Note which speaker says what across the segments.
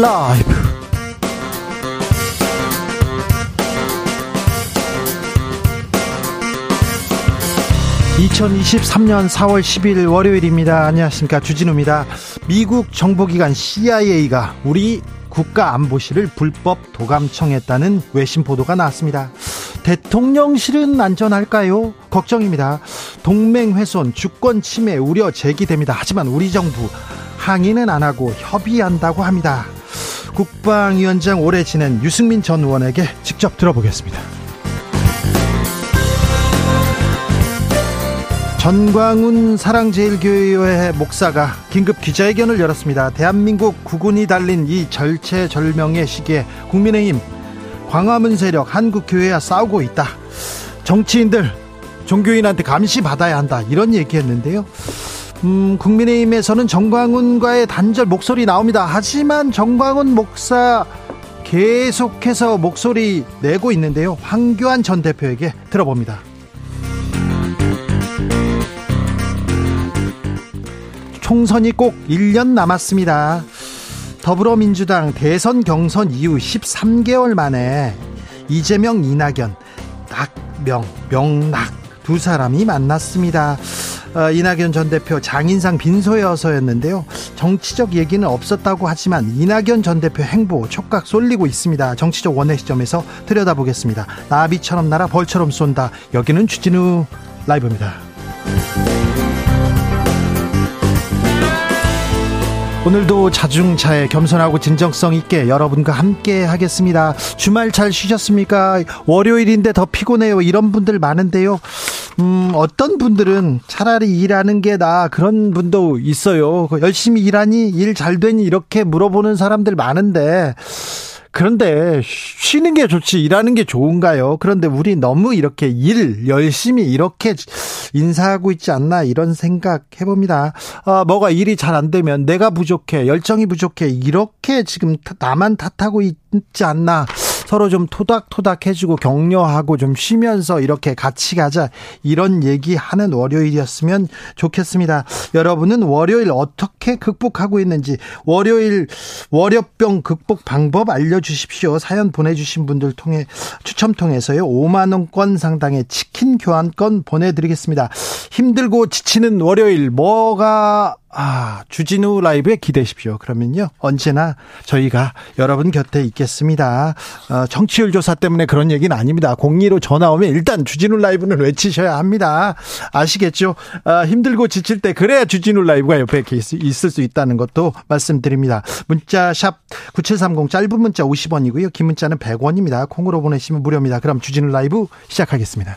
Speaker 1: 라이브. 2023년 4월 10일 월요일입니다. 안녕하십니까. 주진우입니다. 미국 정보기관 CIA가 우리 국가안보실을 불법 도감청했다는 외신 보도가 나왔습니다. 대통령실은 안전할까요? 걱정입니다. 동맹 훼손, 주권 침해 우려 제기됩니다. 하지만 우리 정부 항의는 안 하고 협의한다고 합니다. 국방위원장 오래 지낸 유승민 전 의원에게 직접 들어보겠습니다. 전광훈 사랑제일교회 목사가 긴급 기자회견을 열었습니다. 대한민국 국군이 달린 이 절체절명의 시기에 국민의힘 광화문 세력 한국교회와 싸우고 있다. 정치인들 종교인한테 감시받아야 한다. 이런 얘기했는데요. 음, 국민의힘에서는 정광훈과의 단절 목소리 나옵니다. 하지만 정광훈 목사 계속해서 목소리 내고 있는데요. 황교안 전 대표에게 들어봅니다. 총선이 꼭 1년 남았습니다. 더불어민주당 대선 경선 이후 13개월 만에 이재명, 이낙연, 낙명, 명낙 두 사람이 만났습니다. 어, 이낙연 전 대표 장인상 빈소여서였는데요. 정치적 얘기는 없었다고 하지만 이낙연 전 대표 행보 촉각 쏠리고 있습니다. 정치적 원의 시점에서 들여다보겠습니다. 나비처럼 날아 벌처럼 쏜다. 여기는 주진우 라이브입니다. 오늘도 자중차에 겸손하고 진정성 있게 여러분과 함께 하겠습니다. 주말 잘 쉬셨습니까? 월요일인데 더 피곤해요. 이런 분들 많은데요. 음, 어떤 분들은 차라리 일하는 게나아 그런 분도 있어요. 그 열심히 일하니 일 잘 되니 이렇게 물어보는 사람들 많은데 그런데 쉬는 게 좋지 일하는 게 좋은가요? 그런데 우리 너무 이렇게 일 열심히 이렇게 인사하고 있지 않나 이런 생각 해봅니다. 아, 뭐가 일이 잘 안 되면 내가 부족해 열정이 부족해 이렇게 지금 나만 탓하고 있지 않나 서로 좀 토닥토닥해주고 격려하고 좀 쉬면서 이렇게 같이 가자 이런 얘기하는 월요일이었으면 좋겠습니다. 여러분은 월요일 어떻게 극복하고 있는지 월요일 월요병 극복 방법 알려주십시오. 사연 보내주신 분들 통해 추첨 통해서요 5만 원권 상당의 치킨 교환권 보내드리겠습니다. 힘들고 지치는 월요일 뭐가 아, 주진우 라이브에 기대십시오. 그러면요. 언제나 저희가 여러분 곁에 있겠습니다. 어, 정치율 조사 때문에 그런 얘기는 아닙니다. 공리로 전화 오면 일단 주진우 라이브는 외치셔야 합니다. 아시겠죠? 어, 힘들고 지칠 때 그래야 주진우 라이브가 옆에 있, 을수 있다는 것도 말씀드립니다. 문자 샵 9730 짧은 문자 50원이고요. 긴 문자는 100원입니다. 콩으로 보내시면 무료입니다. 그럼 주진우 라이브 시작하겠습니다.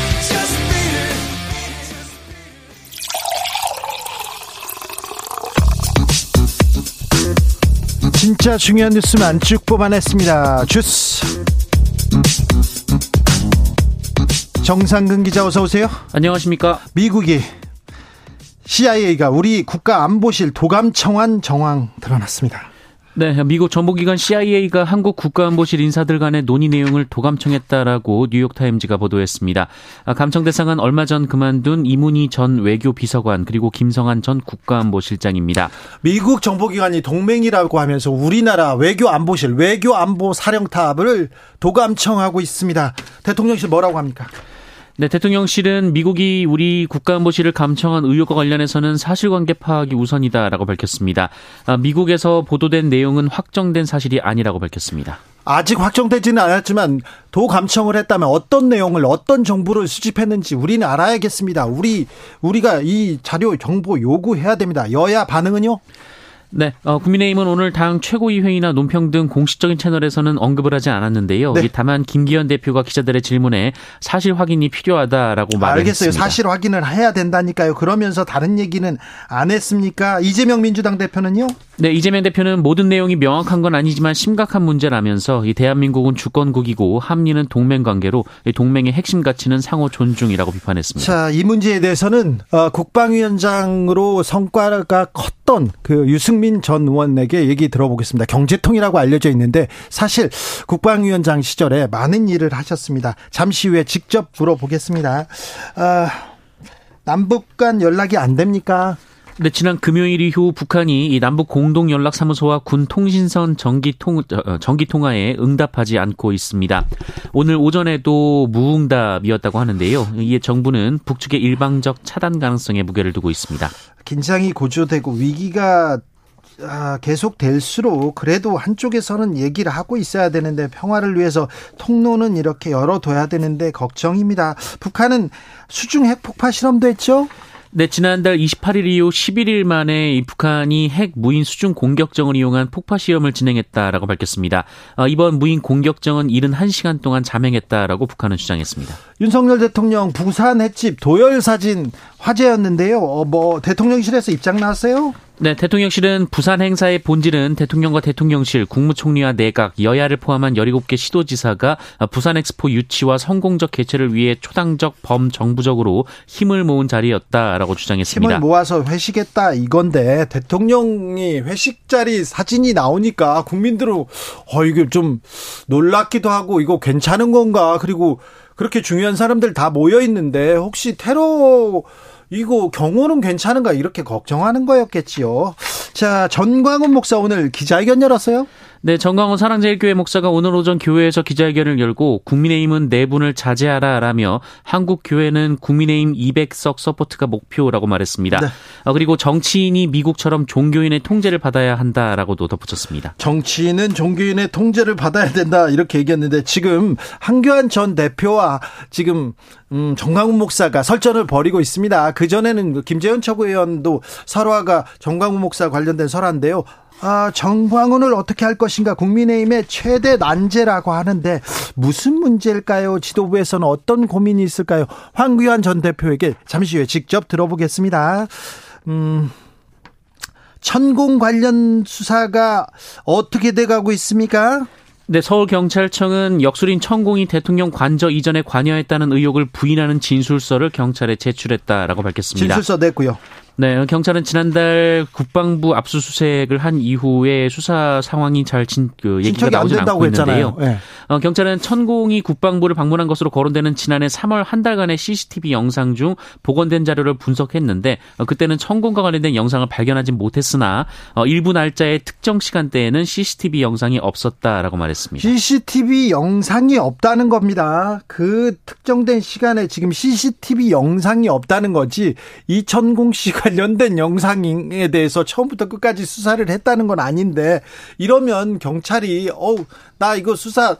Speaker 1: 진짜 중요한 뉴스만 쭉 뽑아냈습니다. 주스. 정상근 기자 어서 오세요.
Speaker 2: 안녕하십니까?
Speaker 1: 미국이 CIA가 우리 국가 안보실 도감 청환 정황 드러났습니다.
Speaker 2: 네, 미국 정보기관 CIA가 한국 국가안보실 인사들 간의 논의 내용을 도감청했다라고 뉴욕타임즈가 보도했습니다. 아, 감청 대상은 얼마 전 그만둔 이문희 전 외교비서관 그리고 김성한 전 국가안보실장입니다.
Speaker 1: 미국 정보기관이 동맹이라고 하면서 우리나라 외교안보실, 외교안보사령탑을 도감청하고 있습니다. 대통령실 뭐라고 합니까?
Speaker 2: 네, 대통령실은 미국이 우리 국가안보실을 감청한 의혹과 관련해서는 사실관계 파악이 우선이다라고 밝혔습니다. 아, 미국에서 보도된 내용은 확정된 사실이 아니라고 밝혔습니다.
Speaker 1: 아직 확정되지는 않았지만 도 감청을 했다면 어떤 내용을 어떤 정보를 수집했는지 우리는 알아야겠습니다. 우리 우리가 이 자료 정보 요구해야 됩니다. 여야 반응은요?
Speaker 2: 네, 어, 국민의힘은 오늘 당 최고위회의나 논평 등 공식적인 채널에서는 언급을 하지 않았는데요. 네. 다만 김기현 대표가 기자들의 질문에 사실 확인이 필요하다라고 말했습니다. 알겠어요.
Speaker 1: 사실 확인을 해야 된다니까요. 그러면서 다른 얘기는 안 했습니까? 이재명 민주당 대표는요?
Speaker 2: 네, 이재명 대표는 모든 내용이 명확한 건 아니지만 심각한 문제라면서 이 대한민국은 주권국이고 합리는 동맹관계로 동맹의 핵심 가치는 상호 존중이라고 비판했습니다.
Speaker 1: 자, 이 문제에 대해서는 어, 국방위원장으로 성과가 컸던 그 유승 유승민 전 의원에게 얘기 들어보겠습니다. 경제통이라고 알려져 있는데 사실 국방위원장 시절에 많은 일을 하셨습니다. 잠시 후에 직접 물어보겠습니다. 아, 남북 간 연락이 안 됩니까?
Speaker 2: 네, 지난 금요일 이후 북한이 이 남북 공동 연락 사무소와 군 통신선 정기 통 정기 어, 통화에 응답하지 않고 있습니다. 오늘 오전에도 무응답이었다고 하는데요. 이에 정부는 북측의 일방적 차단 가능성에 무게를 두고 있습니다.
Speaker 1: 긴장이 고조되고 위기가 아, 계속 될수록 그래도 한쪽에서는 얘기를 하고 있어야 되는데 평화를 위해서 통로는 이렇게 열어둬야 되는데 걱정입니다. 북한은 수중 핵 폭파 실험도 했죠?
Speaker 2: 네, 지난달 28일 이후 11일 만에 북한이 핵 무인 수중 공격정을 이용한 폭파 실험을 진행했다라고 밝혔습니다. 아, 이번 무인 공격정은 71시간 동안 잠행했다라고 북한은 주장했습니다.
Speaker 1: 윤석열 대통령 부산 핵집 도열 사진 화제였는데요. 어, 뭐 대통령실에서 입장 나왔어요?
Speaker 2: 네, 대통령실은 부산 행사의 본질은 대통령과 대통령실, 국무총리와 내각, 여야를 포함한 17개 시도지사가 부산 엑스포 유치와 성공적 개최를 위해 초당적 범정부적으로 힘을 모은 자리였다라고 주장했습니다.
Speaker 1: 힘을 모아서 회식했다 이건데 대통령이 회식 자리 사진이 나오니까 국민들은 어 이게 좀 놀랍기도 하고 이거 괜찮은 건가? 그리고 그렇게 중요한 사람들 다 모여 있는데 혹시 테러 이거 경호는 괜찮은가 이렇게 걱정하는 거였겠지요. 자, 전광훈 목사 오늘 기자회견 열었어요?
Speaker 2: 네, 정광훈 사랑제일교회 목사가 오늘 오전 교회에서 기자회견을 열고 국민의힘은 내분을 네 자제하라라며 한국교회는 국민의힘 200석 서포트가 목표라고 말했습니다. 네. 아, 그리고 정치인이 미국처럼 종교인의 통제를 받아야 한다라고도 덧붙였습니다.
Speaker 1: 정치인은 종교인의 통제를 받아야 된다 이렇게 얘기했는데 지금 한교안 전 대표와 지금 음, 정광훈 목사가 설전을 벌이고 있습니다. 그 전에는 김재현 처구의원도 설화가 정광훈 목사 관련된 설화인데요. 아, 정광훈을 어떻게 할 것인가 국민의힘의 최대 난제라고 하는데 무슨 문제일까요? 지도부에서는 어떤 고민이 있을까요? 황규안전 대표에게 잠시 후에 직접 들어보겠습니다. 음. 천공 관련 수사가 어떻게 돼가고 있습니까?
Speaker 2: 네, 서울경찰청은 역술인 천공이 대통령 관저 이전에 관여했다는 의혹을 부인하는 진술서를 경찰에 제출했다라고 밝혔습니다.
Speaker 1: 진술서 냈고요.
Speaker 2: 네, 경찰은 지난달 국방부 압수수색을 한 이후에 수사 상황이 잘 진 그 얘기가 나오진 않고 있는데요. 네. 어, 경찰은 천공이 국방부를 방문한 것으로 거론되는 지난해 3월 한 달간의 CCTV 영상 중 복원된 자료를 분석했는데 어, 그때는 천공과 관련된 영상을 발견하지 못했으나 어, 일부 날짜의 특정 시간대에는 CCTV 영상이 없었다라고 말했습니다.
Speaker 1: CCTV 영상이 없다는 겁니다. 그 특정된 시간에 지금 CCTV 영상이 없다는 거지 이천공 씨가 관련된 영상에 대해서 처음부터 끝까지 수사를 했다는 건 아닌데 이러면 경찰이 어우 나 이거 수사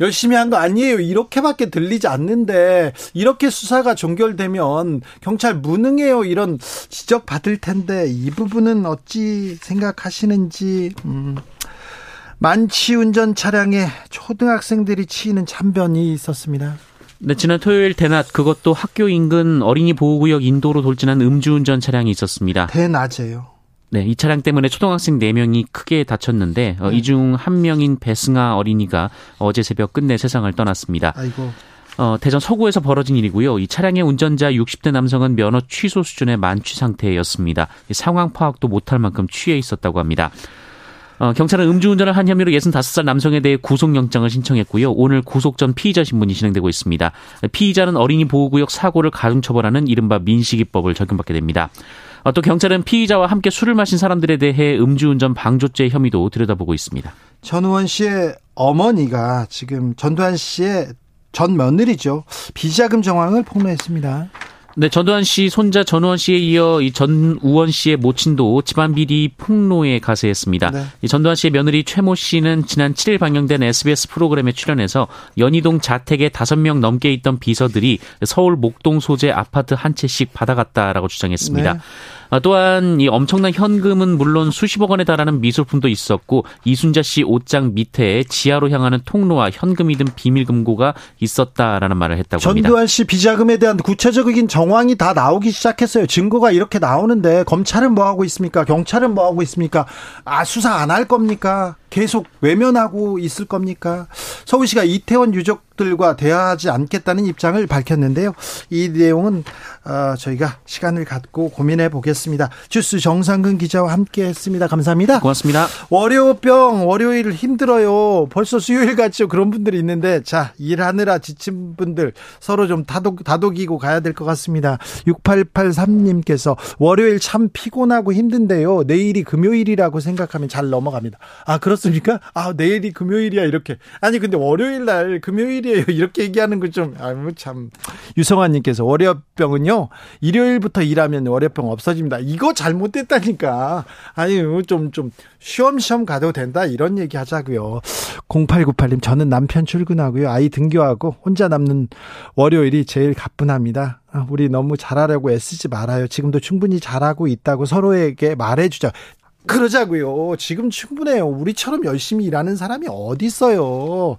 Speaker 1: 열심히 한 거 아니에요. 이렇게밖에 들리지 않는데 이렇게 수사가 종결되면 경찰 무능해요. 이런 지적 받을 텐데 이 부분은 어찌 생각하시는지 음. 만취 운전 차량에 초등학생들이 치이는 참변이 있었습니다.
Speaker 2: 네, 지난 토요일 대낮 그것도 학교 인근 어린이 보호구역 인도로 돌진한 음주운전 차량이 있었습니다.
Speaker 1: 대낮에요.
Speaker 2: 네, 이 차량 때문에 초등학생 4명이 크게 다쳤는데 어, 네. 이중 한 명인 배승아 어린이가 어제 새벽 끝내 세상을 떠났습니다.
Speaker 1: 아이고.
Speaker 2: 어, 대전 서구에서 벌어진 일이고요. 이 차량의 운전자 60대 남성은 면허 취소 수준의 만취 상태였습니다. 상황 파악도 못할 만큼 취해 있었다고 합니다. 어, 경찰은 음주운전을 한 혐의로 65살 남성에 대해 구속영장을 신청했고요. 오늘 구속 전 피의자 신문이 진행되고 있습니다. 피의자는 어린이 보호구역 사고를 가중처벌하는 이른바 민식이법을 적용받게 됩니다. 어, 또 경찰은 피의자와 함께 술을 마신 사람들에 대해 음주운전 방조죄 혐의도 들여다보고 있습니다.
Speaker 1: 전우원 씨의 어머니가 지금 전두환 씨의 전 며느리죠. 비자금 정황을 폭로했습니다.
Speaker 2: 네, 전두환 씨 손자 전우원 씨에 이어 이 전우원 씨의 모친도 집안 비리 폭로에 가세했습니다. 네. 이 전두환 씨의 며느리 최모 씨는 지난 7일 방영된 SBS 프로그램에 출연해서 연희동 자택에 5명 넘게 있던 비서들이 서울 목동 소재 아파트 한 채씩 받아갔다라고 주장했습니다. 네. 아, 또한 이 엄청난 현금은 물론 수십억 원에 달하는 미술품도 있었고 이순자 씨 옷장 밑에 지하로 향하는 통로와 현금이 든 비밀 금고가 있었다라는 말을 했다고 합니다.
Speaker 1: 전두환 씨 비자금에 대한 구체적인 정황이 다 나오기 시작했어요. 증거가 이렇게 나오는데 검찰은 뭐 하고 있습니까? 경찰은 뭐 하고 있습니까? 아 수사 안 할 겁니까? 계속 외면하고 있을 겁니까? 서울시가 이태원 유족들과 대화하지 않겠다는 입장을 밝혔는데요. 이 내용은 어, 저희가 시간을 갖고 고민해 보겠습니다. 주스 정상근 기자와 함께했습니다. 감사합니다.
Speaker 2: 고맙습니다.
Speaker 1: 월요병 월요일 힘들어요. 벌써 수요일 같죠. 그런 분들이 있는데 자 일하느라 지친 분들 서로 좀 다독 다독이고 가야 될 것 같습니다. 6883님께서 월요일 참 피곤하고 힘든데요. 내일이 금요일이라고 생각하면 잘 넘어갑니다. 아 그렇. 그렇습니까? 아, 내일이 금요일이야, 이렇게. 아니, 근데 월요일 날 금요일이에요. 이렇게 얘기하는 거 좀, 아유, 뭐 참. 유성환님께서 월요병은요, 일요일부터 일하면 월요병 없어집니다. 이거 잘못됐다니까. 아니, 뭐 좀, 좀, 쉬엄쉬엄 가도 된다. 이런 얘기 하자고요 0898님, 저는 남편 출근하고요. 아이 등교하고 혼자 남는 월요일이 제일 가뿐합니다. 아, 우리 너무 잘하려고 애쓰지 말아요. 지금도 충분히 잘하고 있다고 서로에게 말해주자. 그러자고요. 지금 충분해요. 우리처럼 열심히 일하는 사람이 어디 있어요. 어,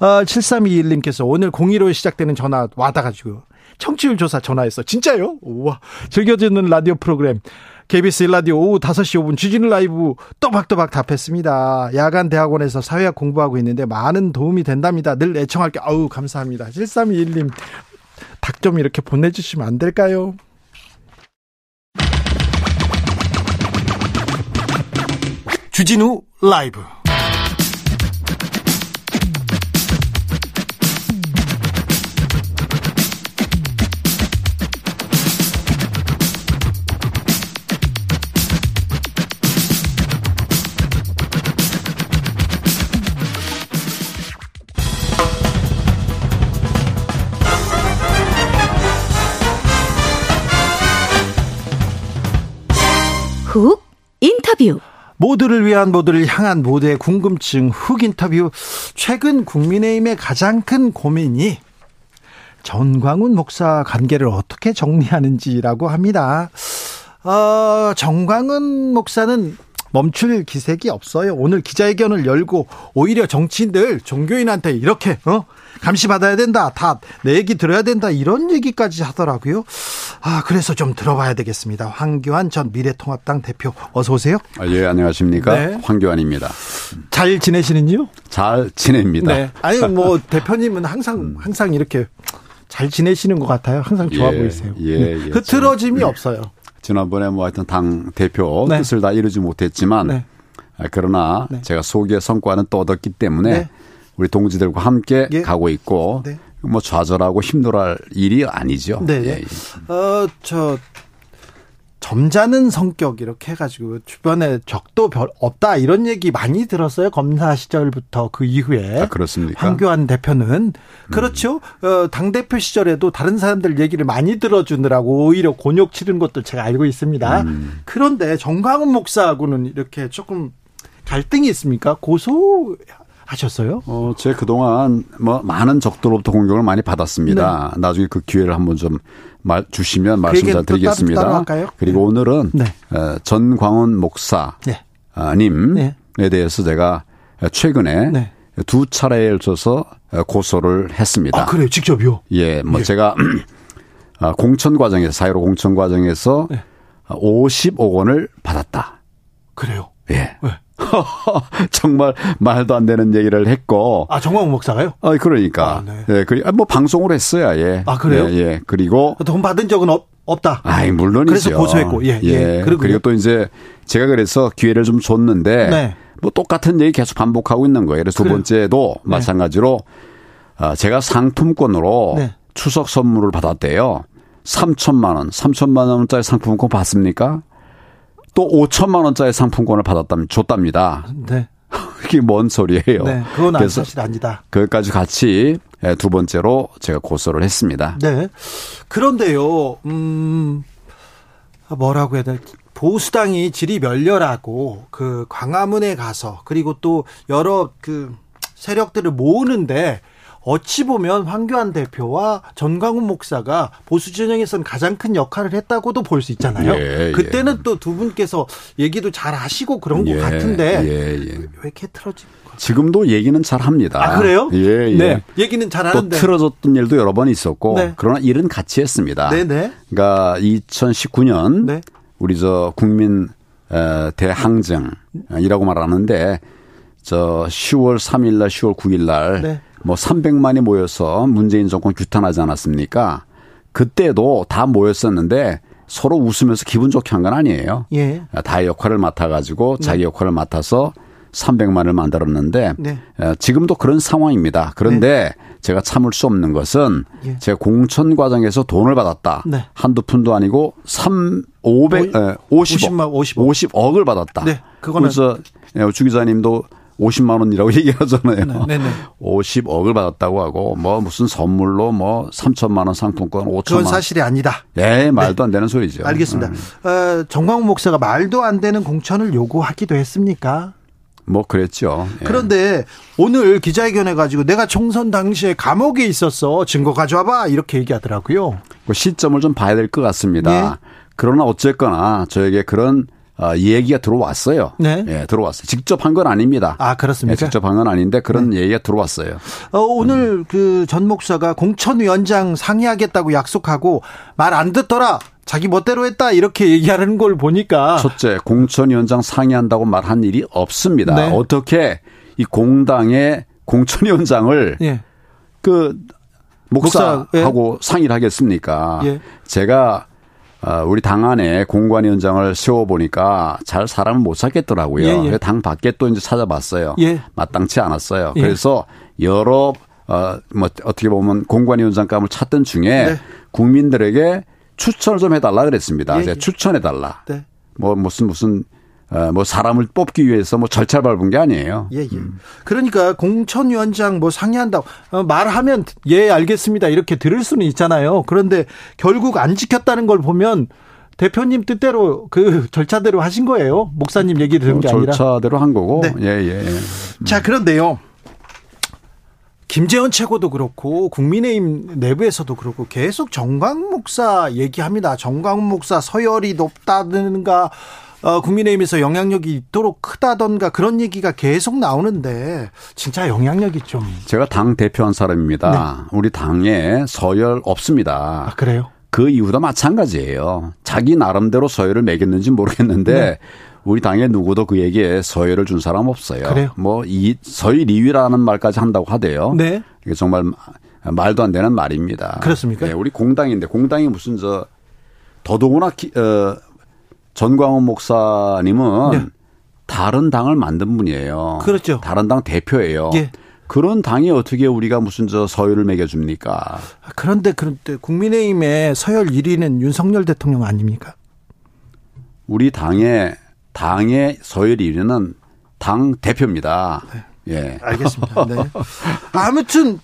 Speaker 1: 아, 7321님께서 오늘 공의에 시작되는 전화 와다가지고 청취율 조사 전화했어. 진짜요? 우와. 즐겨듣는 라디오 프로그램. KBS 1 라디오 오후 5시 5분 주진우 라이브 또박또박 답했습니다. 야간 대학원에서 사회학 공부하고 있는데 많은 도움이 된답니다. 늘 애청할게. 아우 감사합니다. 7321님 닭 좀 이렇게 보내주시면 안 될까요? 주진우 라이브 후 인터뷰 모두를 위한 모두를 향한 모두의 궁금증 흑 인터뷰 최근 국민의힘의 가장 큰 고민이 전광훈 목사 관계를 어떻게 정리하는지라고 합니다. 어, 정광훈 목사는 멈출 기색이 없어요. 오늘 기자회견을 열고 오히려 정치인들 종교인한테 이렇게 어? 감시 받아야 된다. 다 내 얘기 들어야 된다. 이런 얘기까지 하더라고요. 아, 그래서 좀 들어봐야 되겠습니다. 황교안 전 미래통합당 대표 어서 오세요.
Speaker 3: 아, 예, 안녕하십니까? 네. 황교안입니다.
Speaker 1: 잘 지내시는지요?
Speaker 3: 잘 지냅니다. 네.
Speaker 1: 아니 뭐 대표님은 항상 항상 이렇게 잘 지내시는 것 같아요. 항상 좋아 예, 보이세요. 예, 네. 예, 흐트러짐이 저, 없어요.
Speaker 3: 지난번에 뭐 하여튼 당 대표 네. 뜻을 다 이루지 못했지만 네. 아, 그러나 네. 제가 소개 성과는 또 얻었기 때문에 네. 우리 동지들과 함께 예. 가고 있고 네. 뭐 좌절하고 힘들어할 일이 아니죠.
Speaker 1: 네. 예. 어, 저 점잖은 성격 이렇게 해가지고 주변에 적도 별 없다 이런 얘기 많이 들었어요 검사 시절부터 그 이후에 아, 그렇습니까? 황교안 대표는 음. 그렇죠 어, 당 대표 시절에도 다른 사람들 얘기를 많이 들어주느라고 오히려 곤욕 치른 것도 제가 알고 있습니다 음. 그런데 정광훈 목사하고는 이렇게 조금 갈등이 있습니까 고소 하셨어요?
Speaker 3: 어, 제 그동안 뭐 많은 적들로부터 공격을 많이 받았습니다. 네. 나중에 그 기회를 한번 좀 말, 주시면 말씀 잘 드리겠습니다. 따로, 따로 그리고 네. 오늘은 네. 전광훈 목사님에 네. 네. 대해서 제가 최근에 네. 두 차례에 걸쳐서 고소를 했습니다. 아,
Speaker 1: 그래요? 직접요?
Speaker 3: 예, 뭐 예. 제가 아, 공천 과정에서, 사회로 공천 과정에서 55억 원을 받았다.
Speaker 1: 그래요?
Speaker 3: 예. 네. 정말 말도 안 되는 얘기를 했고.
Speaker 1: 아, 정광욱 목사가요?
Speaker 3: 아, 그러니까. 아, 네.
Speaker 1: 예, 그, 뭐,
Speaker 3: 방송을
Speaker 1: 했어야,
Speaker 3: 예. 아, 그래요? 예, 예. 그리고.
Speaker 1: 돈 받은 적은 없, 없다.
Speaker 3: 아이, 물론이죠.
Speaker 1: 그래서 고소했고,
Speaker 3: 예, 예. 예. 그리고, 그리고 또 이제 제가 그래서 기회를 좀 줬는데. 네. 뭐 똑같은 얘기 계속 반복하고 있는 거예요. 그래서 그래요. 두 번째도 네. 마찬가지로 아, 제가 상품권으로 네. 추석 선물을 받았대요. 3천만 원, 3천만 원짜리 상품권 받습니까? 또 5천만 원짜리 상품권을 받았다면 줬답니다. 네. 이게 뭔 소리예요? 네,
Speaker 1: 그건
Speaker 3: 안
Speaker 1: 사실 아니다.
Speaker 3: 그것까지 같이 예, 두 번째로 제가 고소를 했습니다.
Speaker 1: 네. 그런데요, 음, 뭐라고 해야 될지. 보수당이 질이 멸렬하고 그 광화문에 가서 그리고 또 여러 그 세력들을 모으는데 어찌 보면 황교안 대표와 전광훈 목사가 보수 진영에서는 가장 큰 역할을 했다고도 볼 수 있잖아요. 예, 예. 그때는 예. 또두 분께서 얘기도 잘 아시고 그런 예, 것 같은데 예, 예. 왜 이렇게 틀어진 거예요?
Speaker 3: 지금도 얘기는 잘 합니다.
Speaker 1: 아 그래요? 예, 예. 네, 얘기는 잘 하는데 또
Speaker 3: 틀어졌던 일도 여러 번 있었고 네. 그러나 일은 같이 했습니다.
Speaker 1: 네, 네.
Speaker 3: 그러니까 2019년 네. 우리 저 국민 대항쟁이라고 말하는데 저 10월 3일 날 10월 9일 날 네. 뭐 300만이 모여서 문재인 정권 규탄하지 않았습니까? 그때도 다 모였었는데 서로 웃으면서 기분 좋게 한 건 아니에요. 예. 다 역할을 맡아가지고 네. 자기 역할을 맡아서 300만을 만들었는데 네. 어, 지금도 그런 상황입니다. 그런데 네. 제가 참을 수 없는 것은 예. 제가 공천 과정에서 돈을 받았다. 네. 한두 푼도 아니고 3 500 50억 50만 50억. 50억을 받았다. 네, 그거는 그래서 예, 주 기자님도 50만 원이라고 얘기하잖아요. 네, 네, 네. 50억을 받았다고 하고 뭐 무슨 선물로 뭐 3천만 원 상품권 5천만
Speaker 1: 그건 사실이 아니다.
Speaker 3: 예, 네. 말도 안 되는 소리죠.
Speaker 1: 알겠습니다. 음. 어, 정광훈 목사가 말도 안 되는 공천을 요구하기도 했습니까?
Speaker 3: 뭐 그랬죠.
Speaker 1: 예. 그런데 오늘 기자회견해 가지고 내가 총선 당시에 감옥에 있었어. 증거 가져와 봐. 이렇게 얘기하더라고요.
Speaker 3: 그 시점을 좀 봐야 될 것 같습니다. 예? 그러나 어쨌거나 저에게 그런 어, 얘기가 들어왔어요. 네. 예, 들어왔어요. 직접 한 건 아닙니다.
Speaker 1: 아, 그렇습니까? 예,
Speaker 3: 직접 한 건 아닌데 그런 네. 얘기가 들어왔어요.
Speaker 1: 어, 오늘 음. 그 그전 목사가 공천위원장 상의하겠다고 약속하고 말 안 듣더라. 자기 멋대로 했다 이렇게 얘기하는 걸 보니까
Speaker 3: 첫째 공천위원장 상의한다고 말한 일이 없습니다. 네. 어떻게 이 공당의 공천위원장을 예. 그 목사하고 목사, 예. 상의를 하겠습니까? 예. 제가 어, 우리 당 안에 공관위원장을 세워보니까 잘 사람을 못 찾겠더라고요. 예, 예. 당 밖에 또 이제 찾아봤어요. 예. 마땅치 않았어요. 예. 그래서 여러 어, 뭐 어떻게 보면 공관위원장감을 찾던 중에 네. 국민들에게 추천을 좀 해달라 그랬습니다. 예, 예. 추천해달라. 네. 뭐 무슨 무슨 어, 뭐 사람을 뽑기 위해서 뭐 절차 밟은 게 아니에요.
Speaker 1: 예, 예. 음. 그러니까 공천위원장 뭐 상의한다고 어, 말하면 예, 알겠습니다. 이렇게 들을 수는 있잖아요. 그런데 결국 안 지켰다는 걸 보면 대표님 뜻대로 그 절차대로 하신 거예요. 목사님 얘기 들은 게 아니라
Speaker 3: 절차대로 한 거고. 네. 예, 예. 예. 음.
Speaker 1: 자, 그런데요. 김재원 최고도 그렇고 국민의힘 내부에서도 그렇고 계속 정광 목사 얘기합니다. 정광 목사 서열이 높다든가 어, 국민의힘에서 영향력이 있도록 크다던가 그런 얘기가 계속 나오는데 진짜 영향력이 좀
Speaker 3: 제가 당 대표한 사람입니다. 네. 우리 당에 서열 없습니다.
Speaker 1: 아, 그래요?
Speaker 3: 그 이후도 마찬가지예요. 자기 나름대로 서열을 매겼는지 모르겠는데 네. 우리 당에 누구도 그에게 서열을 준 사람 없어요. 그래요? 뭐이 서열 2위라는 말까지 한다고 하대요. 네. 이게 정말 말도 안 되는 말입니다.
Speaker 1: 그렇습니까? 네,
Speaker 3: 우리 공당인데 공당이 무슨 저 더더구나 기, 어, 전광훈 목사님은 네. 다른 당을 만든 분이에요.
Speaker 1: 그렇죠.
Speaker 3: 다른 당 대표예요. 예. 그런 당이 어떻게 우리가 무슨 저 서열을 매겨줍니까?
Speaker 1: 그런데 그런데 국민의힘의 서열 1위는 윤석열 대통령 아닙니까?
Speaker 3: 우리 당의 당의 서열 1위는 당 대표입니다.
Speaker 1: 네.
Speaker 3: 예.
Speaker 1: 알겠습니다. 네. 아무튼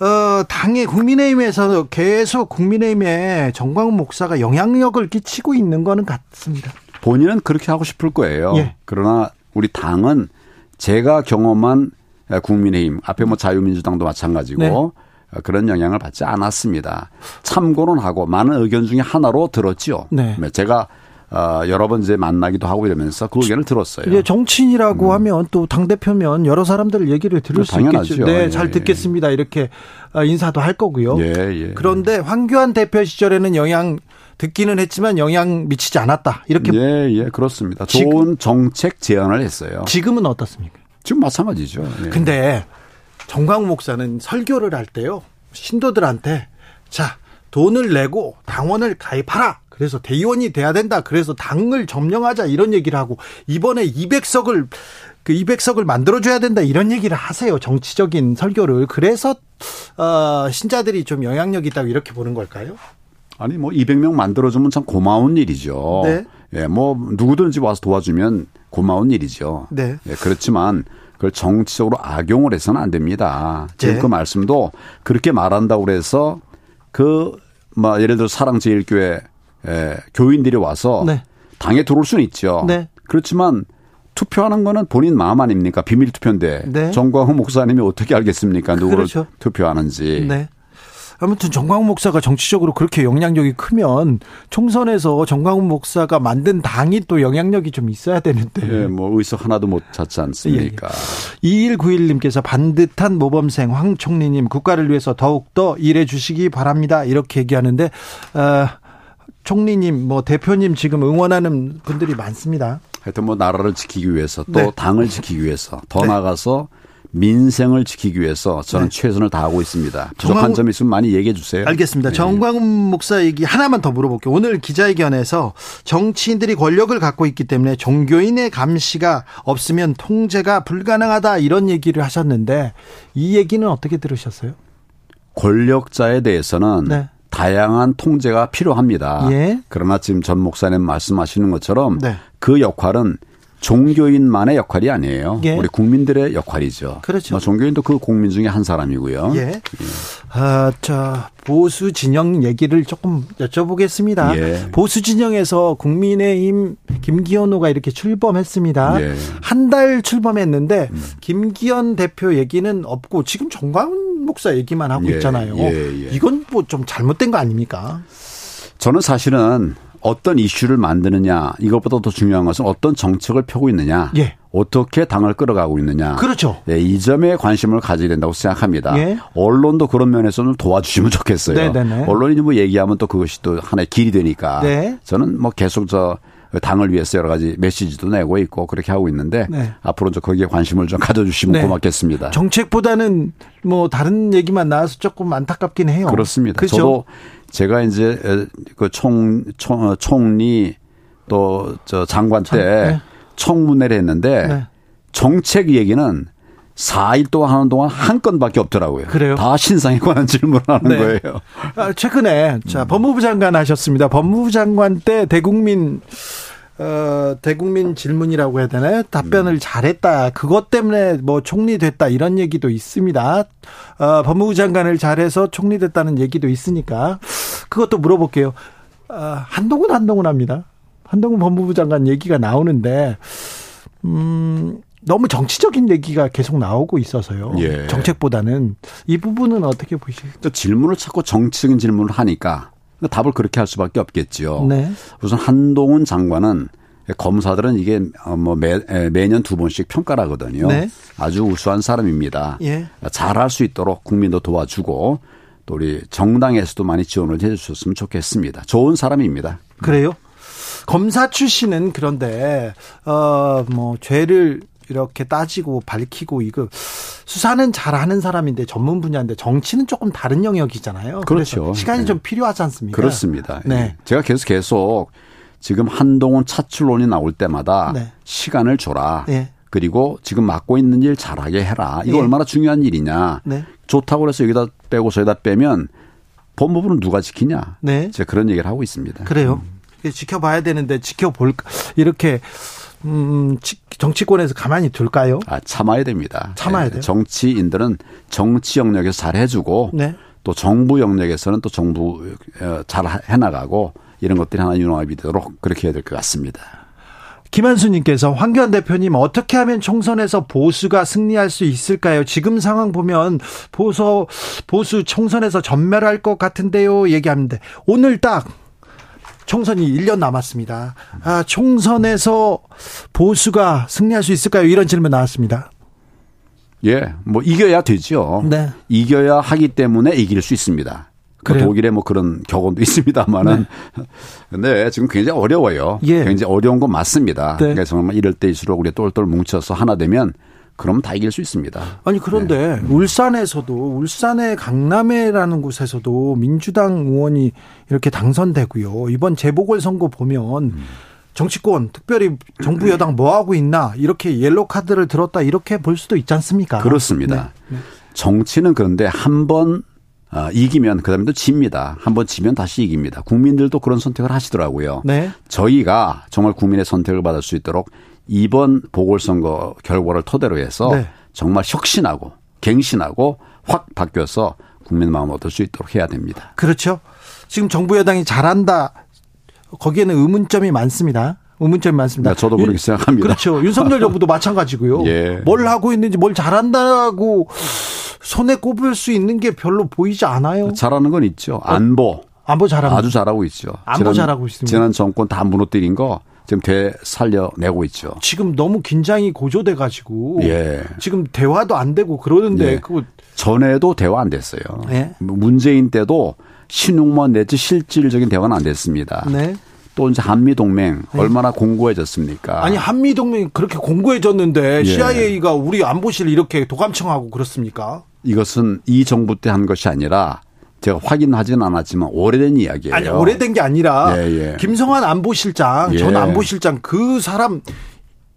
Speaker 1: 어, 당의 국민의힘에서 계속 국민의힘에 정광훈 목사가 영향력을 끼치고 있는 거는 같습니다.
Speaker 3: 본인은 그렇게 하고 싶을 거예요. 예. 그러나 우리 당은 제가 경험한 국민의힘 앞에 뭐 자유민주당도 마찬가지고 네. 그런 영향을 받지 않았습니다. 참고는 하고 많은 의견 중에 하나로 들었지 네. 네. 제가 어, 여러 번 이제 만나기도 하고 이러면서 그 의견을 들었어요. 이제
Speaker 1: 정치인이라고 음. 하면 또 당 대표면 여러 사람들 얘기를 들을 수 있겠죠. 네, 예, 잘 예. 듣겠습니다. 이렇게 아, 인사도 할 거고요. 예, 예. 그런데 황교안 대표 시절에는 영향 듣기는 했지만 영향 미치지 않았다. 이렇게
Speaker 3: 예, 예, 그렇습니다. 좋은 정책 제안을 했어요.
Speaker 1: 지금은 어떻습니까?
Speaker 3: 지금 마찬가지죠.
Speaker 1: 예. 근데 정광 목사는 설교를 할 때요. 신도들한테 자, 돈을 내고 당원을 가입하라. 그래서 대의원이 돼야 된다. 그래서 당을 점령하자 이런 얘기를 하고 이번에 200석을 그 200석을 만들어줘야 된다 이런 얘기를 하세요. 정치적인 설교를 그래서 어, 신자들이 좀 영향력 있다고 이렇게 보는 걸까요?
Speaker 3: 아니 뭐 200명 만들어주면 참 고마운 일이죠. 네. 예, 뭐 누구든지 와서 도와주면 고마운 일이죠. 네. 예, 그렇지만 그걸 정치적으로 악용을 해서는 안 됩니다. 지금 네. 그 말씀도 그렇게 말한다고 그래서 그, 뭐, 예를 들어 사랑제일교회 에, 예, 교인들이 와서 네. 당에 들어올 수는 있죠. 네. 그렇지만 투표하는 거는 본인 마음 아닙니까? 비밀 투표인데 네. 정광훈 목사님이 어떻게 알겠습니까? 누구를 그렇죠. 투표하는지. 네.
Speaker 1: 아무튼 정광훈 목사가 정치적으로 그렇게 영향력이 크면 총선에서 정광훈 목사가 만든 당이 또 영향력이 좀 있어야 되는데.
Speaker 3: 예, 뭐 의석 하나도 못 찾지 않습니까? 예,
Speaker 1: 2191님께서 예. 반듯한 모범생 황 총리님 국가를 위해서 더욱더 일해 주시기 바랍니다. 이렇게 얘기하는데, 어, 총리님, 뭐 대표님 지금 응원하는 분들이 많습니다.
Speaker 3: 하여튼 뭐 나라를 지키기 위해서 또 네. 당을 지키기 위해서 더 네. 나아가서 민생을 지키기 위해서 저는 네. 최선을 다하고 있습니다. 부족한 정광... 점 있으면 많이 얘기해 주세요.
Speaker 1: 알겠습니다. 네. 정광훈 목사 얘기 하나만 더 물어볼게요. 오늘 기자회견에서 정치인들이 권력을 갖고 있기 때문에 종교인의 감시가 없으면 통제가 불가능하다 이런 얘기를 하셨는데 이 얘기는 어떻게 들으셨어요?
Speaker 3: 권력자에 대해서는 네. 다양한 통제가 필요합니다. 예. 그러나 지금 전 목사님 말씀하시는 것처럼 네. 그 역할은 종교인만의 역할이 아니에요. 예. 우리 국민들의 역할이죠. 그렇죠. 뭐 종교인도 그 국민 중에 한 사람이고요.
Speaker 1: 예. 예. 아, 자, 보수 진영 얘기를 조금 여쭤보겠습니다. 예. 보수 진영에서 국민의힘 김기현 호가 이렇게 출범했습니다. 예. 한달 출범했는데 김기현 대표 얘기는 없고 지금 정광훈 한복사 얘기만 하고 예, 있잖아요. 예, 예. 이건 뭐 좀 잘못된 거 아닙니까?
Speaker 3: 저는 사실은 어떤 이슈를 만드느냐 이것보다 더 중요한 것은 어떤 정책을 펴고 있느냐 예. 어떻게 당을 끌어가고 있느냐
Speaker 1: 그렇죠
Speaker 3: 예, 이 점에 관심을 가져야 된다고 생각합니다 예. 언론도 그런 면에서 는 도와주시면 좋겠어요 네네네. 네, 네. 언론이 뭐 얘기하면 또 그것이 또 하나의 길이 되니까 네. 저는 뭐 계속 저 당을 위해서 여러 가지 메시지도 내고 있고 그렇게 하고 있는데 네. 앞으로 좀 거기에 관심을 좀 가져주시면 네. 고맙겠습니다.
Speaker 1: 정책보다는 뭐 다른 얘기만 나와서 조금 안타깝긴 해요.
Speaker 3: 그렇습니다. 그렇죠? 저도 제가 이제 그 총 총, 어, 총리 또저 장관 때 네. 청문회를 했는데 네. 정책 얘기는 4일 동안 하는 동안 한 건밖에 없더라고요. 그래요? 다 신상에 관한 질문을 하는 네. 거예요.
Speaker 1: 아, 최근에 자 법무부 장관 하셨습니다. 법무부 장관 때 대국민 어, 대국민 질문이라고 해야 되나요? 답변을 음. 잘했다. 그것 때문에 뭐 총리 됐다 이런 얘기도 있습니다. 어, 법무부 장관을 잘해서 총리 됐다는 얘기도 있으니까 그것도 물어볼게요. 어, 한동훈 한동훈 합니다. 한동훈 법무부 장관 얘기가 나오는데 음 너무 정치적인 얘기가 계속 나오고 있어서요. 예. 정책보다는 이 부분은 어떻게 보시죠?
Speaker 3: 질문을 찾고 정치적인 질문을 하니까 그러니까 답을 그렇게 할 수밖에 없겠지요. 네. 우선 한동훈 장관은 검사들은 이게 어, 뭐 매, 매년 두 번씩 평가를 하거든요. 네. 아주 우수한 사람입니다. 예. 잘할 수 있도록 국민도 도와주고 또 우리 정당에서도 많이 지원을 해 주셨으면 좋겠습니다. 좋은 사람입니다.
Speaker 1: 그래요? 검사 출신은 그런데 어뭐 죄를 이렇게 따지고 밝히고 이거 수사는 잘하는 사람인데 전문 분야인데 정치는 조금 다른 영역이잖아요. 그렇죠. 시간이 네. 좀 필요하지 않습니까?
Speaker 3: 그렇습니다. 네. 예. 제가 계속 계속 지금 한동훈 차출론이 나올 때마다 네. 시간을 줘라. 네. 그리고 지금 맡고 있는 일 잘하게 해라. 이거 네. 얼마나 중요한 일이냐. 네. 좋다고 해서 여기다 빼고 저기다 빼면 본부분은 누가 지키냐. 네. 제가 그런 얘기를 하고 있습니다.
Speaker 1: 그래요. 음. 지켜봐야 되는데 지켜볼 이렇게 음, 정치권에서 가만히 둘까요?
Speaker 3: 아, 참아야 됩니다.
Speaker 1: 참아야 네, 돼요.
Speaker 3: 정치인들은 정치 영역에서 잘 해주고 네. 또 정부 영역에서는 또 정부 어, 잘 해나가고 이런 것들이 하나 유능합이 되도록 그렇게 해야 될 것 같습니다.
Speaker 1: 김한수님께서 황교안 대표님 어떻게 하면 총선에서 보수가 승리할 수 있을까요? 지금 상황 보면 보수 보수 총선에서 전멸할 것 같은데요. 얘기하는데 오늘 딱 총선이 1년 남았습니다. 아, 총선에서 보수가 승리할 수 있을까요? 이런 질문 나왔습니다.
Speaker 3: 예, 뭐 이겨야 되죠. 네. 이겨야 하기 때문에 이길 수 있습니다. 그 독일에 뭐 그런 경험도 있습니다만은 네. 근데 지금 굉장히 어려워요. 예. 굉장히 어려운 건 맞습니다. 네. 그래서 그러니까 정말 이럴 때일수록 우리 똘똘 뭉쳐서 하나 되면 그럼 다 이길 수 있습니다.
Speaker 1: 아니 그런데 네. 음. 울산에서도 울산의 강남에라는 곳에서도 민주당 의원이 이렇게 당선되고요. 이번 재보궐 선거 보면 음. 정치권 특별히 정부 여당 뭐 하고 있나 이렇게 옐로 카드를 들었다 이렇게 볼 수도 있지 않습니까?
Speaker 3: 그렇습니다. 네. 네. 정치는 그런데 한번 아, 이기면 그다음에 또 집니다. 한 번 지면 다시 이깁니다. 국민들도 그런 선택을 하시더라고요. 네. 저희가 정말 국민의 선택을 받을 수 있도록 이번 보궐선거 결과를 토대로 해서 네. 정말 혁신하고 갱신하고 확 바뀌어서 국민 마음 얻을 수 있도록 해야 됩니다.
Speaker 1: 그렇죠. 지금 정부 여당이 잘한다. 거기에는 의문점이 많습니다. 의문점이 많습니다.
Speaker 3: 네, 저도 그렇게 생각합니다.
Speaker 1: 그렇죠. 윤석열 정부도 마찬가지고요. 예. 뭘 하고 있는지 뭘 잘한다고 손에 꼽을 수 있는 게 별로 보이지 않아요.
Speaker 3: 잘하는 건 있죠. 어, 안보. 안보 잘하고 아주 잘하고 있죠.
Speaker 1: 안보 지난, 잘하고 있습니다.
Speaker 3: 지난 정권 다 무너뜨린 거 지금 되 살려내고 있죠.
Speaker 1: 지금 너무 긴장이 고조돼 가지고 예. 지금 대화도 안 되고 그러는데 예. 그
Speaker 3: 전에도 대화 안 됐어요. 예? 문재인 때도 신용만 내지 실질적인 대화는 안 됐습니다. 네. 또 이제 한미 동맹 예. 얼마나 공고해졌습니까?
Speaker 1: 아니 한미 동맹 그렇게 공고해졌는데 예. CIA가 우리 안보실 이렇게 도감청하고 그렇습니까?
Speaker 3: 이것은 이 정부 때 한 것이 아니라 제가 확인하진 않았지만 오래된 이야기예요. 아니
Speaker 1: 오래된 게 아니라 예, 예. 김성환 안보실장 예. 전 안보실장 그 사람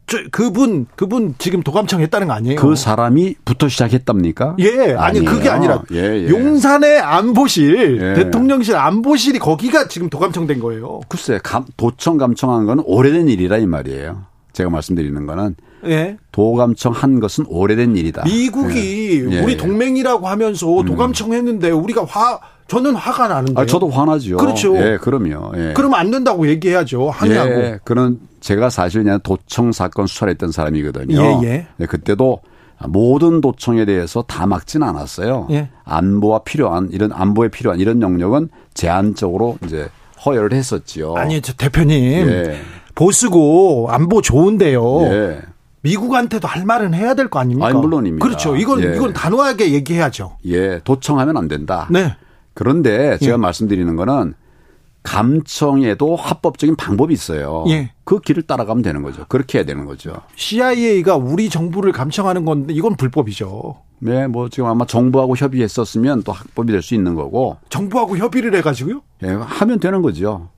Speaker 1: 저, 그분 그분 지금 도감청 했다는 거 아니에요?
Speaker 3: 그 사람이 부터 시작했답니까?
Speaker 1: 예, 아니 아니에요. 그게 아니라 예, 예. 용산의 안보실, 예. 대통령실 안보실이 거기가 지금 도감청 된 거예요.
Speaker 3: 글쎄, 감, 도청 감청한 건 오래된 일이라 이 말이에요. 제가 말씀드리는 거는 예. 도감청 한 것은 오래된 일이다.
Speaker 1: 미국이 예. 예 우리 예. 동맹이라고 하면서 음. 도감청 했는데 우리가 화 저는 화가 나는데. 아,
Speaker 3: 저도 화나죠. 그렇죠. 예, 그럼요. 예.
Speaker 1: 그럼 안 된다고 얘기해야죠. 하냐고. 예,
Speaker 3: 그런 제가 사실 그냥 도청 사건 수사를 했던 사람이거든요. 예, 예, 예. 그때도 모든 도청에 대해서 다막지는 않았어요. 예. 안보와 필요한 이런 안보에 필요한 이런 영역은 제한적으로 이제 허여을 했었지요.
Speaker 1: 아니, 저 대표님. 예. 보수고 안보 좋은데요. 예. 미국한테도 할 말은 해야 될 거 아닙니까?
Speaker 3: 아니, 물론입니다.
Speaker 1: 그렇죠. 이건 예. 이건 단호하게 얘기해야죠.
Speaker 3: 예, 도청하면 안 된다. 네. 그런데 예. 제가 예. 말씀드리는 거는 감청에도 합법적인 방법이 있어요. 예. 그 길을 따라가면 되는 거죠. 그렇게 해야 되는 거죠.
Speaker 1: CIA가 우리 정부를 감청하는 건데 이건 불법이죠.
Speaker 3: 네, 뭐 지금 아마 정부하고 협의했었으면 또 합법이 될 수 있는 거고.
Speaker 1: 정부하고 협의를 해가지고요?
Speaker 3: 예, 하면 되는 거죠.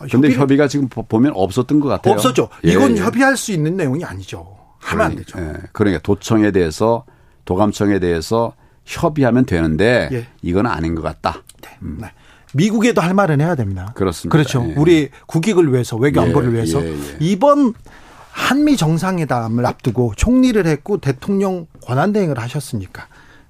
Speaker 3: 아, 근데 협의 협의가 지금 보면 없었던 것 같아요.
Speaker 1: 없었죠. 이건 예, 예. 협의할 수 있는 내용이 아니죠. 하면 그러니안 되죠. 예.
Speaker 3: 그러니까 도청에 대해서 도감청에 대해서 협의하면 되는데 예. 이건 아닌 것 같다. 네. 음. 네.
Speaker 1: 미국에도 할 말은 해야 됩니다. 그렇습니다. 그렇죠. 예. 우리 국익을 위해서 외교 예, 안보를 위해서 이번 한미 정상회담을 앞두고 총리를 했고 대통령 권한대행을 하셨으니까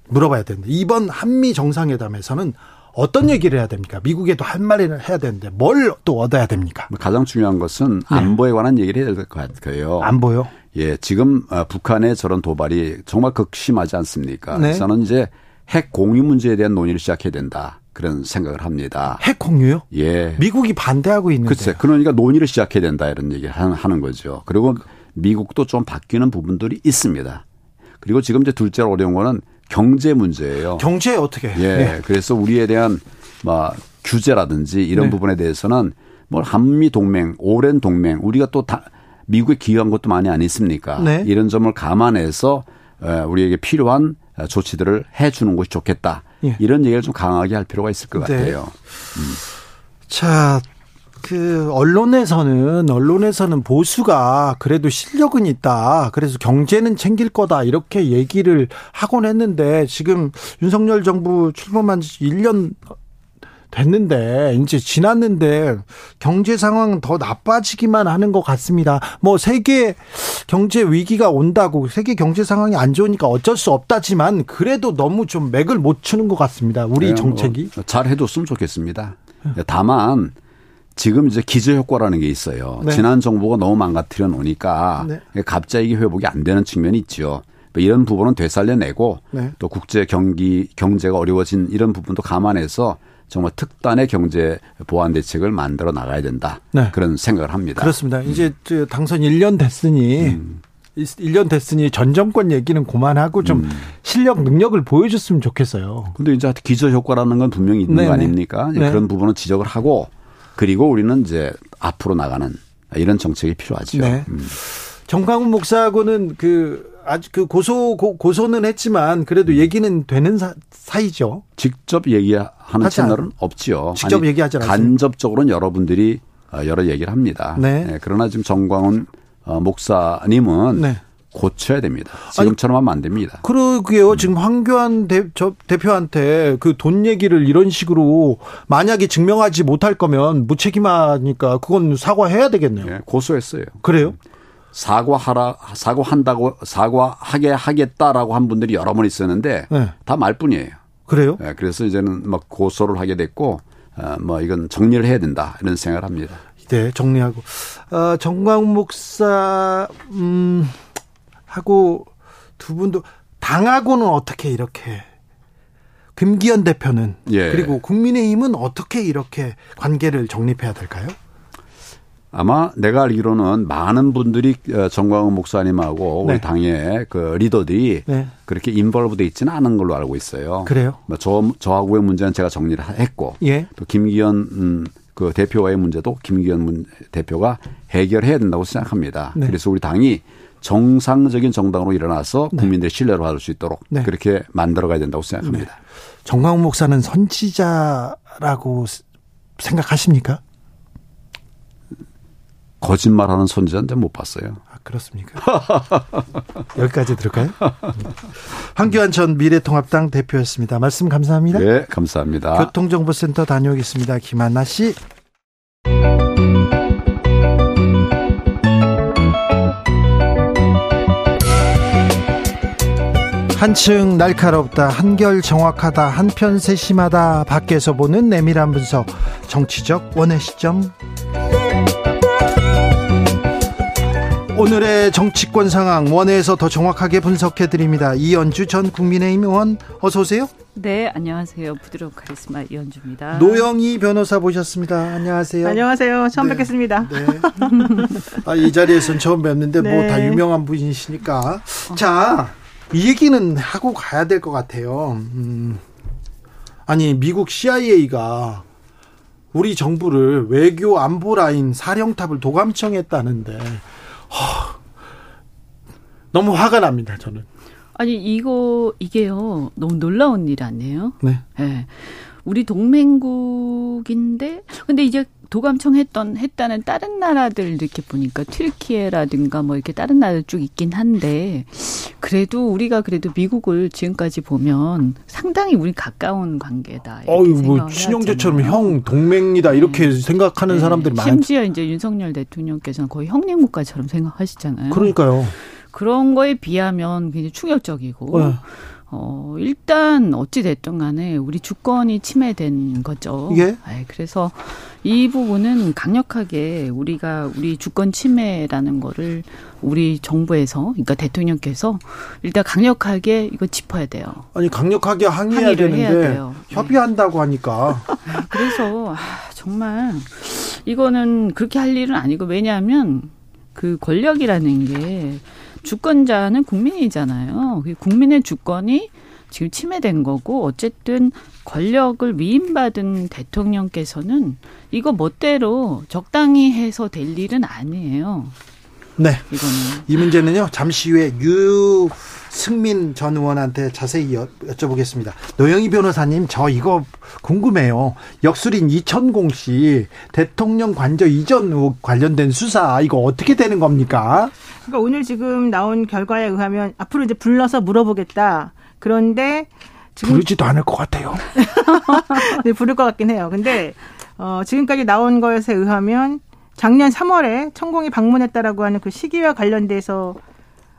Speaker 1: 물어봐야 되는데 이번 한미 정상회담에서는 어떤 얘기를 해야 됩니까? 미국에도 한 말을 해야 되는데 뭘 또 얻어야 됩니까?
Speaker 3: 뭐 가장 중요한 것은 네. 안보에 관한 얘기를 해야 될 것 같아요.
Speaker 1: 안보요?
Speaker 3: 예, 지금 어, 북한의 저런 도발이 정말 극심하지 않습니까? 네. 저는 이제 핵 공유 문제에 대한 논의를 시작해야 된다. 그런 생각을 합니다.
Speaker 1: 핵 공유요? 예. 미국이 반대하고 있는데.
Speaker 3: 글쎄, 그러니까 논의를 시작해야 된다 이런 얘기를 하는 거죠. 그리고 미국도 좀 바뀌는 부분들이 있습니다. 그리고 지금 이제 둘째로 어려운 거는 경제 문제예요.
Speaker 1: 경제 어떻게? 예.
Speaker 3: 네. 그래서 우리에 대한 막 뭐 규제라든지 이런 네. 부분에 대해서는 뭐 한미 동맹, 오랜 동맹, 우리가 또다 미국에 기여한 것도 많이 아니었습니까? 네. 이런 점을 감안해서 어, 우리에게 필요한 어, 조치들을 해 주는 것이 좋겠다. 예. 이런 얘기를 좀 강하게 할 필요가 있을 것 네. 같아요. 음.
Speaker 1: 자, 그 언론에서는 언론에서는 보수가 그래도 실력은 있다. 그래서 경제는 챙길 거다. 이렇게 얘기를 하곤 했는데 지금 윤석열 정부 출범한 지 1년 됐는데 이제 지났는데 경제 상황 더 나빠지기만 하는 것 같습니다. 뭐 세계 경제 위기가 온다고 세계 경제 상황이 안 좋으니까 어쩔 수 없다지만 그래도 너무 좀 맥을 못 추는 것 같습니다. 우리 네, 뭐 정책이
Speaker 3: 뭐잘 해줬으면 좋겠습니다. 다만 지금 이제 기저 효과라는 게 있어요. 네. 지난 정부가 너무 망가뜨려 놓으니까 네. 갑자기 회복이 안 되는 측면이 있죠. 뭐 이런 부분은 되살려내고 네. 또 국제 경기 경제가 어려워진 이런 부분도 감안해서 정말 특단의 경제 보완 대책을 만들어 나가야 된다. 네. 그런 생각을 합니다.
Speaker 1: 그렇습니다. 음. 이제 음. 당선 1년 됐으니 음. 1년 됐으니 전 정권 얘기는 그만하고 좀 음. 실력 능력을 보여줬으면 좋겠어요.
Speaker 3: 근데 이제 기저 효과라는 건 분명히 있는 네네. 거 네, 네. 아닙니까? 네. 그런 부분은 지적을 하고 그리고 우리는 이제 앞으로 나가는 이런 정책이 필요하죠. 네. 음.
Speaker 1: 정강훈 목사하고는 그 아주 그 고소 고, 소는 했지만 그래도 얘기는 되는 사, 사이죠.
Speaker 3: 직접 얘기하는 채널은 없지요.
Speaker 1: 직접 얘기하지 않요
Speaker 3: 간접적으로는 여러분들이 어, 여러 얘기를 합니다. 네. 네. 그러나 지금 정광훈 어, 목사님은 네. 고쳐야 됩니다. 지금처럼 하면 안 됩니다.
Speaker 1: 그러게요. 음. 지금 황교안 대, 대표한테 그 돈 얘기를 이런 식으로 만약에 증명하지 못할 거면 무책임하니까 그건 사과해야 되겠네요. 예,
Speaker 3: 고소했어요.
Speaker 1: 그래요? 음.
Speaker 3: 사과하라 사과한다고 사과하게 하겠다라고 한 분들이 여러 번 있었는데 네. 다 말뿐이에요.
Speaker 1: 그래요? 예,
Speaker 3: 그래서 이제는 막 고소를 하게 됐고 어, 뭐 이건 정리를 해야 된다 이런 생각을 합니다.
Speaker 1: 네, 정리하고 어, 아, 정광 목사 음. 하고 두 분도 당하고는 어떻게 이렇게 김기현 대표는 예. 그리고 국민의힘은 어떻게 이렇게 관계를 정립해야 될까요?
Speaker 3: 아마 내가 알기로는 많은 분들이 어, 정광훈 목사님하고 네. 우리 당의 그 리더들이 네. 그렇게 인벌브돼 있지는 않은 걸로 알고 있어요.
Speaker 1: 그래요? 뭐 저
Speaker 3: 저하고의 문제는 제가 정리를 했고 예. 또 김기현 음, 그 대표와의 문제도 김기현 대표가 해결해야 된다고 생각합니다. 네. 그래서 우리 당이 정상적인 정당으로 일어나서 네. 국민들의 신뢰를 받을 수 있도록 네. 그렇게 만들어가야 된다고 생각합니다. 네.
Speaker 1: 정광훈 목사는 선지자라고 생각하십니까?
Speaker 3: 거짓말하는 선지자인데못 봤어요.
Speaker 1: 아, 그렇습니까? 여기까지 들을까요? 네. 황교안 전 미래통합당 대표였습니다. 말씀 감사합니다.
Speaker 3: 네, 감사합니다.
Speaker 1: 교통정보센터 다녀오겠습니다. 김한나 씨. 한층 날카롭다, 한결 정확하다, 한편 세심하다, 밖에서 보는 내밀한 분석, 정치적 원의 시점. 오늘의 정치권 상황 원회에서 더 정확하게 분석해 드립니다. 이연주 전 국민의힘 의원 어서 오세요.
Speaker 4: 네, 안녕하세요. 부드러운 카리스마 이연주입니다.
Speaker 1: 노영희 변호사 보셨습니다 안녕하세요.
Speaker 4: 안녕하세요. 처음 네, 뵙겠습니다.
Speaker 1: 네. 아, 이 자리에서는 처음 뵙는데 뭐 네. 뭐다 유명한 분이시니까. 자, 이 얘기는 하고 가야 될 것 같아요. 음, 아니 미국 CIA가 우리 정부를 외교 안보 라인 사령탑을 도감청했다는데 허, 너무 화가 납니다. 저는.
Speaker 4: 아니 이거 이게요 너무 놀라운 일 아니에요? 네. 네. 우리 동맹국인데 근데 이제 도감청했던 했다는 다른 나라들 이렇게 보니까 튀르키예라든가 뭐 이렇게 다른 나라 들쭉 있긴 한데 그래도 우리가 그래도 미국을 지금까지 보면 상당히 우리 가까운 관계다.
Speaker 1: 어유 뭐 친형제처럼 형 동맹이다 이렇게 네. 생각하는 네. 사람들이 많.
Speaker 4: 심지어 이제 윤석열 대통령께서는 거의 형님 국가처럼 생각하시잖아요.
Speaker 1: 그러니까요.
Speaker 4: 그런 거에 비하면 굉장히 충격적이고. 네. 어, 일단 어찌됐든 간에 우리 주권이 침해된 거죠.
Speaker 1: 예. 네,
Speaker 4: 그래서 이 부분은 강력하게 우리가 우리 주권 침해라는 거를 우리 정부에서, 그러니까 대통령께서 일단 강력하게 이거 짚어야 돼요.
Speaker 1: 아니, 강력하게 항의해야 되는데 네. 협의한다고 네. 하니까.
Speaker 4: 그래서, 아, 정말 이거는 그렇게 할 일은 아니고 왜냐하면 그 권력이라는 게 주권자는 국민이잖아요. 국민의 주권이 지금 침해된 거고 어쨌든 권력을 위임받은 대통령께서는 이거 멋대로 적당히 해서 될 일은 아니에요.
Speaker 1: 네. 이거는. 이 문제는요. 잠시 후에 유 승민 전 의원한테 자세히 여, 쭤보겠습니다 노영희 변호사님, 저 이거 궁금해요. 역술인 이천공 씨 대통령 관저 이전 관련된 수사 이거 어떻게 되는 겁니까?
Speaker 5: 그러니까 오늘 지금 나온 결과에 의하면 앞으로 이제 불러서 물어보겠다. 그런데
Speaker 1: 지금 부르지도 않을 것 같아요.
Speaker 5: 네, 부를 것 같긴 해요. 근데 어, 지금까지 나온 것에 의하면 작년 3월에 천공이 방문했다라고 하는 그 시기와 관련돼서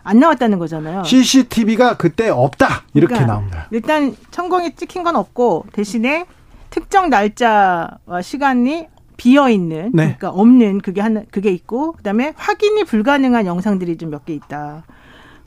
Speaker 5: 안 나왔다는 거잖아요.
Speaker 1: CCTV가 그때 없다 이렇게 그러니까 나옵니다.
Speaker 5: 일단 천공이 찍힌 건 없고 대신에 특정 날짜와 시간이 비어 있는 네. 그러니까 없는 그게 하 그게 있고 그다음에 확인이 불가능한 영상들이 좀 몇 개 있다.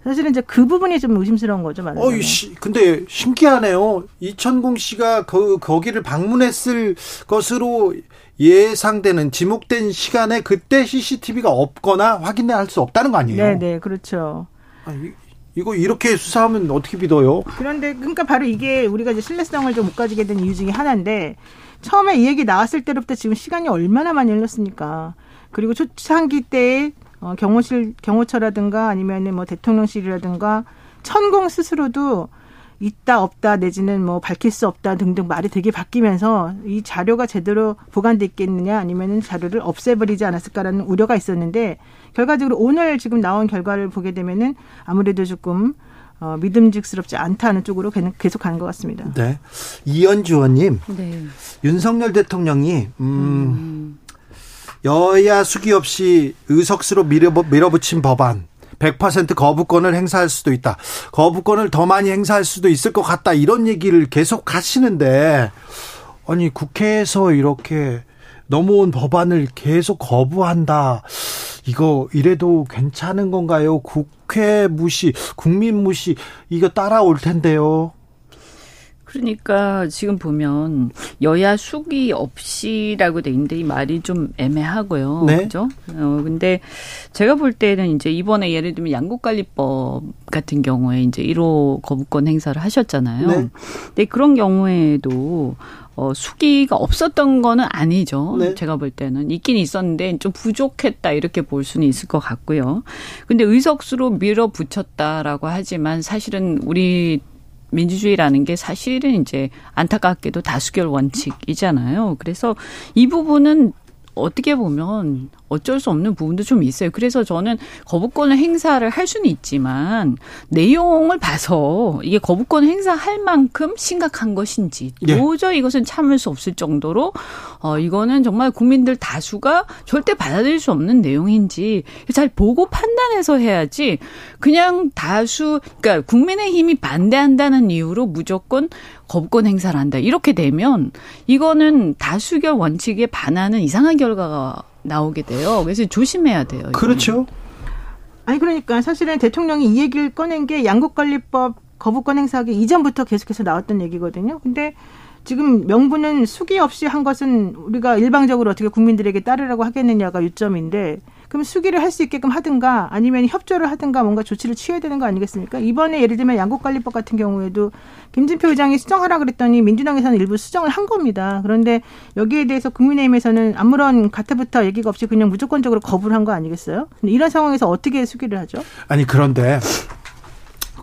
Speaker 5: 사실은 이제 그 부분이 좀 의심스러운 거죠,
Speaker 1: 맞아요. 어, 시, 근데 신기하네요. 이천공 씨가 그 거기를 방문했을 것으로 예상되는 지목된 시간에 그때 CCTV가 없거나 확인할 수 없다는 거 아니에요? 네,
Speaker 5: 네, 그렇죠.
Speaker 1: 아니, 이거 이렇게 수사하면 어떻게 믿어요?
Speaker 5: 그런데 그러니까 바로 이게 우리가 이제 신뢰성을 좀 못 가지게 된 이유 중에 하나인데 처음에 이 얘기 나왔을 때로부터 지금 시간이 얼마나 많이 흘렀습니까? 그리고 초창기 때 어, 경호실 경호처라든가 아니면은 뭐 대통령실이라든가 천공 스스로도 있다 없다 내지는 뭐 밝힐 수 없다 등등 말이 되게 바뀌면서 이 자료가 제대로 보관돼 있겠느냐 아니면은 자료를 없애버리지 않았을까라는 우려가 있었는데 결과적으로 오늘 지금 나온 결과를 보게 되면은 아무래도 조금 어, 믿음직스럽지 않다는 쪽으로 계속 가는 것 같습니다.
Speaker 1: 네. 이현주 원님. 네. 윤석열 대통령이, 음, 음. 여야 수기 없이 의석수로 밀어, 밀어붙인 법안. 100% 거부권을 행사할 수도 있다. 거부권을 더 많이 행사할 수도 있을 것 같다. 이런 얘기를 계속 하시는데 아니 국회에서 이렇게 넘어온 법안을 계속 거부한다. 이거 이래도 괜찮은 건가요? 국회 무시, 국민 무시 이거 따라올 텐데요.
Speaker 4: 그러니까 지금 보면 여야 숙이 없이라고 돼 있는데 이 말이 좀 애매하고요. 네. 그죠? 어 근데 제가 볼 때는 이제 이번에 예를 들면 양국관리법 같은 경우에 이제 1호 거부권 행사를 하셨잖아요. 네. 근데 그런 경우에도 어, 수기가 없었던 거는 아니죠. 네. 제가 볼 때는. 있긴 있었는데 좀 부족했다 이렇게 볼 수는 있을 것 같고요. 근데 의석수로 밀어붙였다라고 하지만 사실은 우리 민주주의라는 게 사실은 이제 안타깝게도 다수결 원칙이잖아요. 그래서 이 부분은 어떻게 보면 어쩔 수 없는 부분도 좀 있어요. 그래서 저는 거부권을 행사를 할 수는 있지만 내용을 봐서 이게 거부권 행사할 만큼 심각한 것인지 예. 도저히 이것은 참을 수 없을 정도로 어 이거는 정말 국민들 다수가 절대 받아들일 수 없는 내용인지 잘 보고 판단해서 해야지 그냥 다수 그러니까 국민의 힘이 반대한다는 이유로 무조건 거부권 행사를 한다. 이렇게 되면 이거는 다수결 원칙에 반하는 이상한 결과가 나오게 돼요. 그래서 조심해야 돼요. 이거
Speaker 1: 그렇죠.
Speaker 5: 아니 그러니까 사실은 대통령이 이 얘기를 꺼낸 게 양국관리법 거부권 행사하기 이전부터 계속해서 나왔던 얘기거든요. 근데 지금 명분은 수기 없이 한 것은 우리가 일방적으로 어떻게 국민들에게 따르라고 하겠느냐가 유점인데 그럼 수기를 할 수 있게끔 하든가 아니면 협조를 하든가 뭔가 조치를 취해야 되는 거 아니겠습니까? 이번에 예를 들면 양국관리법 같은 경우에도 김진표 의장이 수정하라 그랬더니 민주당에서는 일부 수정을 한 겁니다. 그런데 여기에 대해서 국민의힘에서는 아무런 가태부터 얘기가 없이 그냥 무조건적으로 거부를 한 거 아니겠어요? 이런 상황에서 어떻게 수기를 하죠?
Speaker 1: 아니 그런데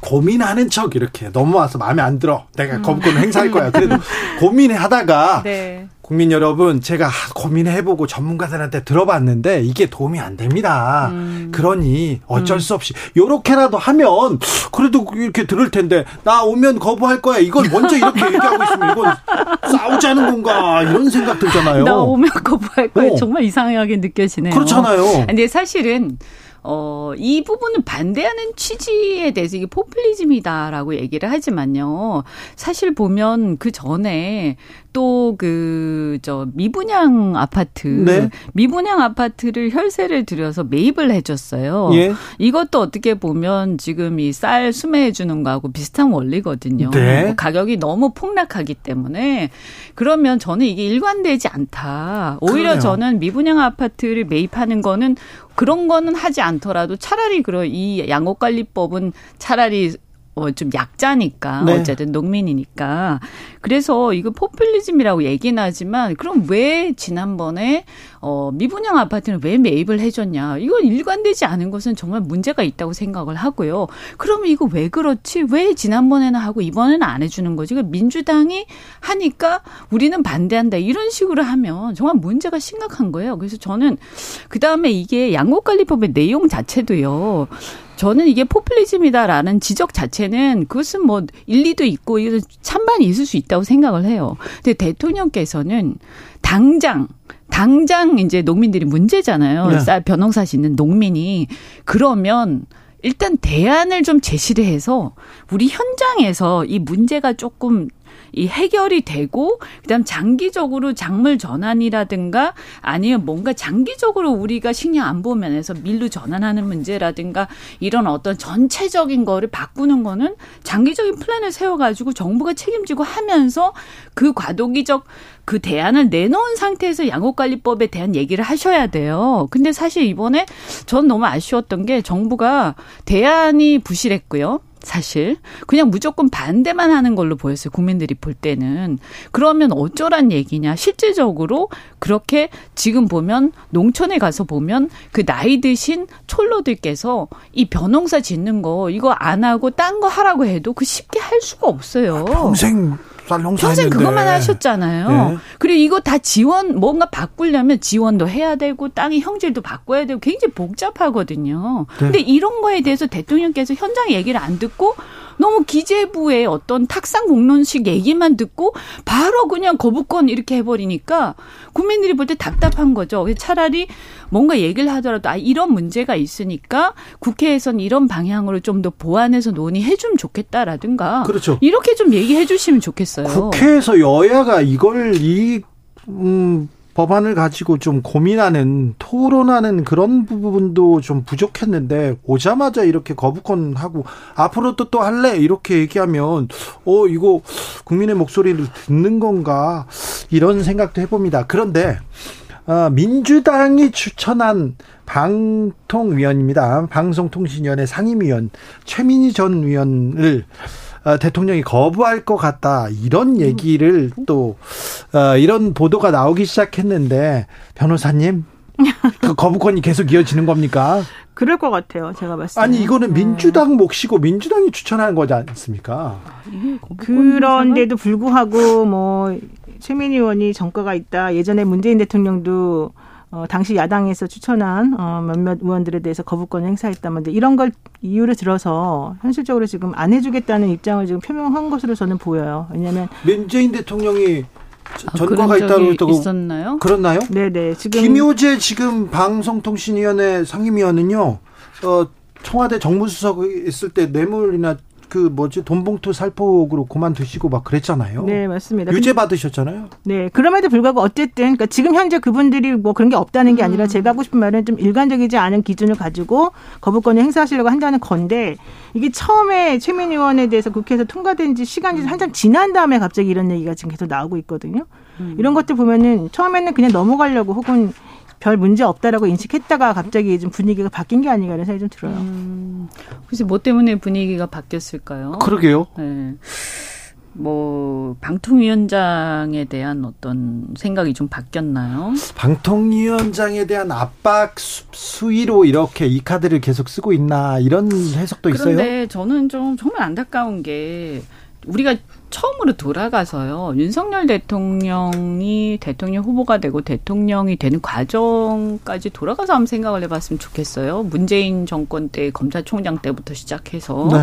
Speaker 1: 고민하는 척 이렇게 넘어와서 마음에 안 들어. 내가 음. 검권 행사할 거야. 그래도 고민하다가
Speaker 5: 네.
Speaker 1: 국민 여러분, 제가 고민해보고 전문가들한테 들어봤는데 이게 도움이 안 됩니다. 음. 그러니 어쩔 음. 수 없이 요렇게라도 하면 그래도 이렇게 들을 텐데 나 오면 거부할 거야. 이걸 먼저 이렇게 얘기하고 있으면 이건 싸우자는 건가 이런 생각 들잖아요.
Speaker 4: 나 오면 거부할 거야. 어. 정말 이상하게 느껴지네요.
Speaker 1: 그렇잖아요.
Speaker 4: 근데 사실은 어, 이 부분은 반대하는 취지에 대해서 이게 포퓰리즘이다라고 얘기를 하지만요. 사실 보면 그 전에 또그저 미분양 아파트
Speaker 1: 네.
Speaker 4: 미분양 아파트를 혈세를 들여서 매입을 해줬어요. 예. 이것도 어떻게 보면 지금 이 쌀 수매해 주는 거하고 비슷한 원리거든요.
Speaker 1: 네. 그러니까
Speaker 4: 가격이 너무 폭락하기 때문에 그러면 저는 이게 일관되지 않다. 오히려 그래요. 저는 미분양 아파트를 매입하는 거는 그런 거는 하지 않더라도 차라리 그런 이양옥관리법은 차라리 어, 좀 약자니까 네. 어쨌든 농민이니까 그래서 이거 포퓰리즘이라고 얘기는 하지만 그럼 왜 지난번에 어, 미분양 아파트는 왜 매입을 해줬냐 이건 일관되지 않은 것은 정말 문제가 있다고 생각을 하고요. 그러면 이거 왜 그렇지? 왜 지난번에는 하고 이번에는 안 해주는 거지? 그 민주당이 하니까 우리는 반대한다 이런 식으로 하면 정말 문제가 심각한 거예요. 그래서 저는 그 다음에 이게 양곡관리법의 내용 자체도요. 저는 이게 포퓰리즘이다라는 지적 자체는 그것은 뭐 일리도 있고 이거 찬반이 있을 수 있다고 생각을 해요. 근데 대통령께서는 당장 당장 이제 농민들이 문제잖아요. 네. 변홍사 씨는 농민이 그러면 일단 대안을 좀 제시를 해서 우리 현장에서 이 문제가 조금 이 해결이 되고 그다음 장기적으로 작물 전환이라든가 아니면 뭔가 장기적으로 우리가 식량 안보 면에서 밀로 전환하는 문제라든가 이런 어떤 전체적인 거를 바꾸는 거는 장기적인 플랜을 세워 가지고 정부가 책임지고 하면서 그 과도기적 그 대안을 내놓은 상태에서 양호관리법에 대한 얘기를 하셔야 돼요. 근데 사실 이번에 전 너무 아쉬웠던 게 정부가 대안이 부실했고요. 사실 그냥 무조건 반대만 하는 걸로 보였어요. 국민들이 볼 때는 그러면 어쩌란 얘기냐? 실질적으로 그렇게 지금 보면 농촌에 가서 보면 그 나이 드신 촌로들께서이 벼농사 짓는 거 이거 안 하고 딴 거 하라고 해도 그 쉽게 할 수가 없어요. 아,
Speaker 1: 평생
Speaker 4: 쌀 평생 그것만 하셨잖아요. 네. 그리고 이거 다 지원 뭔가 바꾸려면 지원도 해야 되고 땅의 형질도 바꿔야 되고 굉장히 복잡하거든요. 네. 근데 이런 거에 대해서 대통령께서 현장 얘기를 안 듣고 너무 기재부의 어떤 탁상 공론식 얘기만 듣고 바로 그냥 거부권 이렇게 해버리니까 국민들이 볼 때 답답한 거죠. 차라리 뭔가 얘기를 하더라도 아 이런 문제가 있으니까 국회에선 이런 방향으로 좀 더 보완해서 논의해 주면 좋겠다라든가.
Speaker 1: 그렇죠.
Speaker 4: 이렇게 좀 얘기해 주시면 좋겠어요.
Speaker 1: 국회에서 여야가 이걸 이 음, 법안을 가지고 좀 고민하는 토론하는 그런 부분도 좀 부족했는데 오자마자 이렇게 거부권 하고 앞으로 또 또 할래 이렇게 얘기하면 어 이거 국민의 목소리를 듣는 건가 이런 생각도 해봅니다. 그런데 어, 민주당이 추천한 방통위원입니다. 방송통신위원회 상임위원 최민희 전 위원을 어, 대통령이 거부할 것 같다 이런 얘기를 또 어, 이런 보도가 나오기 시작했는데 변호사님 그 거부권이 계속 이어지는 겁니까?
Speaker 5: 그럴 것 같아요. 제가 봤을 때.
Speaker 1: 아니 이거는 네. 민주당 몫이고 민주당이 추천하는 거지 않습니까? 아,
Speaker 5: 예, 그런데도 불구하고 뭐 최민희 의원이 정가가 있다. 예전에 문재인 대통령도 어, 당시 야당에서 추천한 어, 몇몇 의원들에 대해서 거부권을 행사했다는데 이런 걸 이유를 들어서 현실적으로 지금 안 해주겠다는 입장을 지금 표명한 것으로 저는 보여요. 왜냐하면
Speaker 1: 문재인 대통령이 아, 전과가 있다고 했다고
Speaker 4: 있었나요?
Speaker 1: 그렇나요?
Speaker 5: 네네.
Speaker 1: 지금 김효재 지금 방송통신위원회 상임위원은요. 어, 청와대 정무수석 있을 때 뇌물이나 그 뭐지 돈봉투 살포로 그만두시고 막 그랬잖아요.
Speaker 5: 네 맞습니다.
Speaker 1: 유죄 받으셨잖아요.
Speaker 5: 네 그럼에도 불구하고 어쨌든 그러니까 지금 현재 그분들이 뭐 그런 게 없다는 게 아니라 음. 제가 하고 싶은 말은 좀 일관적이지 않은 기준을 가지고 거부권을 행사하시려고 한다는 건데 이게 처음에 최민 의원에 대해서 국회에서 통과된 지 시간이 음. 한참 지난 다음에 갑자기 이런 얘기가 지금 계속 나오고 있거든요. 음. 이런 것들 보면은 처음에는 그냥 넘어가려고 혹은 별 문제 없다라고 인식했다가 갑자기 좀 분위기가 바뀐 게 아닌가 이런 생각이 좀 들어요. 음,
Speaker 4: 글쎄 뭐 때문에 분위기가 바뀌었을까요?
Speaker 1: 그러게요.
Speaker 4: 네. 뭐 방통위원장에 대한 어떤 생각이 좀 바뀌었나요?
Speaker 1: 방통위원장에 대한 압박 수, 위로 이렇게 이 카드를 계속 쓰고 있나 이런 해석도 그런데 있어요. 그런데
Speaker 4: 저는 좀 정말 안타까운 게 우리가 처음으로 돌아가서요. 윤석열 대통령이 대통령 후보가 되고 대통령이 되는 과정까지 돌아가서 한번 생각을 해봤으면 좋겠어요. 문재인 정권 때 검찰총장 때부터 시작해서. 네.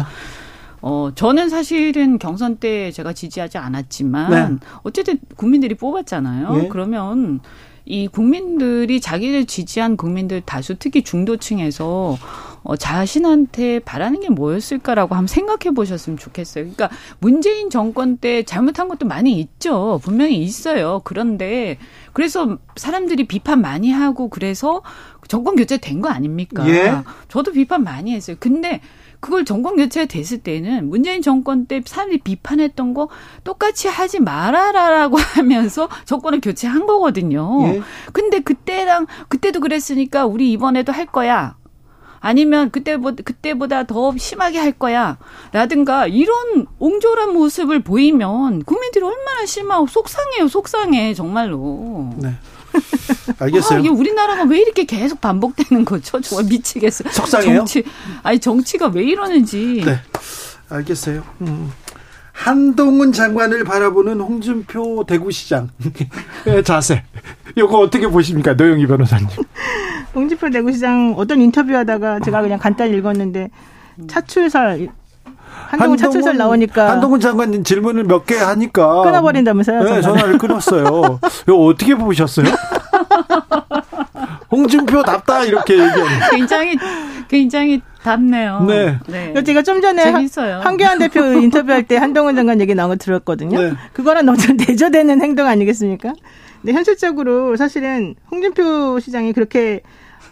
Speaker 4: 어, 저는 사실은 경선 때 제가 지지하지 않았지만 네. 어쨌든 국민들이 뽑았잖아요. 네. 그러면 이 국민들이 자기를 지지한 국민들 다수 특히 중도층에서 어, 자신한테 바라는 게 뭐였을까라고 한번 생각해 보셨으면 좋겠어요. 그러니까 문재인 정권 때 잘못한 것도 많이 있죠. 분명히 있어요. 그런데 그래서 사람들이 비판 많이 하고 그래서 정권 교체 된 거 아닙니까?
Speaker 1: 예?
Speaker 4: 저도 비판 많이 했어요. 근데 그걸 정권 교체 됐을 때는 문재인 정권 때 사람들이 비판했던 거 똑같이 하지 말아라라고 하면서 정권을 교체한 거거든요. 예? 근데 그때랑 그때도 그랬으니까 우리 이번에도 할 거야. 아니면 그때보다, 그때보다 더 심하게 할 거야. 라든가 이런 옹졸한 모습을 보이면 국민들이 얼마나 심하고 속상해요, 속상해, 정말로. 네.
Speaker 1: 알겠어요. 아, 이게
Speaker 4: 우리나라가 왜 이렇게 계속 반복되는 거죠? 정말 미치겠어요.
Speaker 1: 속상해요.
Speaker 4: 정치, 아니 정치가 왜 이러는지.
Speaker 1: 네, 알겠어요. 음. 한동훈 장관을 바라보는 홍준표 대구시장 예, 자세. 이거 어떻게 보십니까, 노영희 변호사님?
Speaker 5: 홍준표 대구시장 어떤 인터뷰하다가 제가 그냥 간단히 읽었는데 차출설 한동훈, 한동훈 차출설 나오니까
Speaker 1: 한동훈 장관님 질문을 몇 개 하니까
Speaker 5: 끊어버린다면서요?
Speaker 1: 네, 전화를 끊었어요. 이거 어떻게 보셨어요? 홍준표 답다 이렇게 얘기하는.
Speaker 4: 굉장히 굉장히 답네요. 네. 네.
Speaker 5: 제가 좀 전에 재밌어요. 황교안 대표 인터뷰할 때 한동훈 장관 얘기 나온 거 들었거든요. 네. 그거랑 너무 좀 대조되는 행동 아니겠습니까? 근데 현실적으로 사실은 홍준표 시장이 그렇게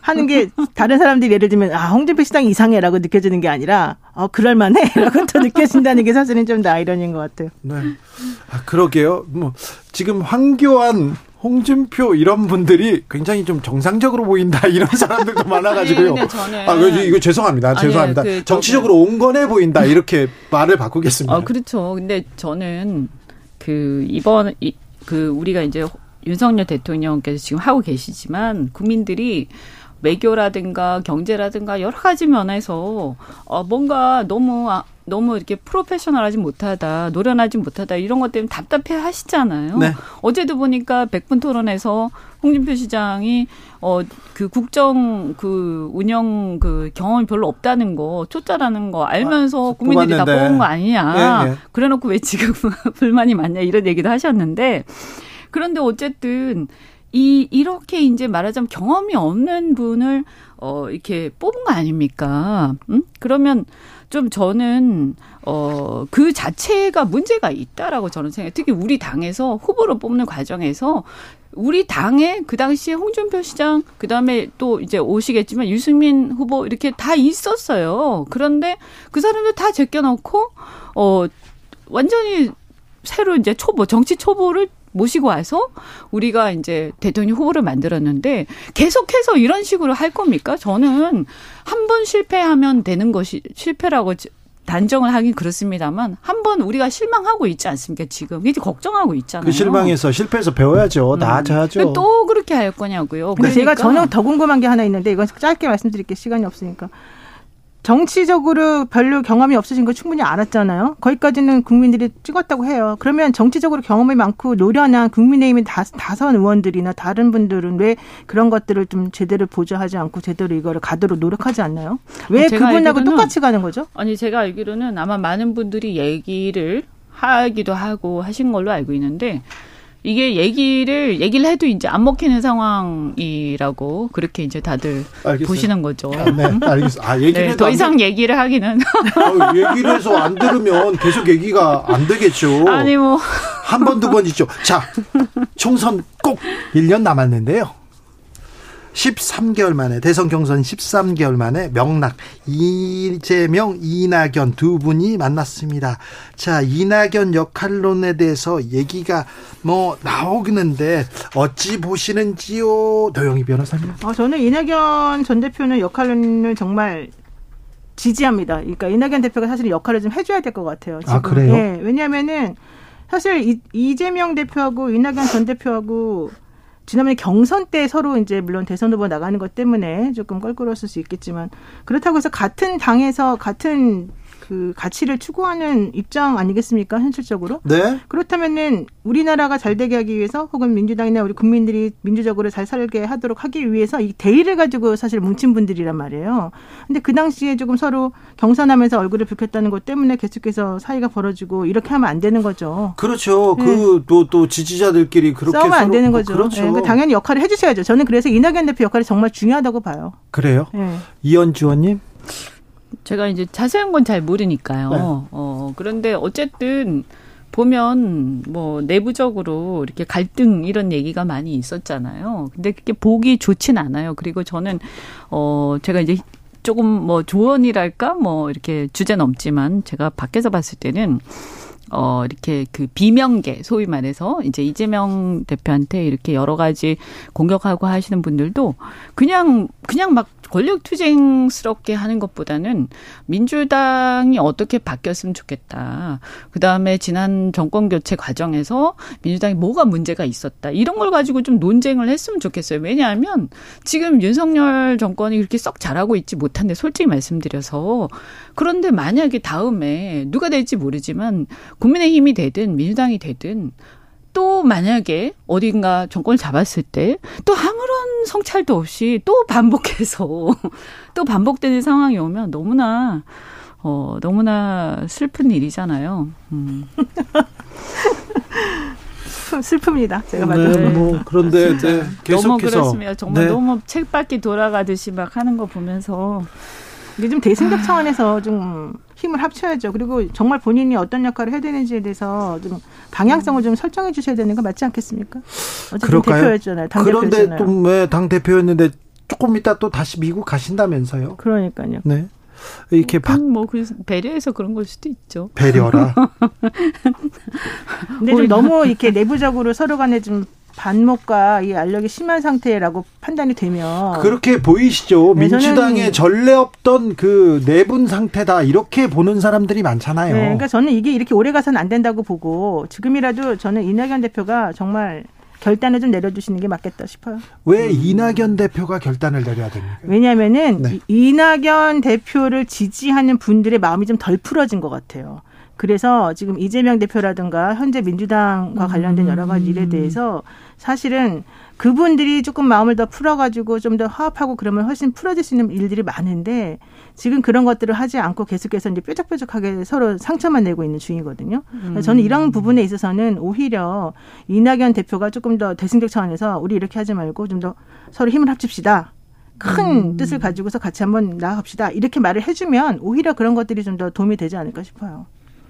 Speaker 5: 하는 게 다른 사람들이 예를 들면 아 홍준표 시장 이상해라고 느껴지는 게 아니라 어 그럴만해라고 또 느껴진다는 게 사실은 좀 나이런인 것 같아요.
Speaker 1: 네, 아, 그러게요. 뭐 지금 황교안 홍준표 이런 분들이 굉장히 좀 정상적으로 보인다 이런 사람들도 많아가지고요.
Speaker 4: 네, 아
Speaker 1: 이거 죄송합니다. 죄송합니다. 아니 그, 정치적으로 저는... 온건해 보인다 이렇게 말을 바꾸겠습니다. 아
Speaker 4: 그렇죠. 근데 저는 그 이번 이, 그 우리가 이제 윤석열 대통령께서 지금 하고 계시지만 국민들이 외교라든가 경제라든가 여러 가지 면에서 어 뭔가 너무 아, 너무 이렇게 프로페셔널하지 못하다, 노련하지 못하다 이런 것 때문에 답답해 하시잖아요.
Speaker 1: 네.
Speaker 4: 어제도 보니까 백분 토론에서 홍준표 시장이 어그 국정 그 운영 그 경험이 별로 없다는 거 초짜라는 거 알면서 아, 국민들이 뽑았는데. 다 뽑은 거 아니냐. 네, 네. 그래놓고 왜 지금 불만이 많냐 이런 얘기도 하셨는데 그런데 어쨌든 이 이렇게 이제 말하자면 경험이 없는 분을 어 이렇게 뽑은 거 아닙니까? 음? 그러면 좀 저는 어그 자체가 문제가 있다라고 저는 생각해요. 특히 우리 당에서 후보로 뽑는 과정에서 우리 당에 그 당시에 홍준표 시장 그다음에 또 이제 오시겠지만 유승민 후보 이렇게 다 있었어요. 그런데 그 사람들 다 제껴놓고 어 완전히 새로 이제 초보 정치 초보를 모시고 와서 우리가 이제 대통령 후보를 만들었는데 계속해서 이런 식으로 할 겁니까? 저는 한 번 실패하면 되는 것이 실패라고 단정을 하긴 그렇습니다만 한 번 우리가 실망하고 있지 않습니까 지금 이제 걱정하고 있잖아요. 그
Speaker 1: 실망에서 실패해서 배워야죠. 음. 나아져야죠.
Speaker 4: 또 그렇게 할 거냐고요. 그러니까.
Speaker 5: 제가 전혀 더 궁금한 게 하나 있는데 이건 짧게 말씀드릴게 시간이 없으니까 정치적으로 별로 경험이 없으신 거 충분히 알았잖아요. 거기까지는 국민들이 찍었다고 해요. 그러면 정치적으로 경험이 많고 노련한 국민의힘의 다, 다선 의원들이나 다른 분들은 왜 그런 것들을 좀 제대로 보좌하지 않고 제대로 이거를 가도록 노력하지 않나요? 왜 그분하고 똑같이 가는 거죠?
Speaker 4: 아니 제가 알기로는 아마 많은 분들이 얘기를 하기도 하고 하신 걸로 알고 있는데 이게 얘기를 얘기를 해도 이제 안 먹히는 상황이라고 그렇게 이제 다들 알겠어요. 보시는 거죠.
Speaker 1: 아, 네, 음? 알겠어. 아, 얘기를 네,
Speaker 4: 더 이상 얘기를 하기는
Speaker 1: 아, 얘기를 해서 안 들으면 계속 얘기가 안 되겠죠.
Speaker 4: 아니
Speaker 1: 뭐 한 번 두번 번 있죠. 자, 총선 꼭 1년 남았는데요. 13개월 만에 대선 경선 13개월 만에 명락 이재명 이낙연 두 분이 만났습니다. 자 이낙연 역할론에 대해서 얘기가 뭐 나오는데 어찌 보시는지요, 노영희 변호사님?
Speaker 5: 어, 저는 이낙연 전 대표는 역할론을 정말 지지합니다. 그러니까 이낙연 대표가 사실 역할을 좀 해줘야 될 것 같아요. 아, 지금.
Speaker 1: 아 그래요? 예,
Speaker 5: 왜냐하면은 사실 이, 이재명 대표하고 이낙연 전 대표하고 지난번에 경선 때 서로 이제 물론 대선 후보 뭐 나가는 것 때문에 조금 껄끄러웠을 수 있겠지만 그렇다고 해서 같은 당에서 같은 그 가치를 추구하는 입장 아니겠습니까 현실적으로?
Speaker 1: 네.
Speaker 5: 그렇다면은 우리나라가 잘 되게 하기 위해서 혹은 민주당이나 우리 국민들이 민주적으로 잘 살게 하도록 하기 위해서 이 대의를 가지고 사실 뭉친 분들이란 말이에요. 근데 그 당시에 조금 서로 경선하면서 얼굴을 붉혔다는 것 때문에 계속해서 사이가 벌어지고 이렇게 하면 안 되는 거죠.
Speaker 1: 그렇죠. 네. 그또또 또 지지자들끼리 그렇게 싸우면 안
Speaker 5: 되는 뭐 거죠. 네, 그렇죠. 네. 그러니까 당연히 역할을 해주셔야죠. 저는 그래서 이낙연 대표 역할이 정말 중요하다고 봐요.
Speaker 1: 그래요? 네. 이현주원님. 의
Speaker 4: 제가 이제 자세한 건 잘 모르니까요. 네. 어, 그런데 어쨌든 보면 뭐 내부적으로 이렇게 갈등 이런 얘기가 많이 있었잖아요. 근데 그게 보기 좋진 않아요. 그리고 저는 어 제가 이제 조금 뭐 조언이랄까 뭐 이렇게 주제는 없지만 제가 밖에서 봤을 때는 어, 이렇게 그 비명계, 소위 말해서 이제 이재명 대표한테 이렇게 여러 가지 공격하고 하시는 분들도 그냥, 그냥 막 권력 투쟁스럽게 하는 것보다는 민주당이 어떻게 바뀌었으면 좋겠다. 그 다음에 지난 정권 교체 과정에서 민주당이 뭐가 문제가 있었다. 이런 걸 가지고 좀 논쟁을 했으면 좋겠어요. 왜냐하면 지금 윤석열 정권이 그렇게 썩 잘하고 있지 못한데 솔직히 말씀드려서 그런데 만약에 다음에 누가 될지 모르지만 국민의힘이 되든 민주당이 되든 또 만약에 어딘가 정권을 잡았을 때 또 아무런 성찰도 없이 또 반복해서 또 반복되는 상황이 오면 너무나 어 너무나 슬픈 일이잖아요. 음.
Speaker 5: 슬픕니다. 제가 말로.
Speaker 1: 네, 뭐 그런데 이제 계속해서 너무 그렇습니다.
Speaker 4: 정말 네. 너무 책 밖에 돌아가듯이 막 하는 거 보면서
Speaker 5: 이게 좀 대승적 차원에서 좀 힘을 합쳐야죠. 그리고 정말 본인이 어떤 역할을 해야 되는지에 대해서 좀 방향성을 좀 설정해 주셔야 되는 거 맞지 않겠습니까?
Speaker 1: 어쨌든 대표였잖아요. 그런데 또 왜당 대표였는데 조금 이따 또 다시 미국 가신다면서요?
Speaker 5: 그러니까요.
Speaker 1: 네.
Speaker 4: 이렇게 뭐 박... 뭐 그 배려해서 그런 걸 수도 있죠.
Speaker 1: 배려라.
Speaker 5: 근데 좀 너무 이렇게 내부적으로 서로 간에 좀 반목과 이 알력이 심한 상태라고 판단이 되면
Speaker 1: 그렇게 보이시죠. 네, 민주당의 전례 없던 그 내분 상태다 이렇게 보는 사람들이 많잖아요.
Speaker 5: 네, 그러니까 저는 이게 이렇게 오래 가서는 안 된다고 보고 지금이라도 저는 이낙연 대표가 정말 결단을 좀 내려주시는 게 맞겠다 싶어요.
Speaker 1: 왜 이낙연 대표가 결단을 내려야 됩니까?
Speaker 5: 왜냐하면은 네. 이낙연 대표를 지지하는 분들의 마음이 좀 덜 풀어진 것 같아요. 그래서 지금 이재명 대표라든가 현재 민주당과 관련된 여러 가지 일에 음. 대해서 사실은 그분들이 조금 마음을 더 풀어가지고 좀 더 화합하고 그러면 훨씬 풀어질 수 있는 일들이 많은데 지금 그런 것들을 하지 않고 계속해서 이제 뾰족뾰족하게 서로 상처만 내고 있는 중이거든요. 음. 저는 이런 음. 부분에 있어서는 오히려 이낙연 대표가 조금 더 대승적 차원에서 우리 이렇게 하지 말고 좀 더 서로 힘을 합칩시다. 큰 음. 뜻을 가지고서 같이 한번 나아갑시다. 이렇게 말을 해주면 오히려 그런 것들이 좀 더 도움이 되지 않을까 싶어요.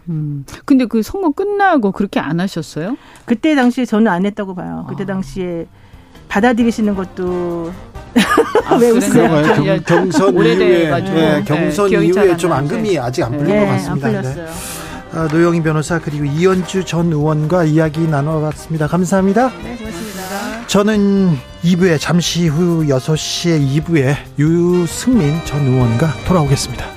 Speaker 1: 음. 근데 그 선거 끝나고 그렇게 안 하셨어요?
Speaker 5: 그때 당시에 저는 안 했다고 봐요. 그때 아. 당시에 받아들이시는 것도
Speaker 1: 아, 왜 웃으세요? 그런가요? 경, 예, 선 이후에 예, 네, 경선 네, 이후에 좀 앙금이 네. 아직 안 풀린 예, 것 같습니다. 안
Speaker 5: 네. 풀렸어요.
Speaker 1: 아, 노영희 변호사 그리고 이현주 전 의원과 이야기 나눠봤습니다. 감사합니다.
Speaker 5: 네, 고맙습니다.
Speaker 1: 저는 2부에 잠시 후 6시에 2부에 유승민 전 의원과 돌아오겠습니다.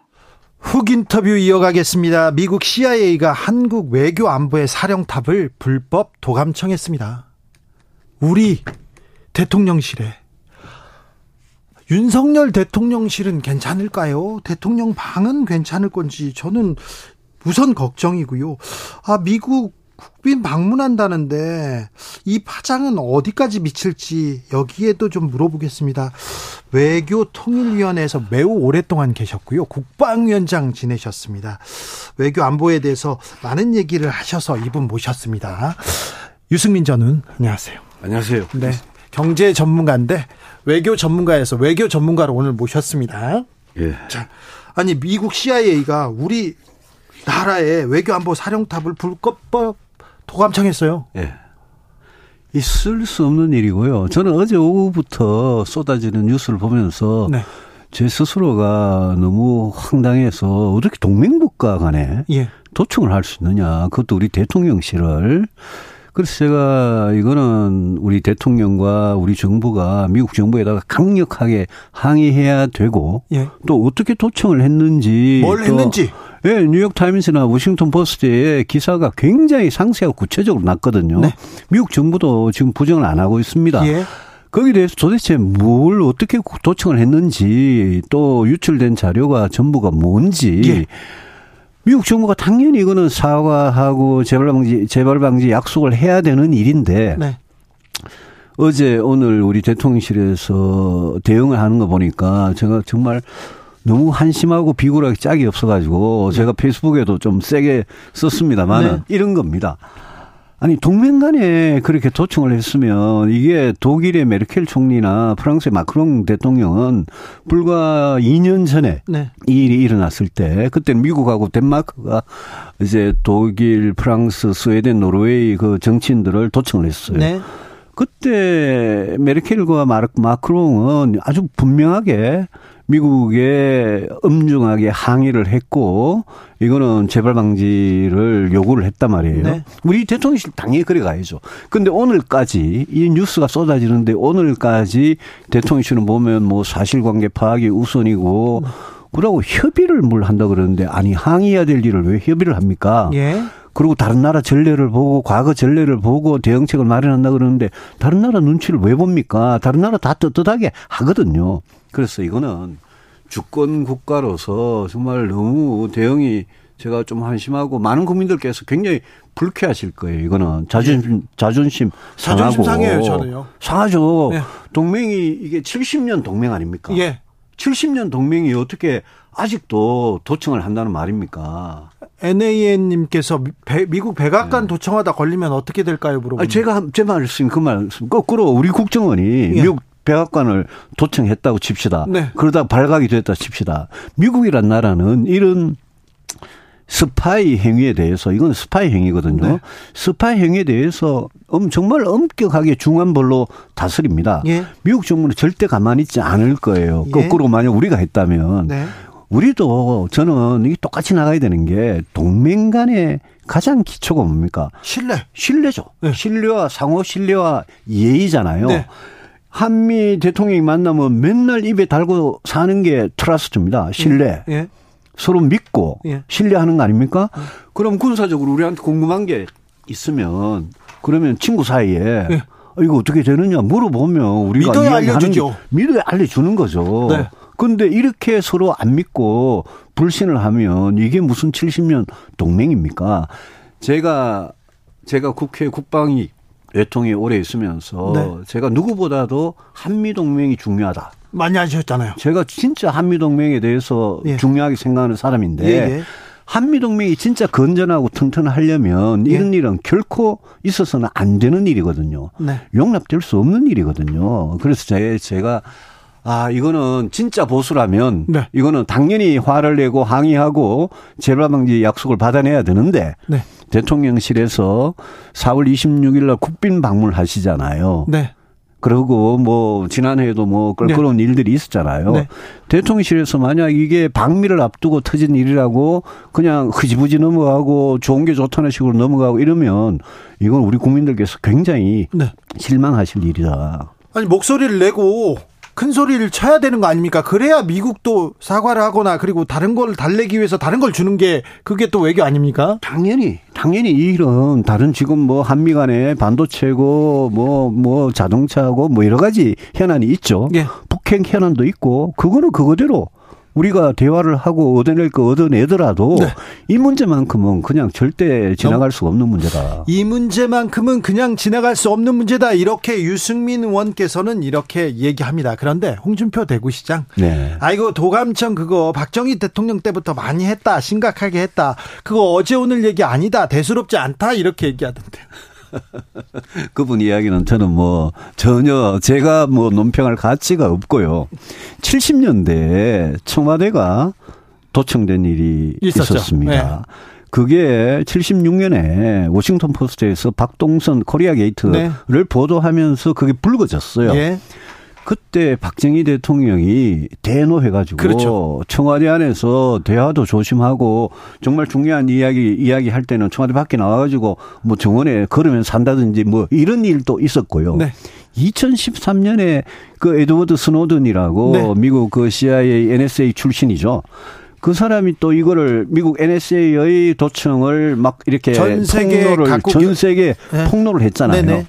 Speaker 1: 훅 인터뷰 이어가겠습니다. 미국 CIA가 한국 외교 안보의 사령탑을 불법 도감청했습니다. 우리 대통령실에 윤석열 대통령실은 괜찮을까요? 대통령 방은 괜찮을 건지 저는 우선 걱정이고요. 아 미국 국빈 방문한다는데 이 파장은 어디까지 미칠지 여기에도 좀 물어보겠습니다. 외교통일위원회에서 매우 오랫동안 계셨고요. 국방위원장 지내셨습니다. 외교 안보에 대해서 많은 얘기를 하셔서 이분 모셨습니다. 유승민 저는
Speaker 6: 안녕하세요.
Speaker 1: 안녕하세요. 네. 경제 전문가인데 외교 전문가에서 외교 전문가로 오늘 모셨습니다. 예. 자, 아니 미국 CIA가 우리 나라의 외교안보 사령탑을 불법 도감청했어요.
Speaker 6: 예. 있을 수 없는 일이고요. 저는 어제 오후부터 쏟아지는 뉴스를 보면서 네. 제 스스로가 너무 황당해서 어떻게 동맹국가 간에 예. 도청을 할 수 있느냐. 그것도 우리 대통령실을 그래서 제가 이거는 우리 대통령과 우리 정부가 미국 정부에다가 강력하게 항의해야 되고 예. 또 어떻게 도청을 했는지
Speaker 1: 뭘 했는지
Speaker 6: 예, 뉴욕 타임스나 워싱턴 포스트에 기사가 굉장히 상세하고 구체적으로 났거든요. 네. 미국 정부도 지금 부정을 안 하고 있습니다. 예. 거기에 대해서 도대체 뭘 어떻게 도청을 했는지 또 유출된 자료가 전부가 뭔지 예. 미국 정부가 당연히 이거는 사과하고 재벌 방지 재벌 방지 약속을 해야 되는 일인데 네. 어제 오늘 우리 대통령실에서 대응을 하는 거 보니까 제가 정말 너무 한심하고 비굴하게 짝이 없어가지고 제가 네. 페이스북에도 좀 세게 썼습니다만 네. 이런 겁니다. 아니 동맹 간에 그렇게 도청을 했으면 이게 독일의 메르켈 총리나 프랑스의 마크롱 대통령은 불과 2년 전에 네. 이 일이 일어났을 때 그때 미국하고 덴마크가 이제 독일, 프랑스, 스웨덴, 노르웨이 그 정치인들을 도청을 했어요. 네. 그때 메르켈과 마크롱은 아주 분명하게 미국에 엄중하게 항의를 했고 이거는 재발 방지를 요구를 했단 말이에요. 네. 우리 대통령실 당연히 그래 가야죠. 근데 오늘까지 이 뉴스가 쏟아지는데 오늘까지 대통령실은 보면 뭐 사실관계 파악이 우선이고 그러고 협의를 뭘 한다 그러는데 아니 항의해야 될 일을 왜 협의를 합니까? 예. 그리고 다른 나라 전례를 보고 과거 전례를 보고 대응책을 마련한다 그러는데 다른 나라 눈치를 왜 봅니까? 다른 나라 다 떳떳하게 하거든요. 그래서 이거는 주권 국가로서 정말 너무 대응이 제가 좀 한심하고 많은 국민들께서 굉장히 불쾌하실 거예요. 이거는 자존심 예. 자존심
Speaker 1: 상하고 상해요, 저는요.
Speaker 6: 상하죠. 예. 동맹이 이게 70년 동맹 아닙니까?
Speaker 1: 예.
Speaker 6: 70년 동맹이 어떻게 아직도 도청을 한다는 말입니까?
Speaker 1: NAN님께서 미국 백악관 네. 도청하다 걸리면 어떻게 될까요? 물어보는.
Speaker 6: 제가 제 말씀 그 말씀 거꾸로 우리 국정원이 예. 미국 백악관을 도청했다고 칩시다. 네. 그러다 발각이 됐다 칩시다. 미국이란 나라는 이런 스파이 행위에 대해서 이건 스파이 행위거든요. 네. 스파이 행위에 대해서 정말 엄격하게 중한벌로 다스립니다. 예. 미국 정부는 절대 가만히 있지 않을 거예요. 예. 거꾸로 만약 우리가 했다면 네. 우리도 저는 이게 똑같이 나가야 되는 게 동맹 간의 가장 기초가 뭡니까?
Speaker 1: 신뢰.
Speaker 6: 신뢰죠. 네. 신뢰와 상호 신뢰와 예의잖아요. 네. 한미 대통령이 만나면 맨날 입에 달고 사는 게 트러스트입니다. 신뢰. 예. 예. 서로 믿고 예. 신뢰하는 거 아닙니까? 예. 그럼 군사적으로 우리한테 궁금한 게 있으면 그러면 친구 사이에 예. 어, 이거 어떻게 되느냐 물어보면 우리가
Speaker 1: 믿어야 알려주죠.
Speaker 6: 믿어야 알려주는 거죠. 네. 근데 이렇게 서로 안 믿고 불신을 하면 이게 무슨 70년 동맹입니까? 제가 제가 국회 국방위 외통이 오래 있으면서 네. 제가 누구보다도 한미 동맹이 중요하다.
Speaker 1: 많이 하셨잖아요.
Speaker 6: 제가 진짜 한미 동맹에 대해서 예. 중요하게 생각하는 사람인데 예예. 한미 동맹이 진짜 건전하고 튼튼하려면 예. 이런 예. 일은 결코 있어서는 안 되는 일이거든요. 네. 용납될 수 없는 일이거든요. 그래서 제 제가 아, 이거는 진짜 보수라면 네. 이거는 당연히 화를 내고 항의하고 재발 방지 약속을 받아내야 되는데 네. 대통령실에서 4월 26일 날 국빈 방문 하시잖아요. 네. 그리고 뭐 지난해에도 뭐 그런 네. 일들이 있었잖아요. 네. 대통령실에서 만약 이게 방미를 앞두고 터진 일이라고 그냥 흐지부지 넘어가고 좋은 게 좋다는 식으로 넘어가고 이러면 이건 우리 국민들께서 굉장히 네. 실망하실 일이다.
Speaker 1: 아니 목소리를 내고 큰 소리를 쳐야 되는 거 아닙니까? 그래야 미국도 사과를 하거나 그리고 다른 걸 달래기 위해서 다른 걸 주는 게 그게 또 외교 아닙니까?
Speaker 6: 당연히 당연히 이 일은 다른 지금 뭐 한미 간에 반도체고 뭐뭐 뭐 자동차고 뭐 여러 가지 현안이 있죠. 예. 북핵 현안도 있고 그거는 그거대로 우리가 대화를 하고 얻어낼 거 얻어내더라도 네. 이 문제만큼은 그냥 절대 지나갈 수 없는 문제다.
Speaker 1: 이 문제만큼은 그냥 지나갈 수 없는 문제다. 이렇게 유승민 의원께서는 이렇게 얘기합니다. 그런데 홍준표 대구시장, 네. 아이고 도감청 그거 박정희 대통령 때부터 많이 했다, 심각하게 했다. 그거 어제 오늘 얘기 아니다, 대수롭지 않다 이렇게 얘기하던데.
Speaker 6: 그분 이야기는 저는 뭐 전혀 제가 뭐 논평할 가치가 없고요. 70년대에 청와대가 도청된 일이 있었죠. 있었습니다 네. 그게 76년에 워싱턴 포스트에서 박동선 코리아 게이트를 네. 보도하면서 그게 붉어졌어요 예. 그때 박정희 대통령이 대노해가지고 그렇죠. 청와대 안에서 대화도 조심하고 정말 중요한 이야기 이야기할 때는 청와대 밖에 나와가지고 뭐 정원에 걸으면 산다든지 뭐 이런 일도 있었고요. 네. 2013년에 그 에드워드 스노든이라고 네. 미국 그 CIA, NSA 출신이죠. 그 사람이 또 이거를 미국 NSA의 도청을 막 이렇게
Speaker 1: 전 세계 폭로를 전
Speaker 6: 세계 네. 폭로를 했잖아요. 네네.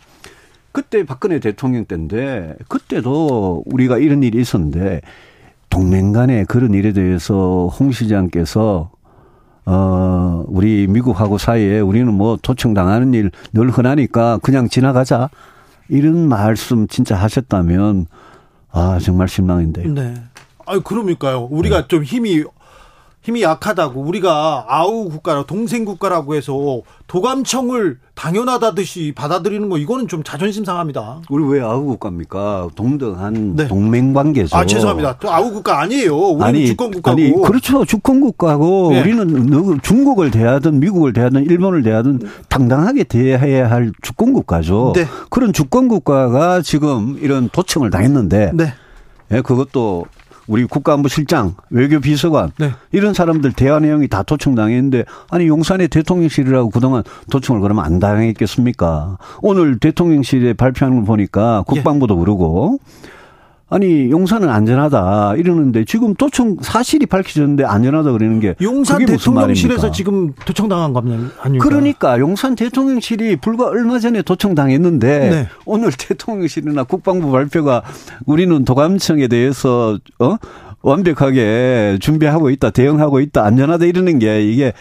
Speaker 6: 그때 박근혜 대통령 때인데 그때도 우리가 이런 일이 있었는데 동맹 간에 그런 일에 대해서 홍 시장께서 어, 우리 미국하고 사이에 우리는 뭐 도청당하는 일 늘 흔하니까 그냥 지나가자. 이런 말씀 진짜 하셨다면, 아, 정말 실망인데요. 네.
Speaker 1: 아 그러니까요. 우리가 네. 좀 힘이 힘이 약하다고 우리가 아우 국가라 동생 국가라고 해서 도감청을 당연하다듯이 받아들이는 거 이거는 좀 자존심 상합니다.
Speaker 6: 우리 왜 아우 국가입니까? 동등한 네. 동맹 관계죠.
Speaker 1: 아 죄송합니다. 또 아우 국가 아니에요. 우리는 아니, 주권 국가고. 아니
Speaker 6: 그렇죠. 주권 국가고 네. 우리는 중국을 대하든 미국을 대하든 일본을 대하든 당당하게 대해야 할 주권 국가죠. 네. 그런 주권 국가가 지금 이런 도청을 당했는데 네. 예, 그것도 우리 국가안보실장, 외교비서관 네. 이런 사람들 대화 내용이 다 도청당했는데 아니 용산의 대통령실이라고 그동안 도청을 그러면 안 당했겠습니까? 오늘 대통령실에 발표하는 걸 보니까 예. 국방부도 예. 그러고 아니 용산은 안전하다 이러는데 지금 도청 사실이 밝혀졌는데 안전하다 그러는 게
Speaker 1: 용산 대통령실에서 지금 도청당한 겁니다. 아닙니까?
Speaker 6: 그러니까 용산 대통령실이 불과 얼마 전에 도청당했는데 네. 오늘 대통령실이나 국방부 발표가 우리는 도감청에 대해서 어? 완벽하게 준비하고 있다, 대응하고 있다, 안전하다 이러는 게 이게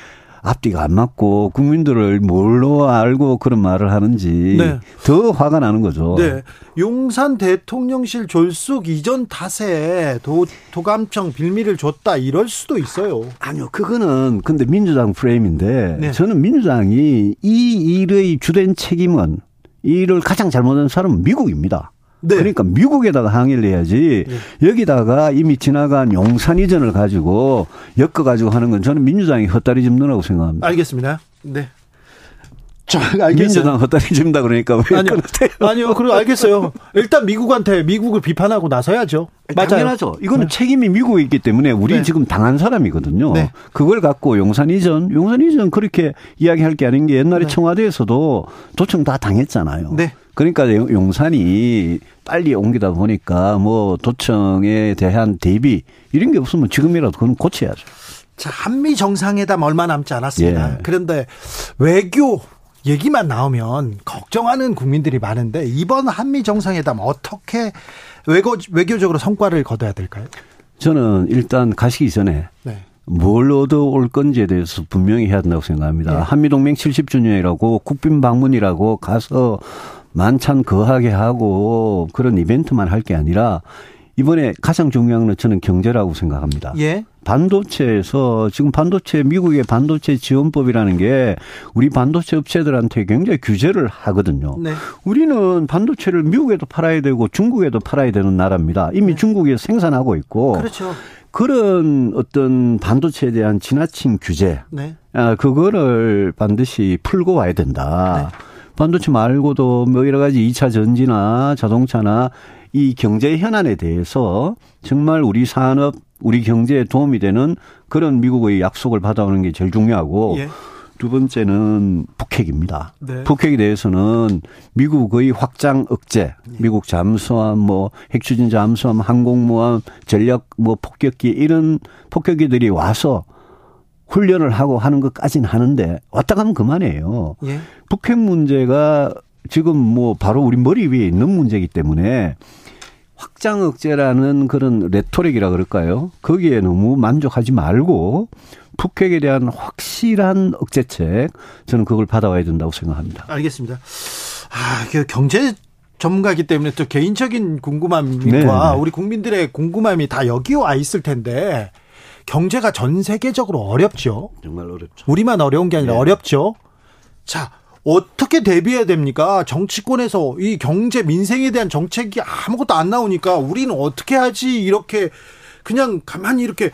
Speaker 6: 앞뒤가 안 맞고 국민들을 뭘로 알고 그런 말을 하는지 네. 더 화가 나는 거죠. 네.
Speaker 1: 용산 대통령실 졸속 이전 탓에 도, 도감청 빌미를 줬다 이럴 수도 있어요.
Speaker 6: 아니요. 그거는 근데 민주당 프레임인데 네. 저는 민주당이 이 일의 주된 책임은 이를 가장 잘못한 사람은 미국입니다. 네. 그러니까 미국에다가 항의를 해야지 네. 여기다가 이미 지나간 용산 이전을 가지고 엮어 가지고 하는 건 저는 민주당이 헛다리 짚느라고 생각합니다.
Speaker 1: 알겠습니다. 네.
Speaker 6: 알겠어 민주당 헛다리 집니다 그러니까 왜 아니요, 끊으세요?
Speaker 1: 아니요, 그리고 알겠어요. 일단 미국한테 미국을 비판하고 나서야죠.
Speaker 6: 아, 맞아요. 당연하죠. 이거는 네. 책임이 미국에 있기 때문에 우리 네. 지금 당한 사람이거든요. 네. 그걸 갖고 용산 이전, 용산 이전 그렇게 이야기할 게 아닌 게 옛날에 네. 청와대에서도 도청 다 당했잖아요. 네. 그러니까 용산이 빨리 옮기다 보니까 뭐 도청에 대한 대비 이런 게 없으면 지금이라도 그건 고쳐야죠.
Speaker 1: 자, 한미 정상회담 얼마 남지 않았습니다. 예. 그런데 외교 얘기만 나오면 걱정하는 국민들이 많은데 이번 한미 정상회담 어떻게 외교, 외교적으로 성과를 거둬야 될까요?
Speaker 6: 저는 일단 가시기 전에 네. 뭘 얻어올 건지에 대해서 분명히 해야 된다고 생각합니다. 네. 한미동맹 70주년이라고 국빈 방문이라고 가서 만찬 거하게 하고 그런 이벤트만 할 게 아니라 이번에 가장 중요한 건 저는 경제라고 생각합니다. 예. 반도체에서 지금 반도체 미국의 반도체 지원법이라는 게 우리 반도체 업체들한테 굉장히 규제를 하거든요. 네. 우리는 반도체를 미국에도 팔아야 되고 중국에도 팔아야 되는 나라입니다. 이미 네. 중국에 서 생산하고 있고 그렇죠. 그런 어떤 반도체에 대한 지나친 규제, 네. 아, 그거를 반드시 풀고 와야 된다. 네. 반도체 말고도 뭐 여러 가지 2차 전지나 자동차나 이 경제 현안에 대해서 정말 우리 산업, 우리 경제에 도움이 되는 그런 미국의 약속을 받아오는 게 제일 중요하고 예. 두 번째는 북핵입니다. 네. 북핵에 대해서는 미국의 확장 억제, 예. 미국 잠수함, 뭐 핵추진 잠수함, 항공모함, 전략 뭐 폭격기 이런 폭격기들이 와서 훈련을 하고 하는 것까지는 하는데 왔다 가면 그만해요. 예. 북핵 문제가 지금 뭐 바로 우리 머리 위에 있는 문제이기 때문에 확장 억제라는 그런 레토릭이라 그럴까요? 거기에 너무 만족하지 말고 북핵에 대한 확실한 억제책 저는 그걸 받아와야 된다고 생각합니다.
Speaker 1: 알겠습니다. 아, 그 경제 전문가기 이 때문에 또 개인적인 궁금함과 네. 네, 네. 우리 국민들의 궁금함이 다 여기 와 있을 텐데 경제가 전 세계적으로 어렵죠.
Speaker 6: 정말 어렵죠.
Speaker 1: 우리만 어려운 게 아니라 네. 어렵죠. 자, 어떻게 대비해야 됩니까? 정치권에서 이 경제 민생에 대한 정책이 아무것도 안 나오니까 우리는 어떻게 하지? 이렇게 그냥 가만히 이렇게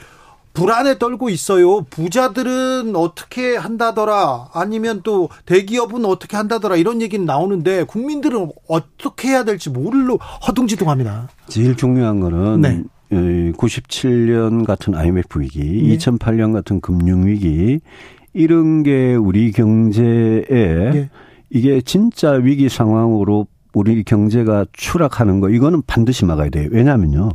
Speaker 1: 불안에 떨고 있어요. 부자들은 어떻게 한다더라. 아니면 또 대기업은 어떻게 한다더라. 이런 얘기는 나오는데 국민들은 어떻게 해야 될지 모를로 허둥지둥합니다.
Speaker 6: 제일 중요한 거는 네. 97년 예, 같은 IMF 위기, 네. 2008년 같은 금융 위기 이런 게 우리 경제에 네. 이게 진짜 위기 상황으로 우리 경제가 추락하는 거 이거는 반드시 막아야 돼요. 왜냐면요.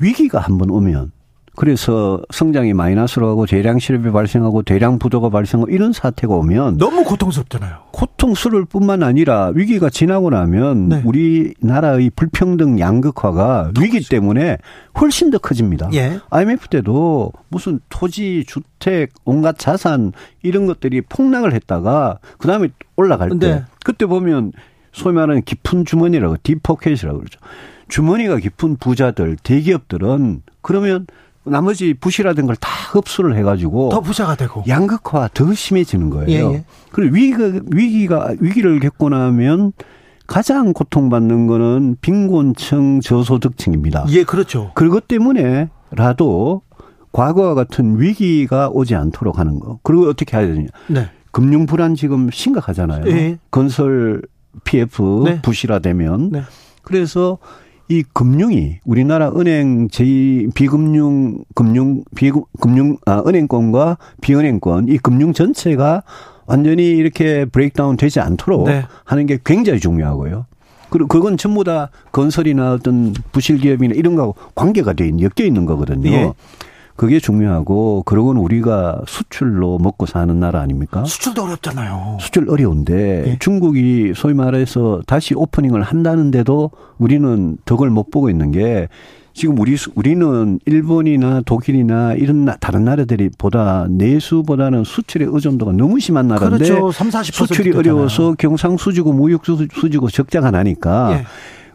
Speaker 6: 위기가 한번 오면 그래서 성장이 마이너스로 하고 대량 실업이 발생하고 대량 부도가 발생하고 이런 사태가 오면
Speaker 1: 너무 고통스럽잖아요.
Speaker 6: 고통스러울 뿐만 아니라 위기가 지나고 나면 네. 우리나라의 불평등 양극화가 위기 그죠 때문에 훨씬 더 커집니다. 예. IMF 때도 무슨 토지, 주택, 온갖 자산 이런 것들이 폭락을 했다가 그다음에 올라갈 때 네. 그때 보면 소위 말하는 깊은 주머니라고 딥포켓이라고 그러죠. 주머니가 깊은 부자들, 대기업들은 그러면 나머지 부실화된 걸 다 흡수를 해가지고
Speaker 1: 더 부자가 되고
Speaker 6: 양극화 더 심해지는 거예요. 예, 예. 그리고 위기가 위기가 위기를 겪고 나면 가장 고통받는 거는 빈곤층 저소득층입니다.
Speaker 1: 예, 그렇죠.
Speaker 6: 그것 때문에라도 과거와 같은 위기가 오지 않도록 하는 거. 그리고 어떻게 해야 되냐? 네. 금융 불안 지금 심각하잖아요. 예. 건설 PF 네. 부실화되면 네. 그래서 이 금융이 우리나라 은행 제 비금융 금융 비금융 아 은행권과 비은행권 이 금융 전체가 완전히 이렇게 브레이크다운 되지 않도록 네. 하는 게 굉장히 중요하고요. 그리고 그건 전부 다 건설이나 어떤 부실 기업이나 이런 거하고 관계가 돼 있는 엮여 있는 거거든요. 예. 그게 중요하고 그러곤 우리가 수출로 먹고 사는 나라 아닙니까?
Speaker 1: 수출도 어렵잖아요.
Speaker 6: 수출 어려운데 네. 중국이 소위 말해서 다시 오프닝을 한다는데도 우리는 덕을 못 보고 있는 게 지금 우리 우리는 일본이나 독일이나 이런 나, 다른 나라들이 보다 내수보다는 수출의 의존도가 너무 심한 나라인데
Speaker 1: 그렇죠.
Speaker 6: 수출이 어려워서 경상수지고 무역수지고 적자가 나니까 예.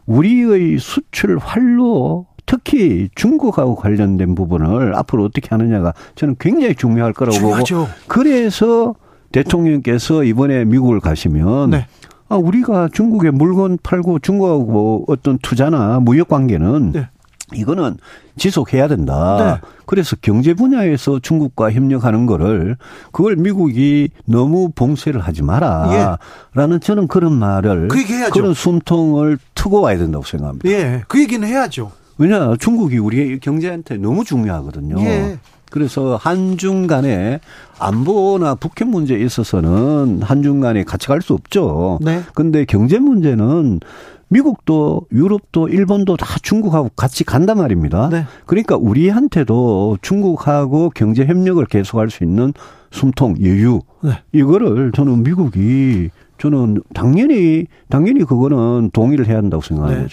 Speaker 6: 우리의 수출 활로 특히 중국하고 관련된 부분을 앞으로 어떻게 하느냐가 저는 굉장히 중요할 거라고 중요하죠. 보고 그래서 대통령께서 이번에 미국을 가시면 네. 아, 우리가 중국에 물건 팔고 중국하고 어떤 투자나 무역 관계는 네. 이거는 지속해야 된다. 네. 그래서 경제 분야에서 중국과 협력하는 거를 그걸 미국이 너무 봉쇄를 하지 마라. 예. 라는 저는 그런 말을 그 그런 숨통을 트고 와야 된다고 생각합니다.
Speaker 1: 예. 그 얘기는 해야죠.
Speaker 6: 왜냐 중국이 우리 경제한테 너무 중요하거든요. 예. 그래서 한중 간의 안보나 북핵 문제에 있어서는 한중 간에 같이 갈 수 없죠. 네. 근데 경제 문제는 미국도 유럽도 일본도 다 중국하고 같이 간단 말입니다. 네. 그러니까 우리한테도 중국하고 경제 협력을 계속할 수 있는 숨통 여유 네. 이거를 저는 미국이 저는 당연히 당연히 그거는 동의를 해야 한다고 생각하는 네.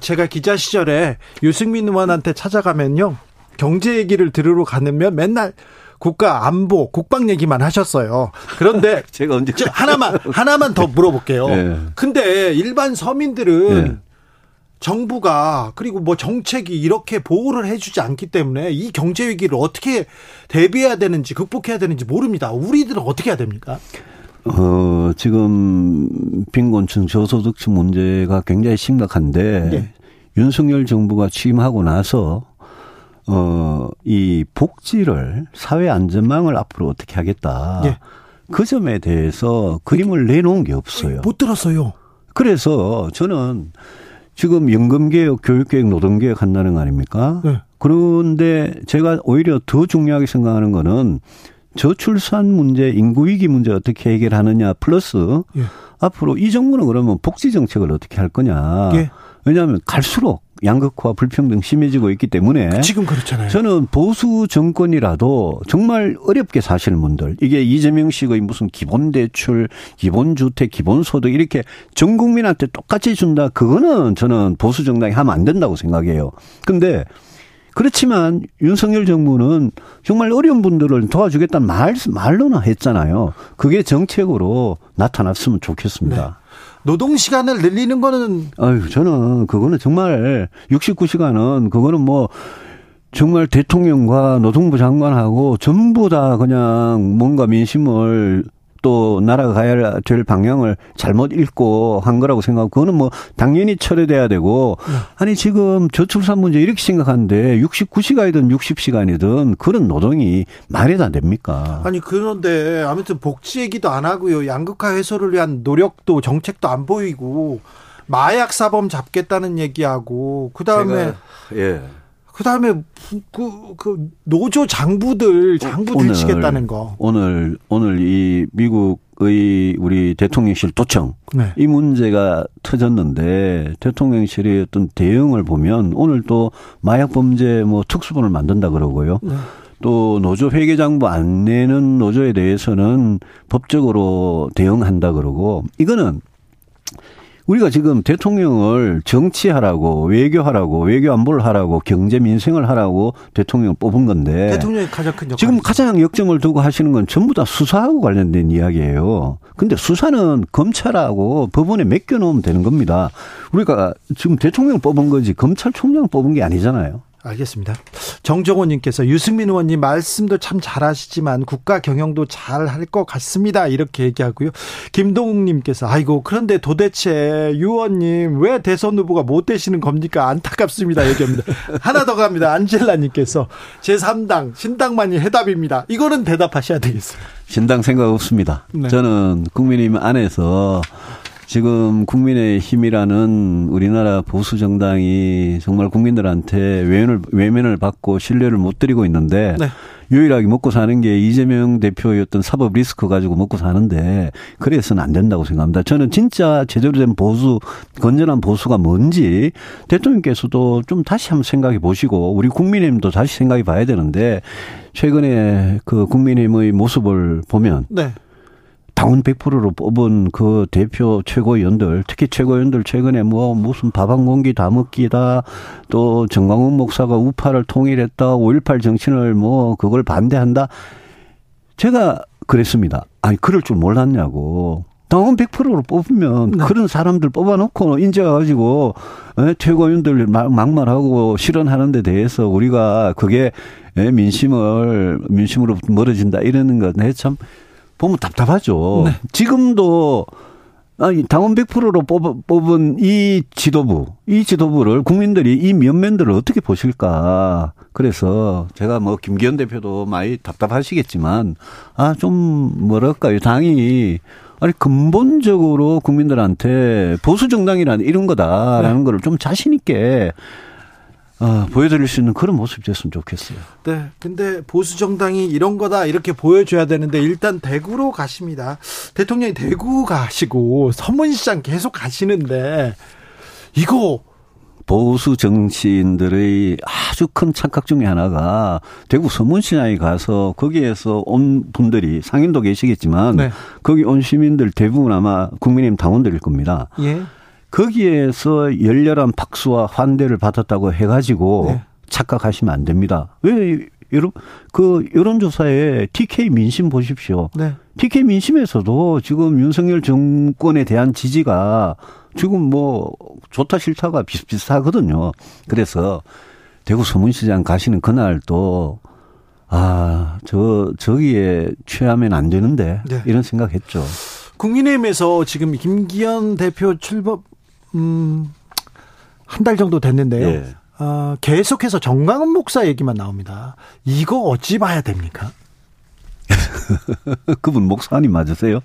Speaker 1: 제가 기자 시절에 유승민 의원한테 찾아가면요. 경제 얘기를 들으러 가면 맨날 국가 안보, 국방 얘기만 하셨어요. 그런데
Speaker 6: 제가 언제
Speaker 1: 하나만 하나만 더 물어볼게요. 네. 근데 일반 서민들은 네. 정부가 그리고 뭐 정책이 이렇게 보호를 해주지 않기 때문에 이 경제 위기를 어떻게 대비해야 되는지 극복해야 되는지 모릅니다. 우리들은 어떻게 해야 됩니까?
Speaker 6: 어, 지금 빈곤층 저소득층 문제가 굉장히 심각한데 네. 윤석열 정부가 취임하고 나서 어, 이 복지를 사회 안전망을 앞으로 어떻게 하겠다. 네. 그 점에 대해서 그림을 내놓은 게 없어요.
Speaker 1: 못 들었어요.
Speaker 6: 그래서 저는 지금 연금개혁, 교육개혁, 노동개혁 한다는 거 아닙니까? 네. 그런데 제가 오히려 더 중요하게 생각하는 거는 저출산 문제, 인구위기 문제 어떻게 해결하느냐 플러스 예. 앞으로 이 정부는 그러면 복지 정책을 어떻게 할 거냐. 예. 왜냐하면 갈수록 양극화 불평등 심해지고 있기 때문에
Speaker 1: 지금 그렇잖아요.
Speaker 6: 저는 보수 정권이라도 정말 어렵게 사실 분들 이게 이재명 씨의 무슨 기본 대출, 기본 주택, 기본 소득 이렇게 전 국민한테 똑같이 준다 그거는 저는 보수 정당이 하면 안 된다고 생각해요. 근데 그렇지만 윤석열 정부는 정말 어려운 분들을 도와주겠다는 말, 말로나 했잖아요. 그게 정책으로 나타났으면 좋겠습니다. 네.
Speaker 1: 노동 시간을 늘리는 거는
Speaker 6: 아유 저는 그거는 정말 69시간은 그거는 뭐 정말 대통령과 노동부 장관하고 전부 다 그냥 뭔가 민심을 또 나라가 가야 될 방향을 잘못 읽고 한 거라고 생각하고 그거는 뭐 당연히 철회돼야 되고 네. 아니 지금 저출산 문제 이렇게 생각하는데 69시간이든 60시간이든 그런 노동이 말이 안 됩니까?
Speaker 1: 아니 그런데 아무튼 복지 얘기도 안 하고요. 양극화 해소를 위한 노력도 정책도 안 보이고 마약 사범 잡겠다는 얘기하고 그다음에 예. 그다음에 그, 그 노조 장부들 장부 오늘, 들치겠다는 거.
Speaker 6: 오늘 오늘 이 미국의 우리 대통령실 도청 네. 이 문제가 터졌는데 대통령실의 어떤 대응을 보면 오늘 또 마약 범죄 뭐 특수본을 만든다 그러고요. 네. 또 노조 회계장부 안 내는 노조에 대해서는 법적으로 대응한다 그러고 이거는 우리가 지금 대통령을 정치하라고 외교하라고 외교 안보를 하라고 경제 민생을 하라고 대통령 을 뽑은 건데
Speaker 1: 대통령이 가장 큰
Speaker 6: 지금 가장 역점을 두고 하시는 건 전부 다 수사하고 관련된 이야기예요. 근데 수사는 검찰하고 법원에 맡겨놓으면 되는 겁니다. 우리가 지금 대통령 뽑은 거지 검찰총장 뽑은 게 아니잖아요.
Speaker 1: 알겠습니다. 정정호님께서 유승민 의원님 말씀도 참 잘하시지만 국가 경영도 잘 할 것 같습니다. 이렇게 얘기하고요. 김동욱님께서 아이고 그런데 도대체 유 의원님 왜 대선 후보가 못 되시는 겁니까? 안타깝습니다. 얘기합니다. 하나 더 갑니다. 안젤라님께서 제3당 신당만이 해답입니다. 이거는 대답하셔야 되겠어요.
Speaker 6: 신당 생각 없습니다. 네. 저는 국민의힘 안에서 지금 국민의 힘이라는 우리나라 보수 정당이 정말 국민들한테 외면을 외면을 받고 신뢰를 못 드리고 있는데 네. 유일하게 먹고 사는 게 이재명 대표의 어떤 사법 리스크 가지고 먹고 사는데 그래서는 안 된다고 생각합니다. 저는 진짜 제대로 된 보수 건전한 보수가 뭔지 대통령께서도 좀 다시 한번 생각해 보시고 우리 국민의힘도 다시 생각해 봐야 되는데 최근에 그 국민의힘의 모습을 보면 네. 당원 100%로 뽑은 그 대표 최고위원들, 특히 최고위원들 최근에 뭐 무슨 밥 한 공기 다 먹기다, 또 정광훈 목사가 우파를 통일했다, 5.18 정신을 뭐 그걸 반대한다. 제가 그랬습니다. 아니, 그럴 줄 몰랐냐고. 당원 100%로 뽑으면 네. 그런 사람들 뽑아놓고 인정해가지고 예, 최고위원들 막말하고 실언하는데 대해서 우리가 그게 예, 민심을 민심으로 멀어진다 이러는 것 건참 네, 보면 답답하죠. 네. 지금도 아니, 당원 100%로 뽑, 뽑은 이 지도부, 이 지도부를 국민들이 이 면면들을 어떻게 보실까. 그래서 제가 뭐 김기현 대표도 많이 답답하시겠지만, 아, 좀 뭐랄까요. 당이, 아니, 근본적으로 국민들한테 보수정당이라는 이런 거다라는 네. 거를 좀 자신있게 어, 보여드릴 수 있는 그런 모습이 됐으면 좋겠어요.
Speaker 1: 네. 근데 보수 정당이 이런 거다 이렇게 보여줘야 되는데 일단 대구로 가십니다. 대통령이 대구 가시고 서문시장 계속 가시는데 이거
Speaker 6: 보수 정치인들의 아주 큰 착각 중의 하나가 대구 서문시장에 가서 거기에서 온 분들이 상인도 계시겠지만 네. 거기 온 시민들 대부분 아마 국민의힘 당원들일 겁니다. 예. 거기에서 열렬한 박수와 환대를 받았다고 해가지고 네. 착각하시면 안 됩니다. 왜 여론 그 여론조사에 TK 민심 보십시오. 네. TK 민심에서도 지금 윤석열 정권에 대한 지지가 지금 뭐 좋다 싫다가 비슷비슷하거든요. 그래서 대구 소문시장 가시는 그날도 아 저 저기에 취하면 안 되는데 네. 이런 생각했죠.
Speaker 1: 국민의힘에서 지금 김기현 대표 출범 음, 한 달 정도 됐는데요. 예. 어, 계속해서 정강훈 목사 얘기만 나옵니다. 이거 어찌 봐야 됩니까?
Speaker 6: 그분 목사님 맞으세요?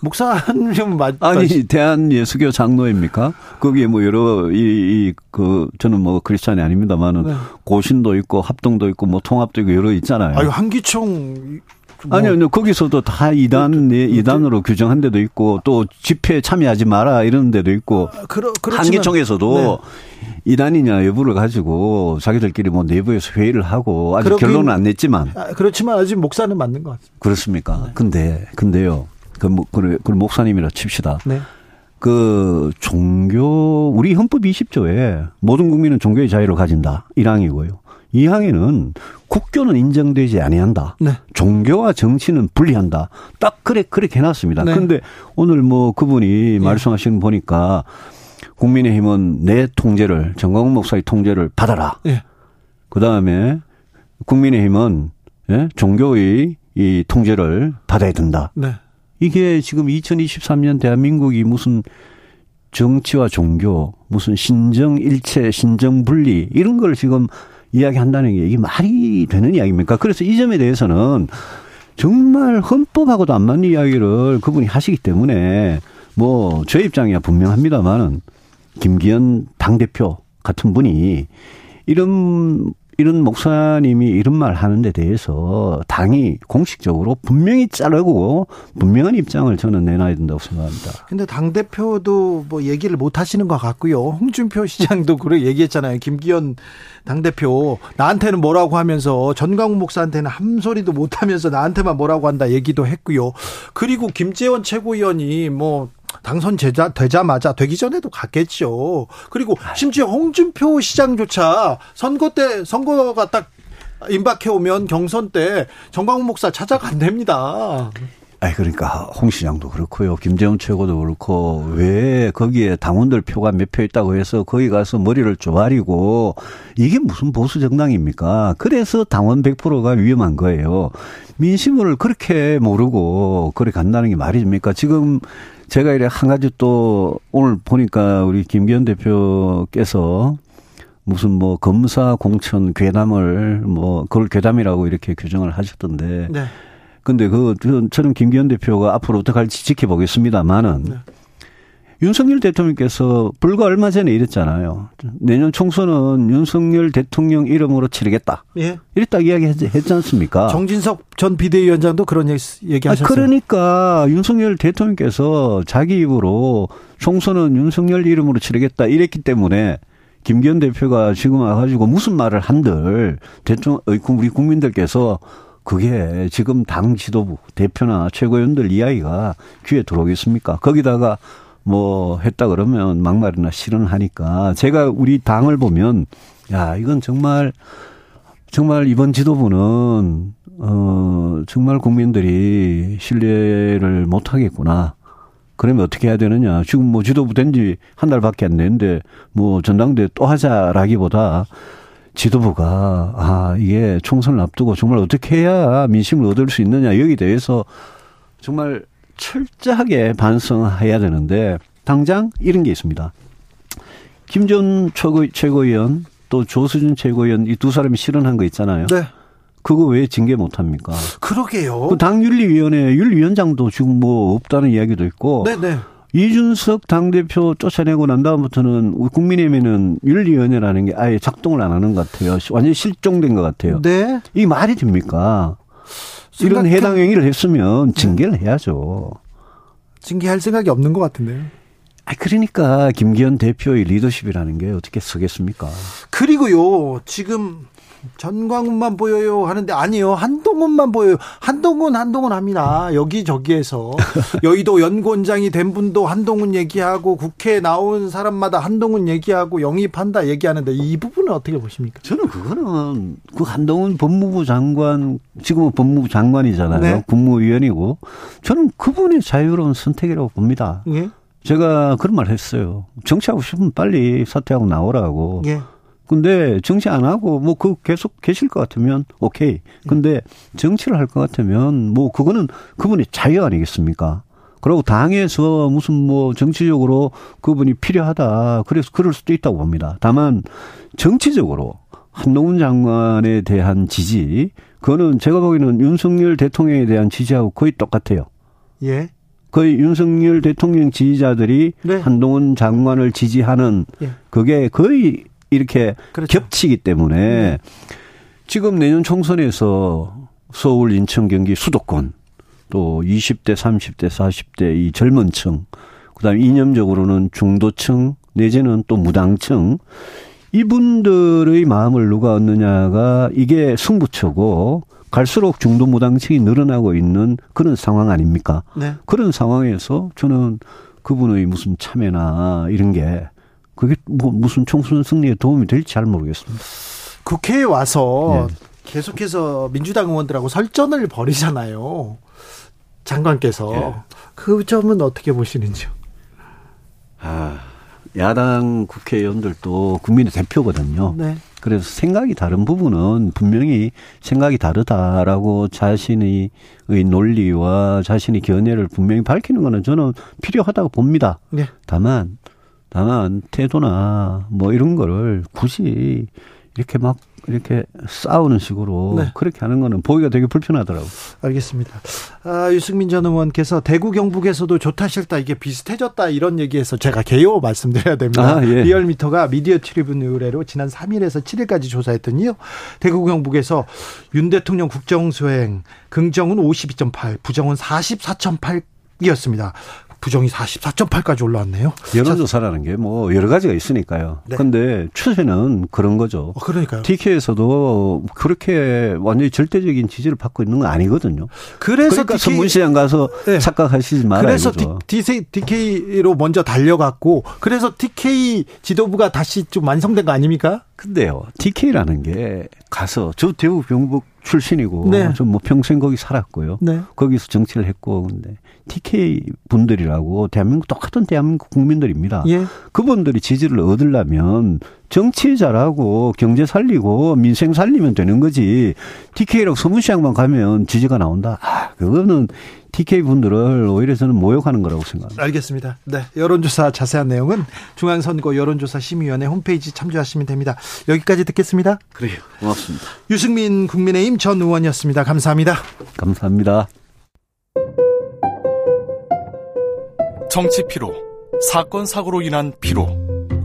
Speaker 1: 목사님 맞
Speaker 6: 아니 대한 예수교 장로입니까? 거기에 뭐 여러 이그 이, 그, 저는 뭐크리스천이 아닙니다만은 네. 고신도 있고 합동도 있고 뭐 통합도 있고 여러 있잖아요.
Speaker 1: 아유 한기총
Speaker 6: 뭐. 아니요, 아니요. 거기서도 다 이단 그, 그, 네, 그, 이단으로 규정한 데도 있고 또 집회에 참여하지 마라 이런 데도 있고 아, 그러, 한기총에서도 네. 이단이냐 여부를 가지고 자기들끼리 뭐 내부에서 회의를 하고 아직 그렇긴, 결론은 안 냈지만
Speaker 1: 아, 그렇지만 아직 목사는 맞는 것 같습니다.
Speaker 6: 그렇습니까? 네. 근데 근데요. 그, 그, 그 목사님이라 칩시다. 네. 그 종교 우리 헌법 20조에 모든 국민은 종교의 자유를 가진다 1항이고요. 이 항에는 국교는 인정되지 아니한다. 네. 종교와 정치는 분리한다. 딱 그래 그렇게 해놨습니다. 그런데 네. 오늘 뭐 그분이 예. 말씀하신 거 보니까 국민의힘은 내 통제를 정광훈 목사의 통제를 받아라. 예. 그 다음에 국민의힘은 예? 종교의 이 통제를 받아야 된다. 네. 이게 지금 2023년 대한민국이 무슨 정치와 종교, 무슨 신정일체, 신정분리 이런 걸 지금 이야기한다는 게 이게 말이 되는 이야기입니까? 그래서 이 점에 대해서는 정말 헌법하고도 안 맞는 이야기를 그분이 하시기 때문에 뭐제 입장이야 분명합니다만은 김기현 당대표 같은 분이 이런 이런 목사님이 이런 말 하는 데 대해서 당이 공식적으로 분명히 자르고 분명한 입장을 저는 내놔야 된다고 생각합니다.
Speaker 1: 근데 당대표도 뭐 얘기를 못 하시는 것 같고요. 홍준표 시장도 그래 얘기했잖아요. 김기현 당대표 나한테는 뭐라고 하면서 전광훈 목사한테는 한 소리도 못 하면서 나한테만 뭐라고 한다 얘기도 했고요. 그리고 김재원 최고위원이 뭐 당선 제자 되자마자 되기 전에도 갔겠죠. 그리고 심지어 홍준표 시장조차 선거 때 선거가 딱 임박해 오면 경선 때 정광훈 목사 찾아간답니다.
Speaker 6: 아니 그러니까 홍 시장도 그렇고요. 김재훈 최고도 그렇고 왜 거기에 당원들 표가 몇 표 있다고 해서 거기 가서 머리를 조아리고 이게 무슨 보수 정당입니까? 그래서 당원 100%가 위험한 거예요. 민심을 그렇게 모르고 그래 간다는 게 말입니까? 지금 제가 이래 한 가지 또 오늘 보니까 우리 김기현 대표께서 무슨 뭐 검사 공천 괴담을 뭐 그걸 괴담이라고 이렇게 규정을 하셨던데. 네. 근데 그, 그 저는 김기현 대표가 앞으로 어떻게 할지 지켜보겠습니다만은 네. 윤석열 대통령께서 불과 얼마 전에 이랬잖아요. 내년 총선은 윤석열 대통령 이름으로 치르겠다. 예. 이랬다 이야기했지 않습니까?
Speaker 1: 정진석 전 비대위원장도 그런 얘기
Speaker 6: 하셨어요. 그러니까 윤석열 대통령께서 자기 입으로 총선은 윤석열 이름으로 치르겠다 이랬기 때문에 김기현 대표가 지금 와가지고 무슨 말을 한들 대통령 어, 우리 국민들께서 그게 지금 당 지도부 대표나 최고위원들 이야기가 귀에 들어오겠습니까? 거기다가 뭐 했다 그러면 막말이나 실언하니까 제가 우리 당을 보면 야 이건 정말 정말 이번 지도부는 어 정말 국민들이 신뢰를 못 하겠구나. 그러면 어떻게 해야 되느냐. 지금 뭐 지도부 된 지 한 달밖에 안 됐는데 뭐 전당대 또 하자라기보다 지도부가 아 이게 총선을 앞두고 정말 어떻게 해야 민심을 얻을 수 있느냐 여기 대해서 정말 철저하게 반성해야 되는데 당장 이런 게 있습니다. 김전 최고, 최고위원 또 조수진 최고위원 이 두 사람이 실언한 거 있잖아요. 네. 그거 왜 징계 못 합니까?
Speaker 1: 그러게요. 그
Speaker 6: 당윤리위원회 윤위원장도 지금 뭐 없다는 이야기도 있고. 네네. 네. 이준석 당대표 쫓아내고 난 다음부터는 국민의힘에는 윤리위원회라는 게 아예 작동을 안 하는 것 같아요. 완전히 실종된 것 같아요. 네. 이 말이 됩니까? 이런 해당 행위를 했으면 징계를 네. 해야죠.
Speaker 1: 징계할 생각이 없는 것 같은데요.
Speaker 6: 아 그러니까 김기현 대표의 리더십이라는 게 어떻게 서겠습니까?
Speaker 1: 그리고요 지금 전광훈만 보여요 하는데 아니요 한동훈만 보여요 한동훈 한동훈 합니다 여기 저기에서 여의도 연구원장이 된 분도 한동훈 얘기하고 국회에 나온 사람마다 한동훈 얘기하고 영입한다 얘기하는데 이 부분은 어떻게 보십니까?
Speaker 6: 저는 그거는 그 한동훈 법무부 장관 지금은 법무부 장관이잖아요 네. 국무위원이고 저는 그분의 자유로운 선택이라고 봅니다. 예? 제가 그런 말 했어요 정치하고 싶으면 빨리 사퇴하고 나오라고. 예. 근데 정치 안 하고 뭐 그 계속 계실 것 같으면 오케이. 근데 음. 정치를 할 것 같으면 뭐 그거는 그분의 자유 아니겠습니까? 그리고 당에서 무슨 뭐 정치적으로 그분이 필요하다. 그래서 그럴 수도 있다고 봅니다. 다만 정치적으로 한동훈 장관에 대한 지지 그거는 제가 보기에는 윤석열 대통령에 대한 지지하고 거의 똑같아요. 예. 거의 윤석열 대통령 지지자들이 네. 한동훈 장관을 지지하는 예. 그게 거의 이렇게 그렇죠. 겹치기 때문에 지금 내년 총선에서 서울, 인천, 경기, 수도권 또 20대, 30대, 40대 이 젊은 층, 그다음 에 이념적으로는 중도층 내지는 또 무당층 이분들의 마음을 누가 얻느냐가 이게 승부처고 갈수록 중도 무당층이 늘어나고 있는 그런 상황 아닙니까? 네. 그런 상황에서 저는 그분의 무슨 참여나 이런 게 그게 뭐 무슨 총선 승리에 도움이 될지 잘 모르겠습니다.
Speaker 1: 국회에 와서 네. 계속해서 민주당 의원들하고 설전을 벌이잖아요. 장관께서 네. 그 점은 어떻게 보시는지요?
Speaker 6: 아, 야당 국회의원들도 국민의 대표거든요. 네. 그래서 생각이 다른 부분은 분명히 생각이 다르다라고 자신의 논리와 자신의 견해를 분명히 밝히는 거는 저는 필요하다고 봅니다. 네. 다만 다만 태도나 뭐 이런 거를 굳이 이렇게 막 이렇게 싸우는 식으로 네. 그렇게 하는 거는 보기가 되게 불편하더라고요.
Speaker 1: 알겠습니다. 아, 유승민 전 의원께서 대구 경북에서도 좋다 싫다 이게 비슷해졌다 이런 얘기해서 제가 개요 말씀드려야 됩니다. 아, 예. 리얼미터가 미디어 트리뷴 의뢰로 지난 3일에서 7일까지 조사했더니요. 대구 경북에서 윤 대통령 국정수행 긍정은 52.8, 부정은 44.8이었습니다. 부정이 44.8까지 올라왔네요.
Speaker 6: 여론조사라는 게 뭐 여러 가지가 있으니까요. 네. 근데 추세는 그런 거죠. 어, 그러니까요. TK에서도 그렇게 완전히 절대적인 지지를 받고 있는 건 아니거든요. 그래서 그러니까 문시장 가서 네. 착각하시지 말아 그래서 D,
Speaker 1: DK로 먼저 달려갔고 그래서 TK 지도부가 다시 좀 완성된 거 아닙니까?
Speaker 6: 근데요, TK라는 게 가서 저 대구 병북 출신이고 네. 저뭐 평생 거기 살았고요. 네. 거기서 정치를 했고 근데 TK 분들이라고 대한민국 똑같은 대한민국 국민들입니다. 예. 그분들이 지지를 얻으려면 정치 잘하고 경제 살리고 민생 살리면 되는 거지. TK랑 서문시장만 가면 지지가 나온다. 아, 그거는 TK 분들을 오히려 저는 모욕하는 거라고 생각합니다.
Speaker 1: 알겠습니다. 네. 여론조사 자세한 내용은 중앙선거 여론조사 심의위원회 홈페이지 참조하시면 됩니다. 여기까지 듣겠습니다.
Speaker 6: 그래요. 고맙습니다.
Speaker 1: 유승민 국민의힘 전 의원이었습니다. 감사합니다.
Speaker 6: 감사합니다.
Speaker 7: 정치 피로, 사건 사고로 인한 피로.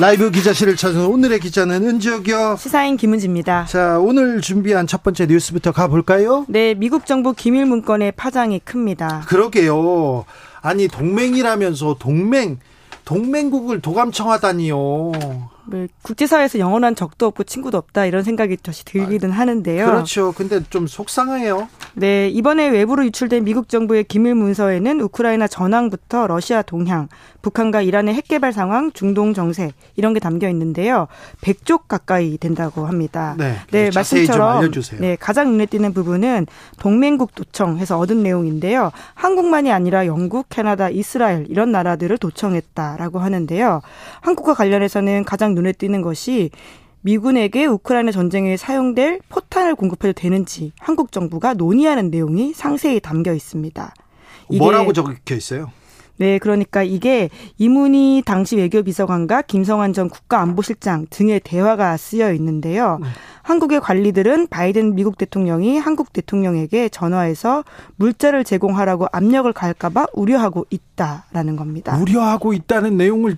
Speaker 1: 라이브 기자실을 찾은 오늘의 기자는 은지혁이요.
Speaker 8: 시사인 김은지입니다.
Speaker 1: 자, 오늘 준비한 첫 번째 뉴스부터 가볼까요?
Speaker 8: 네, 미국 정부 기밀 문건의 파장이 큽니다.
Speaker 1: 그러게요. 아니, 동맹이라면서 동맹, 동맹국을 도감청하다니요.
Speaker 8: 뭐 국제사회에서 영원한 적도 없고 친구도 없다 이런 생각이 다시 들기는 아, 하는데요.
Speaker 1: 그렇죠. 근데 좀 속상해요.
Speaker 8: 네, 이번에 외부로 유출된 미국 정부의 기밀 문서에는 우크라이나 전황부터 러시아 동향, 북한과 이란의 핵 개발 상황, 중동 정세 이런 게 담겨 있는데요. 100쪽 가까이 된다고 합니다. 네, 네, 네 말씀처럼 네, 가장 눈에 띄는 부분은 동맹국 도청해서 얻은 내용인데요. 한국만이 아니라 영국, 캐나다, 이스라엘 이런 나라들을 도청했다라고 하는데요. 한국과 관련해서는 가장 눈에 띄는 것이 미군에게 우크라이나 전쟁에 사용될 포탄을 공급해도 되는지 한국 정부가 논의하는 내용이 상세히 담겨 있습니다.
Speaker 1: 뭐라고 적혀 있어요?
Speaker 8: 네, 그러니까 이게 이문희 당시 외교비서관과 김성환 전 국가안보실장 등의 대화가 쓰여 있는데요. 네. 한국의 관리들은 바이든 미국 대통령이 한국 대통령에게 전화해서 물자를 제공하라고 압력을 갈까봐 우려하고 있다라는 겁니다.
Speaker 1: 우려하고 있다는 내용을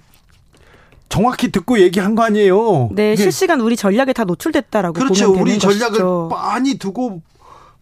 Speaker 1: 정확히 듣고 얘기한 거 아니에요.
Speaker 8: 네, 실시간 우리 전략에 다 노출됐다라고 그렇죠.
Speaker 1: 보면 되는 것이죠. 그렇죠. 우리 전략을 많이 두고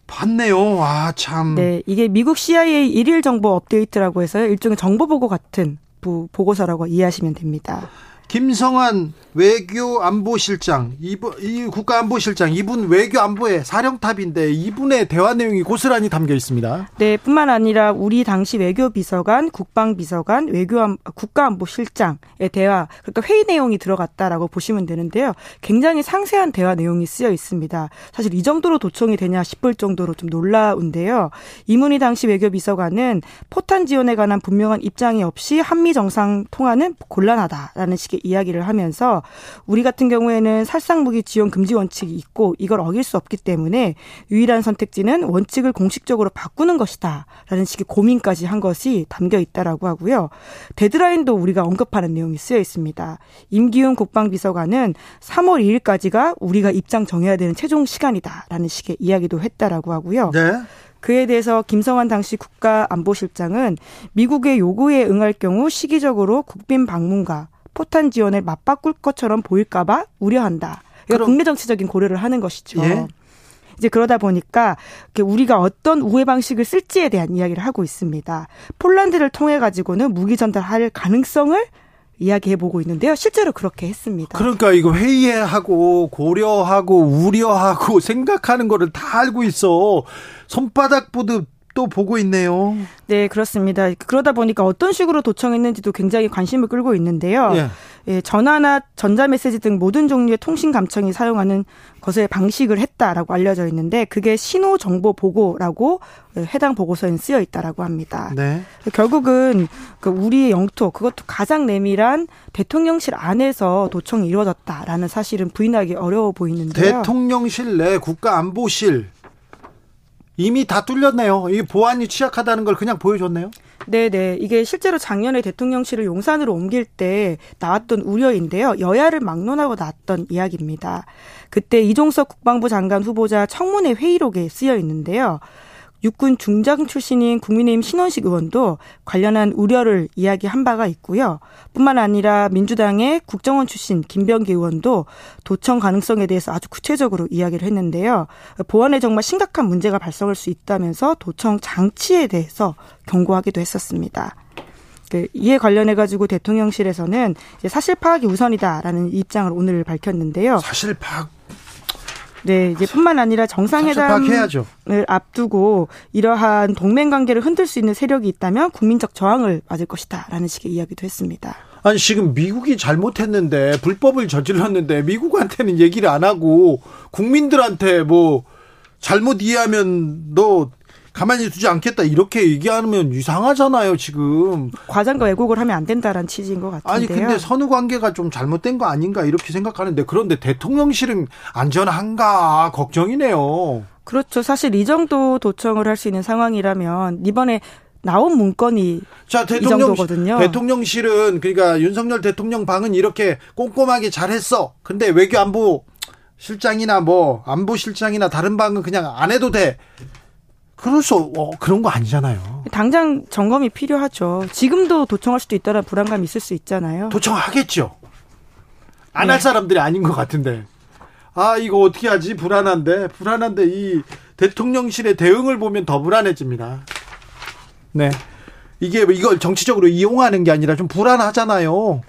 Speaker 1: 봤네요. 아, 참.
Speaker 8: 네, 이게 미국 CIA 일일 정보 업데이트라고 해서요. 일종의 정보 보고 같은 보고서라고 이해하시면 됩니다.
Speaker 1: 김성환 외교안보실장 이분 이 국가안보실장 이분 외교안보의 사령탑인데 이분의 대화 내용이 고스란히 담겨 있습니다.
Speaker 8: 네, 뿐만 아니라 우리 당시 외교비서관, 국방비서관, 외교안 국가안보실장의 대화 그러니까 회의 내용이 들어갔다라고 보시면 되는데요. 굉장히 상세한 대화 내용이 쓰여 있습니다. 사실 이 정도로 도청이 되냐 싶을 정도로 좀 놀라운데요. 이문희 당시 외교비서관은 포탄 지원에 관한 분명한 입장이 없이 한미 정상 통화는 곤란하다라는 식의 이렇게 이야기를 하면서 우리 같은 경우에는 살상무기 지원 금지 원칙이 있고 이걸 어길 수 없기 때문에 유일한 선택지는 원칙을 공식적으로 바꾸는 것이다라는 식의 고민까지 한 것이 담겨 있다라고 하고요. 데드라인도 우리가 언급하는 내용이 쓰여 있습니다. 임기훈 국방비서관은 3월 2일까지가 우리가 입장 정해야 되는 최종 시간이다라는 식의 이야기도 했다라고 하고요. 네. 그에 대해서 김성환 당시 국가안보실장은 미국의 요구에 응할 경우 시기적으로 국빈 방문과 포탄 지원을 맞바꿀 것처럼 보일까봐 우려한다. 그러니까 그럼. 국내 정치적인 고려를 하는 것이죠. 예. 이제 그러다 보니까 우리가 어떤 우회 방식을 쓸지에 대한 이야기를 하고 있습니다. 폴란드를 통해 가지고는 무기 전달할 가능성을 이야기해 보고 있는데요. 실제로 그렇게 했습니다.
Speaker 1: 그러니까 이거 회의하고 고려하고 우려하고 생각하는 거를 다 알고 있어. 손바닥 보듯 또 보고 있네요.
Speaker 8: 네, 그렇습니다. 그러다 보니까 어떤 식으로 도청했는지도 굉장히 관심을 끌고 있는데요. 예. 예, 전화나 전자메시지 등 모든 종류의 통신 감청이 사용하는 것의 방식을 했다라고 알려져 있는데 그게 신호 정보 보고라고 해당 보고서에 쓰여 있다라고 합니다. 네. 결국은 그 우리의 영토 그것도 가장 내밀한 대통령실 안에서 도청이 이루어졌다라는 사실은 부인하기 어려워 보이는데요.
Speaker 1: 대통령실 내 국가안보실 이미 다 뚫렸네요. 이 보안이 취약하다는 걸 그냥 보여줬네요.
Speaker 8: 네네. 이게 실제로 작년에 대통령실을 용산으로 옮길 때 나왔던 우려인데요. 여야를 막론하고 나왔던 이야기입니다. 그때 이종석 국방부 장관 후보자 청문회 회의록에 쓰여 있는데요. 육군 중장 출신인 국민의힘 신원식 의원도 관련한 우려를 이야기한 바가 있고요. 뿐만 아니라 민주당의 국정원 출신 김병기 의원도 도청 가능성에 대해서 아주 구체적으로 이야기를 했는데요. 보안에 정말 심각한 문제가 발생할 수 있다면서 도청 장치에 대해서 경고하기도 했었습니다. 그 이에 관련해 가지고 대통령실에서는 사실 파악이 우선이다라는 입장을 오늘 밝혔는데요.
Speaker 1: 사실 파악
Speaker 8: 네, 이제 뿐만 아니라 정상회담을 앞두고 이러한 동맹 관계를 흔들 수 있는 세력이 있다면 국민적 저항을 맞을 것이다라는 식의 이야기도 했습니다.
Speaker 1: 아니 지금 미국이 잘못했는데 불법을 저질렀는데 미국한테는 얘기를 안 하고 국민들한테 뭐 잘못 이해하면 너 가만히 두지 않겠다 이렇게 얘기하면 이상하잖아요 지금
Speaker 8: 과장과 왜곡을 하면 안 된다라는 취지인 것 같은데요.
Speaker 1: 아니 근데 선후 관계가 좀 잘못된 거 아닌가 이렇게 생각하는데 그런데 대통령실은 안전한가 걱정이네요.
Speaker 8: 그렇죠. 사실 이 정도 도청을 할 수 있는 상황이라면 이번에 나온 문건이 자, 대통령, 이 정도거든요.
Speaker 1: 대통령실은 그러니까 윤석열 대통령 방은 이렇게 꼼꼼하게 잘했어. 근데 외교안보 실장이나 뭐 안보실장이나 다른 방은 그냥 안 해도 돼. 그럴 수 어, 그런 거 아니잖아요.
Speaker 8: 당장 점검이 필요하죠. 지금도 도청할 수도 있다는 불안감이 있을 수 있잖아요.
Speaker 1: 도청하겠죠. 안할 네. 사람들이 아닌 것 같은데. 아 이거 어떻게 하지? 불안한데 불안한데 이 대통령실의 대응을 보면 더 불안해집니다. 네. 이게 뭐 이걸 정치적으로 이용하는 게 아니라 좀 불안하잖아요.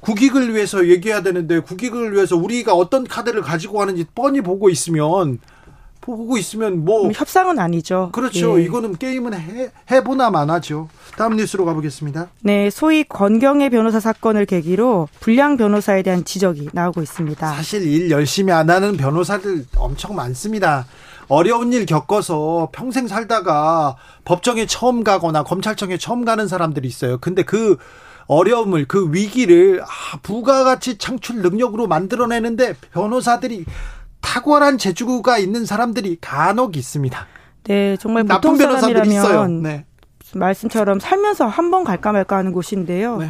Speaker 1: 국익을 위해서 얘기해야 되는데 국익을 위해서 우리가 어떤 카드를 가지고 가는지 뻔히 보고 있으면 보고 있으면 뭐
Speaker 8: 음, 협상은 아니죠.
Speaker 1: 그렇죠. 예. 이거는 게임은 해, 해보나 마나죠. 다음 뉴스로 가보겠습니다.
Speaker 8: 네, 소위 권경의 변호사 사건을 계기로 불량 변호사에 대한 지적이 나오고 있습니다.
Speaker 1: 사실 일 열심히 안 하는 변호사들 엄청 많습니다. 어려운 일 겪어서 평생 살다가 법정에 처음 가거나 검찰청에 처음 가는 사람들이 있어요. 근데 그 어려움을 그 위기를 아, 부가가치 창출 능력으로 만들어내는데 변호사들이 탁월한 재주가 있는 사람들이 간혹 있습니다.
Speaker 8: 네, 정말 나쁜 변호사들이 있어요. 네. 말씀처럼 살면서 한 번 갈까 말까 하는 곳인데요. 네.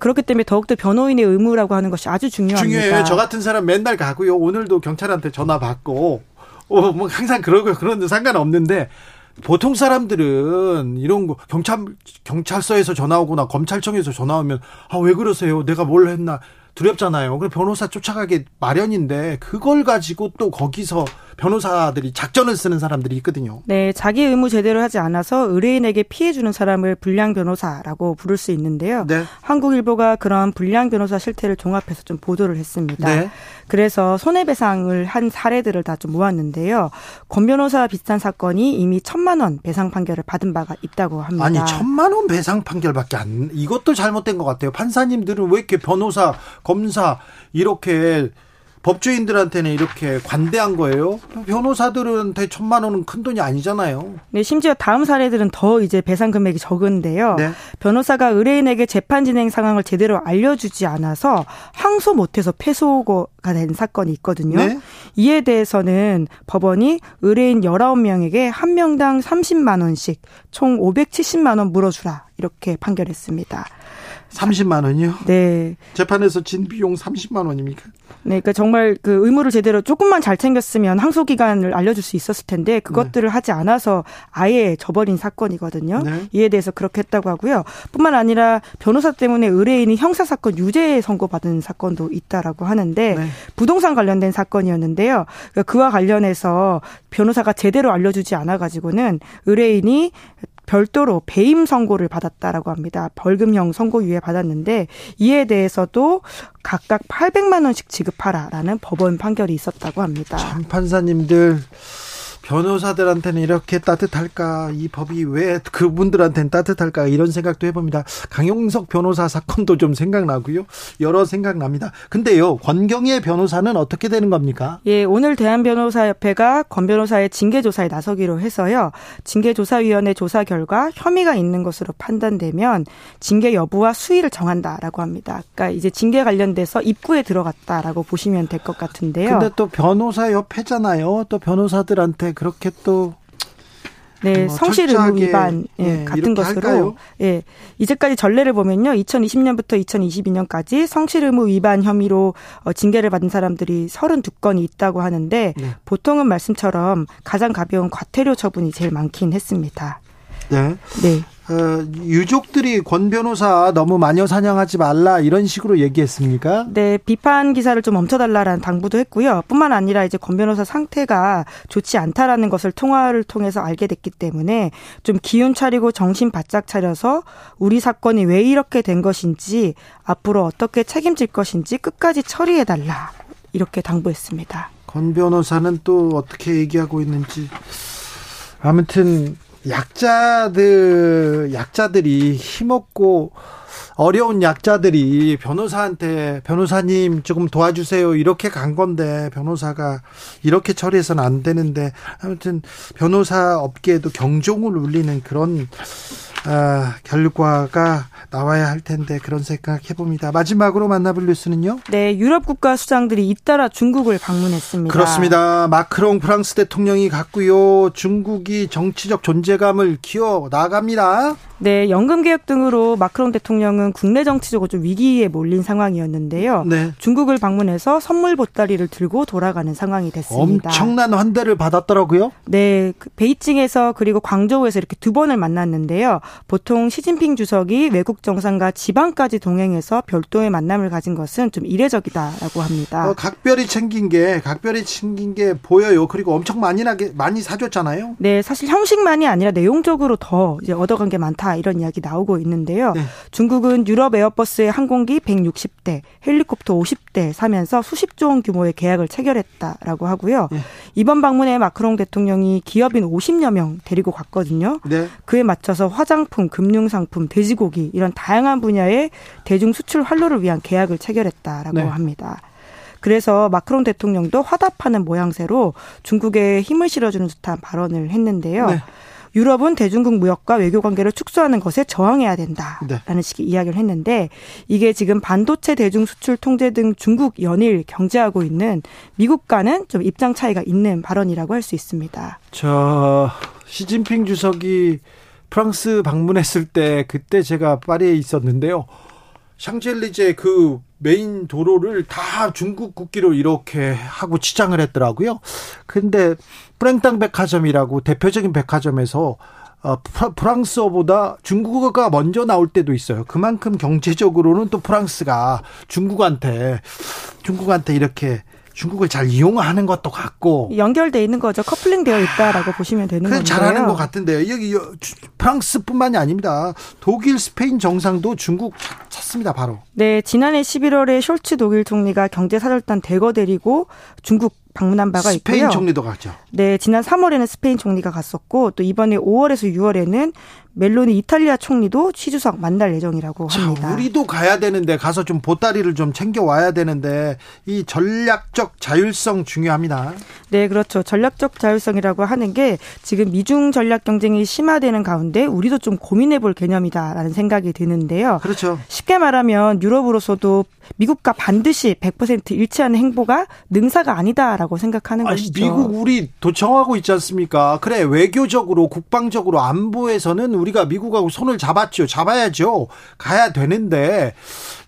Speaker 8: 그렇기 때문에 더욱더 변호인의 의무라고 하는 것이 아주 중요합니다. 중요해요.
Speaker 1: 저 같은 사람 맨날 가고요. 오늘도 경찰한테 전화 받고 어, 뭐 항상 그러고 그런데 상관없는데 보통 사람들은 이런 거 경찰 경찰서에서 전화 오거나 검찰청에서 전화 오면 아 왜 그러세요? 내가 뭘 했나? 두렵잖아요. 그 변호사 쫓아가기 마련인데 그걸 가지고 또 거기서 변호사들이 작전을 쓰는 사람들이 있거든요.
Speaker 8: 네, 자기 의무 제대로 하지 않아서 의뢰인에게 피해 주는 사람을 불량 변호사라고 부를 수 있는데요. 네. 한국일보가 그런 불량 변호사 실태를 종합해서 좀 보도를 했습니다. 네. 그래서 손해배상을 한 사례들을 다 좀 모았는데요. 권 변호사 비슷한 사건이 이미 천만 원 배상 판결을 받은 바가 있다고 합니다.
Speaker 1: 아니 천만 원 배상 판결밖에 안 이것도 잘못된 것 같아요. 판사님들은 왜 이렇게 변호사, 검사 이렇게 법조인들한테는 이렇게 관대한 거예요. 변호사들한테 천만 원은 큰 돈이 아니잖아요.
Speaker 8: 네, 심지어 다음 사례들은 더 이제 배상 금액이 적은데요. 네. 변호사가 의뢰인에게 재판 진행 상황을 제대로 알려주지 않아서 항소 못해서 패소가 된 사건이 있거든요. 네? 이에 대해서는 법원이 의뢰인 19명에게 한 명당 30만 원씩 총 570만 원 물어주라 이렇게 판결했습니다.
Speaker 1: 30만 원이요? 네. 재판에서 진 비용 30만 원입니까?
Speaker 8: 네, 그러니까 정말 그 의무를 제대로 조금만 잘 챙겼으면 항소 기간을 알려줄 수 있었을 텐데 그것들을 네. 하지 않아서 아예 저버린 사건이거든요. 네. 이에 대해서 그렇게 했다고 하고요. 뿐만 아니라 변호사 때문에 의뢰인이 형사 사건 유죄 선고받은 사건도 있다라고 하는데 네. 부동산 관련된 사건이었는데요. 그러니까 그와 관련해서 변호사가 제대로 알려주지 않아가지고는 의뢰인이 별도로 배임 선고를 받았다라고 합니다. 벌금형 선고유예 받았는데 이에 대해서도 각각 800만 원씩 지급하라라는 법원 판결이 있었다고 합니다. 참
Speaker 1: 판사님들 변호사들한테는 이렇게 따뜻할까? 이 법이 왜 그분들한테는 따뜻할까? 이런 생각도 해봅니다. 강용석 변호사 사건도 좀 생각나고요. 여러 생각납니다. 근데요, 권경의 변호사는 어떻게 되는 겁니까?
Speaker 8: 예, 오늘 대한변호사협회가 권 변호사의 징계조사에 나서기로 해서요. 징계조사위원회 조사 결과 혐의가 있는 것으로 판단되면 징계 여부와 수위를 정한다라고 합니다. 그러니까 이제 징계 관련돼서 입구에 들어갔다라고 보시면 될 것 같은데요.
Speaker 1: 근데 또 변호사협회잖아요. 또 변호사들한테 그렇게 또
Speaker 8: 네, 뭐 성실 의무 위반 예, 예, 같은 것으로 할까요? 예. 이제까지 전례를 보면요. 2020년부터 2022년까지 성실 의무 위반 혐의로 어, 징계를 받은 사람들이 32건이 있다고 하는데 네. 보통은 말씀처럼 가장 가벼운 과태료 처분이 제일 많긴 했습니다. 네.
Speaker 1: 네. 어, 유족들이 권 변호사 너무 마녀 사냥하지 말라 이런 식으로 얘기했습니까?
Speaker 8: 네, 비판 기사를 좀 멈춰달라라는 당부도 했고요. 뿐만 아니라 이제 권 변호사 상태가 좋지 않다라는 것을 통화를 통해서 알게 됐기 때문에 좀 기운 차리고 정신 바짝 차려서 우리 사건이 왜 이렇게 된 것인지 앞으로 어떻게 책임질 것인지 끝까지 처리해달라 이렇게 당부했습니다.
Speaker 1: 권 변호사는 또 어떻게 얘기하고 있는지 아무튼 약자들 약자들이 힘없고 어려운 약자들이 변호사한테 변호사님 조금 도와주세요 이렇게 간 건데 변호사가 이렇게 처리해서는 안 되는데 아무튼 변호사 업계에도 경종을 울리는 그런 어, 결과가 나와야 할 텐데 그런 생각 해봅니다. 마지막으로 만나볼 뉴스는요?
Speaker 8: 네, 유럽 국가 수장들이 잇따라 중국을 방문했습니다.
Speaker 1: 그렇습니다. 마크롱 프랑스 대통령이 갔고요. 중국이 정치적 존재감을 키워 나갑니다.
Speaker 8: 네, 연금 개혁 등으로 마크롱 대통령은 국내 정치적으로 좀 위기에 몰린 상황이었는데요. 네. 중국을 방문해서 선물 보따리를 들고 돌아가는 상황이 됐습니다.
Speaker 1: 엄청난 환대를 받았더라고요.
Speaker 8: 네, 그 베이징에서 그리고 광저우에서 이렇게 두 번을 만났는데요. 보통 시진핑 주석이 외국 정상과 지방까지 동행해서 별도의 만남을 가진 것은 좀 이례적이다라고 합니다.
Speaker 1: 어, 각별히 챙긴 게 각별히 챙긴 게 보여요. 그리고 엄청 많이 나게 많이 사줬잖아요.
Speaker 8: 네, 사실 형식만이 아니라 내용적으로 더 이제 얻어간 게 많다 이런 이야기 나오고 있는데요. 네. 중국은 유럽 에어버스의 항공기 160대, 헬리콥터 50대 사면서 수십조 원 규모의 계약을 체결했다라고 하고요. 네. 이번 방문에 마크롱 대통령이 기업인 50여 명 데리고 갔거든요. 네. 그에 맞춰서 화장 화장품, 금융상품, 돼지고기 이런 다양한 분야의 대중 수출 활로를 위한 계약을 체결했다라고 네. 합니다. 그래서 마크롱 대통령도 화답하는 모양새로 중국에 힘을 실어주는 듯한 발언을 했는데요. 네. 유럽은 대중국 무역과 외교 관계를 축소하는 것에 저항해야 된다라는 네. 식의 이야기를 했는데 이게 지금 반도체 대중 수출 통제 등 중국 연일 경제하고 있는 미국과는 좀 입장 차이가 있는 발언이라고 할 수 있습니다.
Speaker 1: 자, 시진핑 주석이 프랑스 방문했을 때 그때 제가 파리에 있었는데요. 샹젤리제 그 메인 도로를 다 중국 국기로 이렇게 하고 치장을 했더라고요. 근데 프랭땅 백화점이라고 대표적인 백화점에서 어, 프랑스어보다 중국어가 먼저 나올 때도 있어요. 그만큼 경제적으로는 또 프랑스가 중국한테 중국한테 이렇게 중국을 잘 이용하는 것도 같고
Speaker 8: 연결돼 있는 거죠. 커플링 되어 있다라고 보시면 되는
Speaker 1: 거예요. 잘하는 것 같은데요. 여기 프랑스뿐만이 아닙니다. 독일, 스페인 정상도 중국 찾습니다. 바로.
Speaker 8: 네, 지난해 11월에 숄츠 독일 총리가 경제사절단 대거 데리고 중국 방문한 바가 스페인 있고요.
Speaker 1: 스페인 총리도 갔죠.
Speaker 8: 네, 지난 3월에는 스페인 총리가 갔었고 또 이번에 5월에서 6월에는 멜로니 이탈리아 총리도 취주석 만날 예정이라고 합니다.
Speaker 1: 자, 우리도 가야 되는데 가서 좀 보따리를 좀 챙겨 와야 되는데 이 전략적 자율성 중요합니다.
Speaker 8: 네, 그렇죠. 전략적 자율성이라고 하는 게 지금 미중 전략 경쟁이 심화되는 가운데 우리도 좀 고민해 볼 개념이다라는 생각이 드는데요. 그렇죠. 쉽게 말하면 유럽으로서도 미국과 반드시 100% 일치하는 행보가 능사가 아니다라고 생각하는 아니, 것이죠.
Speaker 1: 미국 우리 도청하고 있지 않습니까? 그래 외교적으로 국방적으로 안보에서는 우리 우리가 미국하고 손을 잡았죠. 잡아야죠. 가야 되는데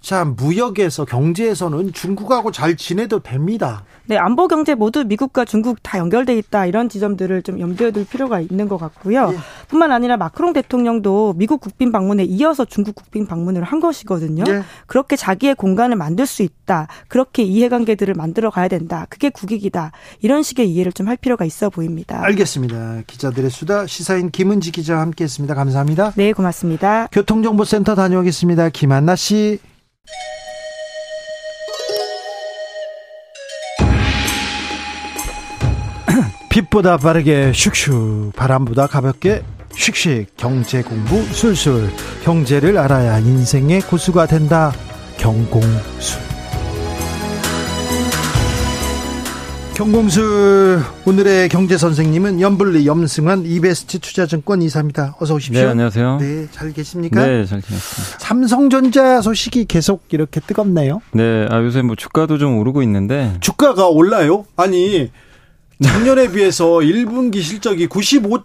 Speaker 1: 자, 무역에서 경제에서는 중국하고 잘 지내도 됩니다.
Speaker 8: 네, 안보 경제 모두 미국과 중국 다 연결돼 있다 이런 지점들을 좀 염두에 둘 필요가 있는 것 같고요. 예. 뿐만 아니라 마크롱 대통령도 미국 국빈 방문에 이어서 중국 국빈 방문을 한 것이거든요. 예. 그렇게 자기의 공간을 만들 수 있다. 그렇게 이해관계들을 만들어 가야 된다. 그게 국익이다. 이런 식의 이해를 좀 할 필요가 있어 보입니다.
Speaker 1: 알겠습니다. 기자들의 수다 시사인 김은지 기자와 함께했습니다. 감사합니다.
Speaker 8: 네, 고맙습니다.
Speaker 1: 교통정보센터 다녀오겠습니다. 김한나 씨. 빛보다 빠르게 슉슉 바람보다 가볍게 슉슉 경제 공부 술술 경제를 알아야 인생의 고수가 된다 경공술 경공수 오늘의 경제 선생님은 염블리 염승환 이베스트 투자증권 이사입니다. 어서 오십시오.
Speaker 9: 네, 안녕하세요.
Speaker 1: 네, 잘 계십니까?
Speaker 9: 네, 잘 지냈습니다.
Speaker 1: 삼성전자 소식이 계속 이렇게 뜨겁네요.
Speaker 9: 네, 아 요새 뭐 주가도 좀 오르고 있는데
Speaker 1: 주가가 올라요? 아니 작년에 비해서 1분기 실적이 95.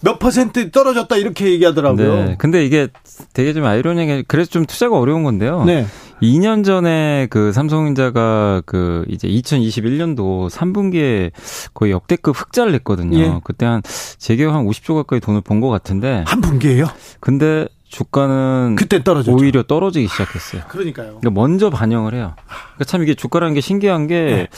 Speaker 1: 몇 퍼센트 떨어졌다 이렇게 얘기하더라고요.
Speaker 9: 네, 근데 이게 되게 좀 아이러니하게 그래서 좀 투자가 어려운 건데요. 네. 2년 전에 그 삼성전자가 그 이제 2021년도 3분기에 거의 역대급 흑자를 냈거든요. 예. 그때 한 제게 한 50조 가까이 돈을 번것 같은데
Speaker 1: 한 분기에요?
Speaker 9: 근데 주가는
Speaker 1: 그때 떨어졌죠.
Speaker 9: 오히려 떨어지기 시작했어요. 아,
Speaker 1: 그러니까요. 그러니까
Speaker 9: 먼저 반영을 해요. 그러니까 참 이게 주가라는 게 신기한 게 네.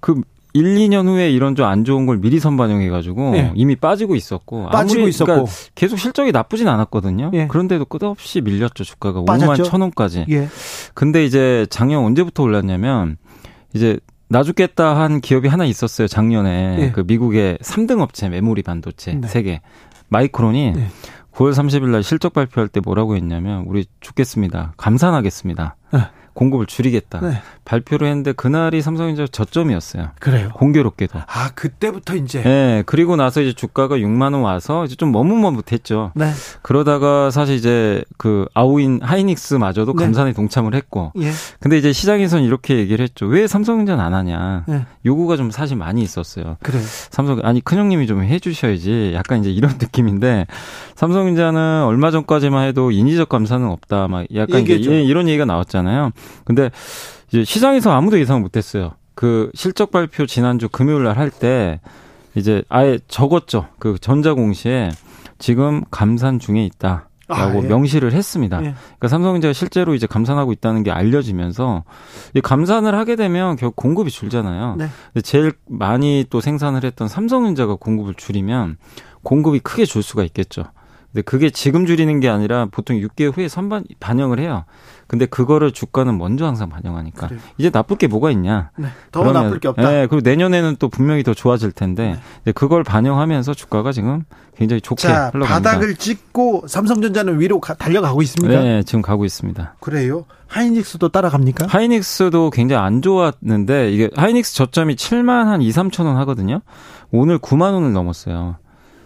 Speaker 9: 그 1, 2년 후에 이런 좀안 좋은 걸 미리 선반영해 가지고 네. 예. 이미 빠지고 있었고
Speaker 1: 빠지고 있었고 그러니까
Speaker 9: 계속 실적이 나쁘진 않았거든요. 예. 그런데도 끝없이 밀렸죠 주가가 빠졌죠? 5만 천 원까지. 예. 근데 이제 작년 언제부터 올랐냐면 이제 나 죽겠다 한 기업이 하나 있었어요 작년에 예. 그 미국의 3등 업체 메모리 반도체 네. 세계 마이크론이 네. 9월 30일 날 실적 발표할 때 뭐라고 했냐면 우리 죽겠습니다 감산하겠습니다. 아. 공급을 줄이겠다 네. 발표를 했는데 그날이 삼성전자 저점이었어요.
Speaker 1: 그래요.
Speaker 9: 공교롭게도.
Speaker 1: 아 그때부터 이제.
Speaker 9: 네. 그리고 나서 이제 주가가 6만 원 와서 이제 좀 머뭇머뭇했죠. 네. 그러다가 사실 이제 그 아우인 하이닉스마저도 네. 감산에 동참을 했고. 예. 근데 이제 시장에서는 이렇게 얘기를 했죠. 왜 삼성전자 안 하냐. 예. 요구가 좀 사실 많이 있었어요. 그래 삼성 아니 큰형님이 좀 해주셔야지. 약간 이제 이런 느낌인데 삼성전자는 얼마 전까지만 해도 인위적 감사는 없다. 막 약간 이제 예, 이런 얘기가 나왔잖아요. 근데 이제 시장에서 아무도 예상 못했어요. 그 실적 발표 지난주 금요일 날 할 때 이제 아예 적었죠. 그 전자공시에 지금 감산 중에 있다. 라고 아, 예. 명시를 했습니다. 예. 그러니까 삼성전자가 실제로 이제 감산하고 있다는 게 알려지면서 이 감산을 하게 되면 결국 공급이 줄잖아요. 네. 제일 많이 또 생산을 했던 삼성전자가 공급을 줄이면 공급이 크게 줄 수가 있겠죠. 근데 그게 지금 줄이는 게 아니라 보통 6개월 후에 선반 반영을 해요. 근데 그거를 주가는 먼저 항상 반영하니까 그래요. 이제 나쁠 게 뭐가 있냐? 네,
Speaker 1: 더 그러면, 나쁠 게 없다. 네,
Speaker 9: 그리고 내년에는 또 분명히 더 좋아질 텐데 네. 그걸 반영하면서 주가가 지금 굉장히 좋게 자, 흘러갑니다.
Speaker 1: 바닥을 찍고 삼성전자는 위로 가, 달려가고 있습니다.
Speaker 9: 네, 예, 예, 지금 가고 있습니다.
Speaker 1: 그래요? 하이닉스도 따라갑니까?
Speaker 9: 하이닉스도 굉장히 안 좋았는데 이게 하이닉스 저점이 7만 한 2, 3천 원 하거든요. 오늘 9만 원을 넘었어요.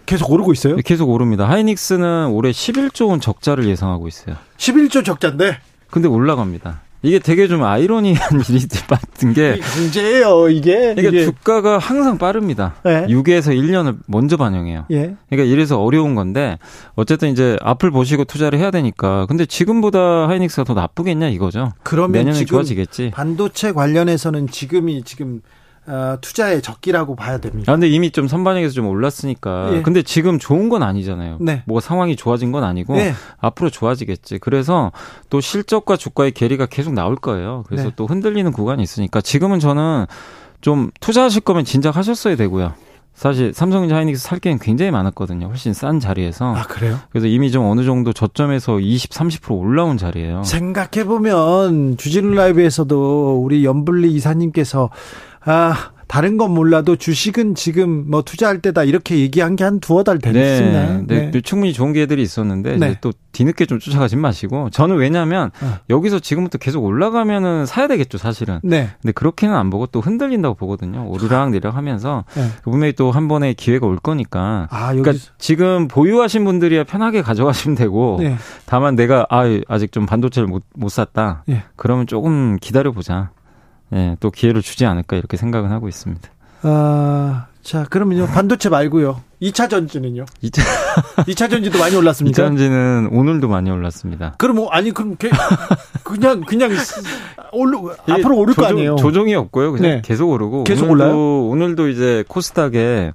Speaker 1: 계속 오르고 있어요?
Speaker 9: 계속 오릅니다. 하이닉스는 올해 11조 원 적자를 예상하고 있어요.
Speaker 1: 11조 적자인데
Speaker 9: 근데 올라갑니다. 이게 되게 좀 아이러니한 일이 같은 게
Speaker 1: 경제예요 이게
Speaker 9: 그러니까 이게. 주가가 항상 빠릅니다. 네. 예. 6에서 1년을 먼저 반영해요. 예. 그러니까 이래서 어려운 건데 어쨌든 이제 앞을 보시고 투자를 해야 되니까 근데 지금보다 하이닉스가 더 나쁘겠냐 이거죠. 그러면 내년에 좋아지겠지.
Speaker 1: 반도체 관련해서는 지금이 지금 어, 투자의 적기라고 봐야 됩니다.
Speaker 9: 아, 근데 이미 좀 선반영에서 좀 올랐으니까. 예. 근데 지금 좋은 건 아니잖아요. 네. 뭐 상황이 좋아진 건 아니고 예. 앞으로 좋아지겠지. 그래서 또 실적과 주가의 괴리가 계속 나올 거예요. 그래서 네. 또 흔들리는 구간이 있으니까 지금은 저는 좀 투자하실 거면 진작 하셨어야 되고요. 사실 삼성전자 하이닉스 살 게임 굉장히 많았거든요. 훨씬 싼 자리에서.
Speaker 1: 아, 그래요?
Speaker 9: 그래서 이미 좀 어느 정도 저점에서 20, 30% 올라온 자리예요.
Speaker 1: 생각해 보면 주진우 라이브에서도 우리 연불리 이사님께서 아, 다른 건 몰라도 주식은 지금 뭐 투자할 때다 이렇게 얘기한 게 한 두어 달 됐습니다. 네,
Speaker 9: 네. 그 충분히 좋은 기회들이 있었는데 네. 또 뒤늦게 좀 쫓아가지 마시고 저는 왜냐하면 어. 여기서 지금부터 계속 올라가면은 사야 되겠죠 사실은. 네. 근데 그렇게는 안 보고 또 흔들린다고 보거든요. 오르락 내리락하면서 네. 분명히 또 한 번의 기회가 올 거니까. 아, 여기... 그러니까 지금 보유하신 분들이야 편하게 가져가시면 되고 네. 다만 내가 아, 아직 좀 반도체를 못, 못 샀다. 예. 그러면 조금 기다려 보자. 예, 또 기회를 주지 않을까 이렇게 생각은 하고 있습니다.
Speaker 1: 아, 자, 그러면요. 반도체 말고요. 2차 전지는요?
Speaker 9: 2차,
Speaker 1: 2차 전지도 많이 올랐습니다
Speaker 9: 2차 전지는 오늘도 많이 올랐습니다.
Speaker 1: 그럼 뭐, 아니, 그럼 개, 그냥, 그냥, 올르, 앞으로 오를
Speaker 9: 조정,
Speaker 1: 거 아니에요?
Speaker 9: 조정이 없고요. 그냥 네. 계속 오르고.
Speaker 1: 계속 오늘도, 올라요?
Speaker 9: 오늘도 이제 코스닥에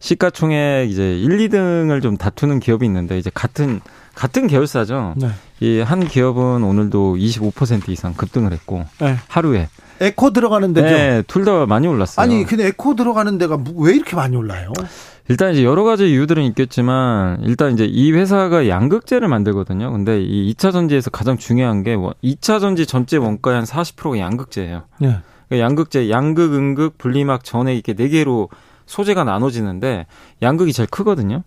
Speaker 9: 시가총액 이제 1, 2등을 좀 다투는 기업이 있는데, 이제 같은, 같은 계열사죠. 네. 이 한 기업은 오늘도 25% 이상 급등을 했고, 네. 하루에.
Speaker 1: 에코 들어가는 데죠. 네,
Speaker 9: 둘 다 많이 올랐어요.
Speaker 1: 아니, 근데 에코 들어가는 데가 뭐, 왜 이렇게 많이 올라요?
Speaker 9: 일단 이제 여러 가지 이유들은 있겠지만 일단 이제 이 회사가 양극재를 만들거든요. 근데 이 2차 전지에서 가장 중요한 게 2차 전지 전체 원가의 한 40%가 양극재예요. 네. 그러니까 양극재, 양극, 음극, 분리막 전에 이렇게 네 개로 소재가 나눠지는데 양극이 제일 크거든요.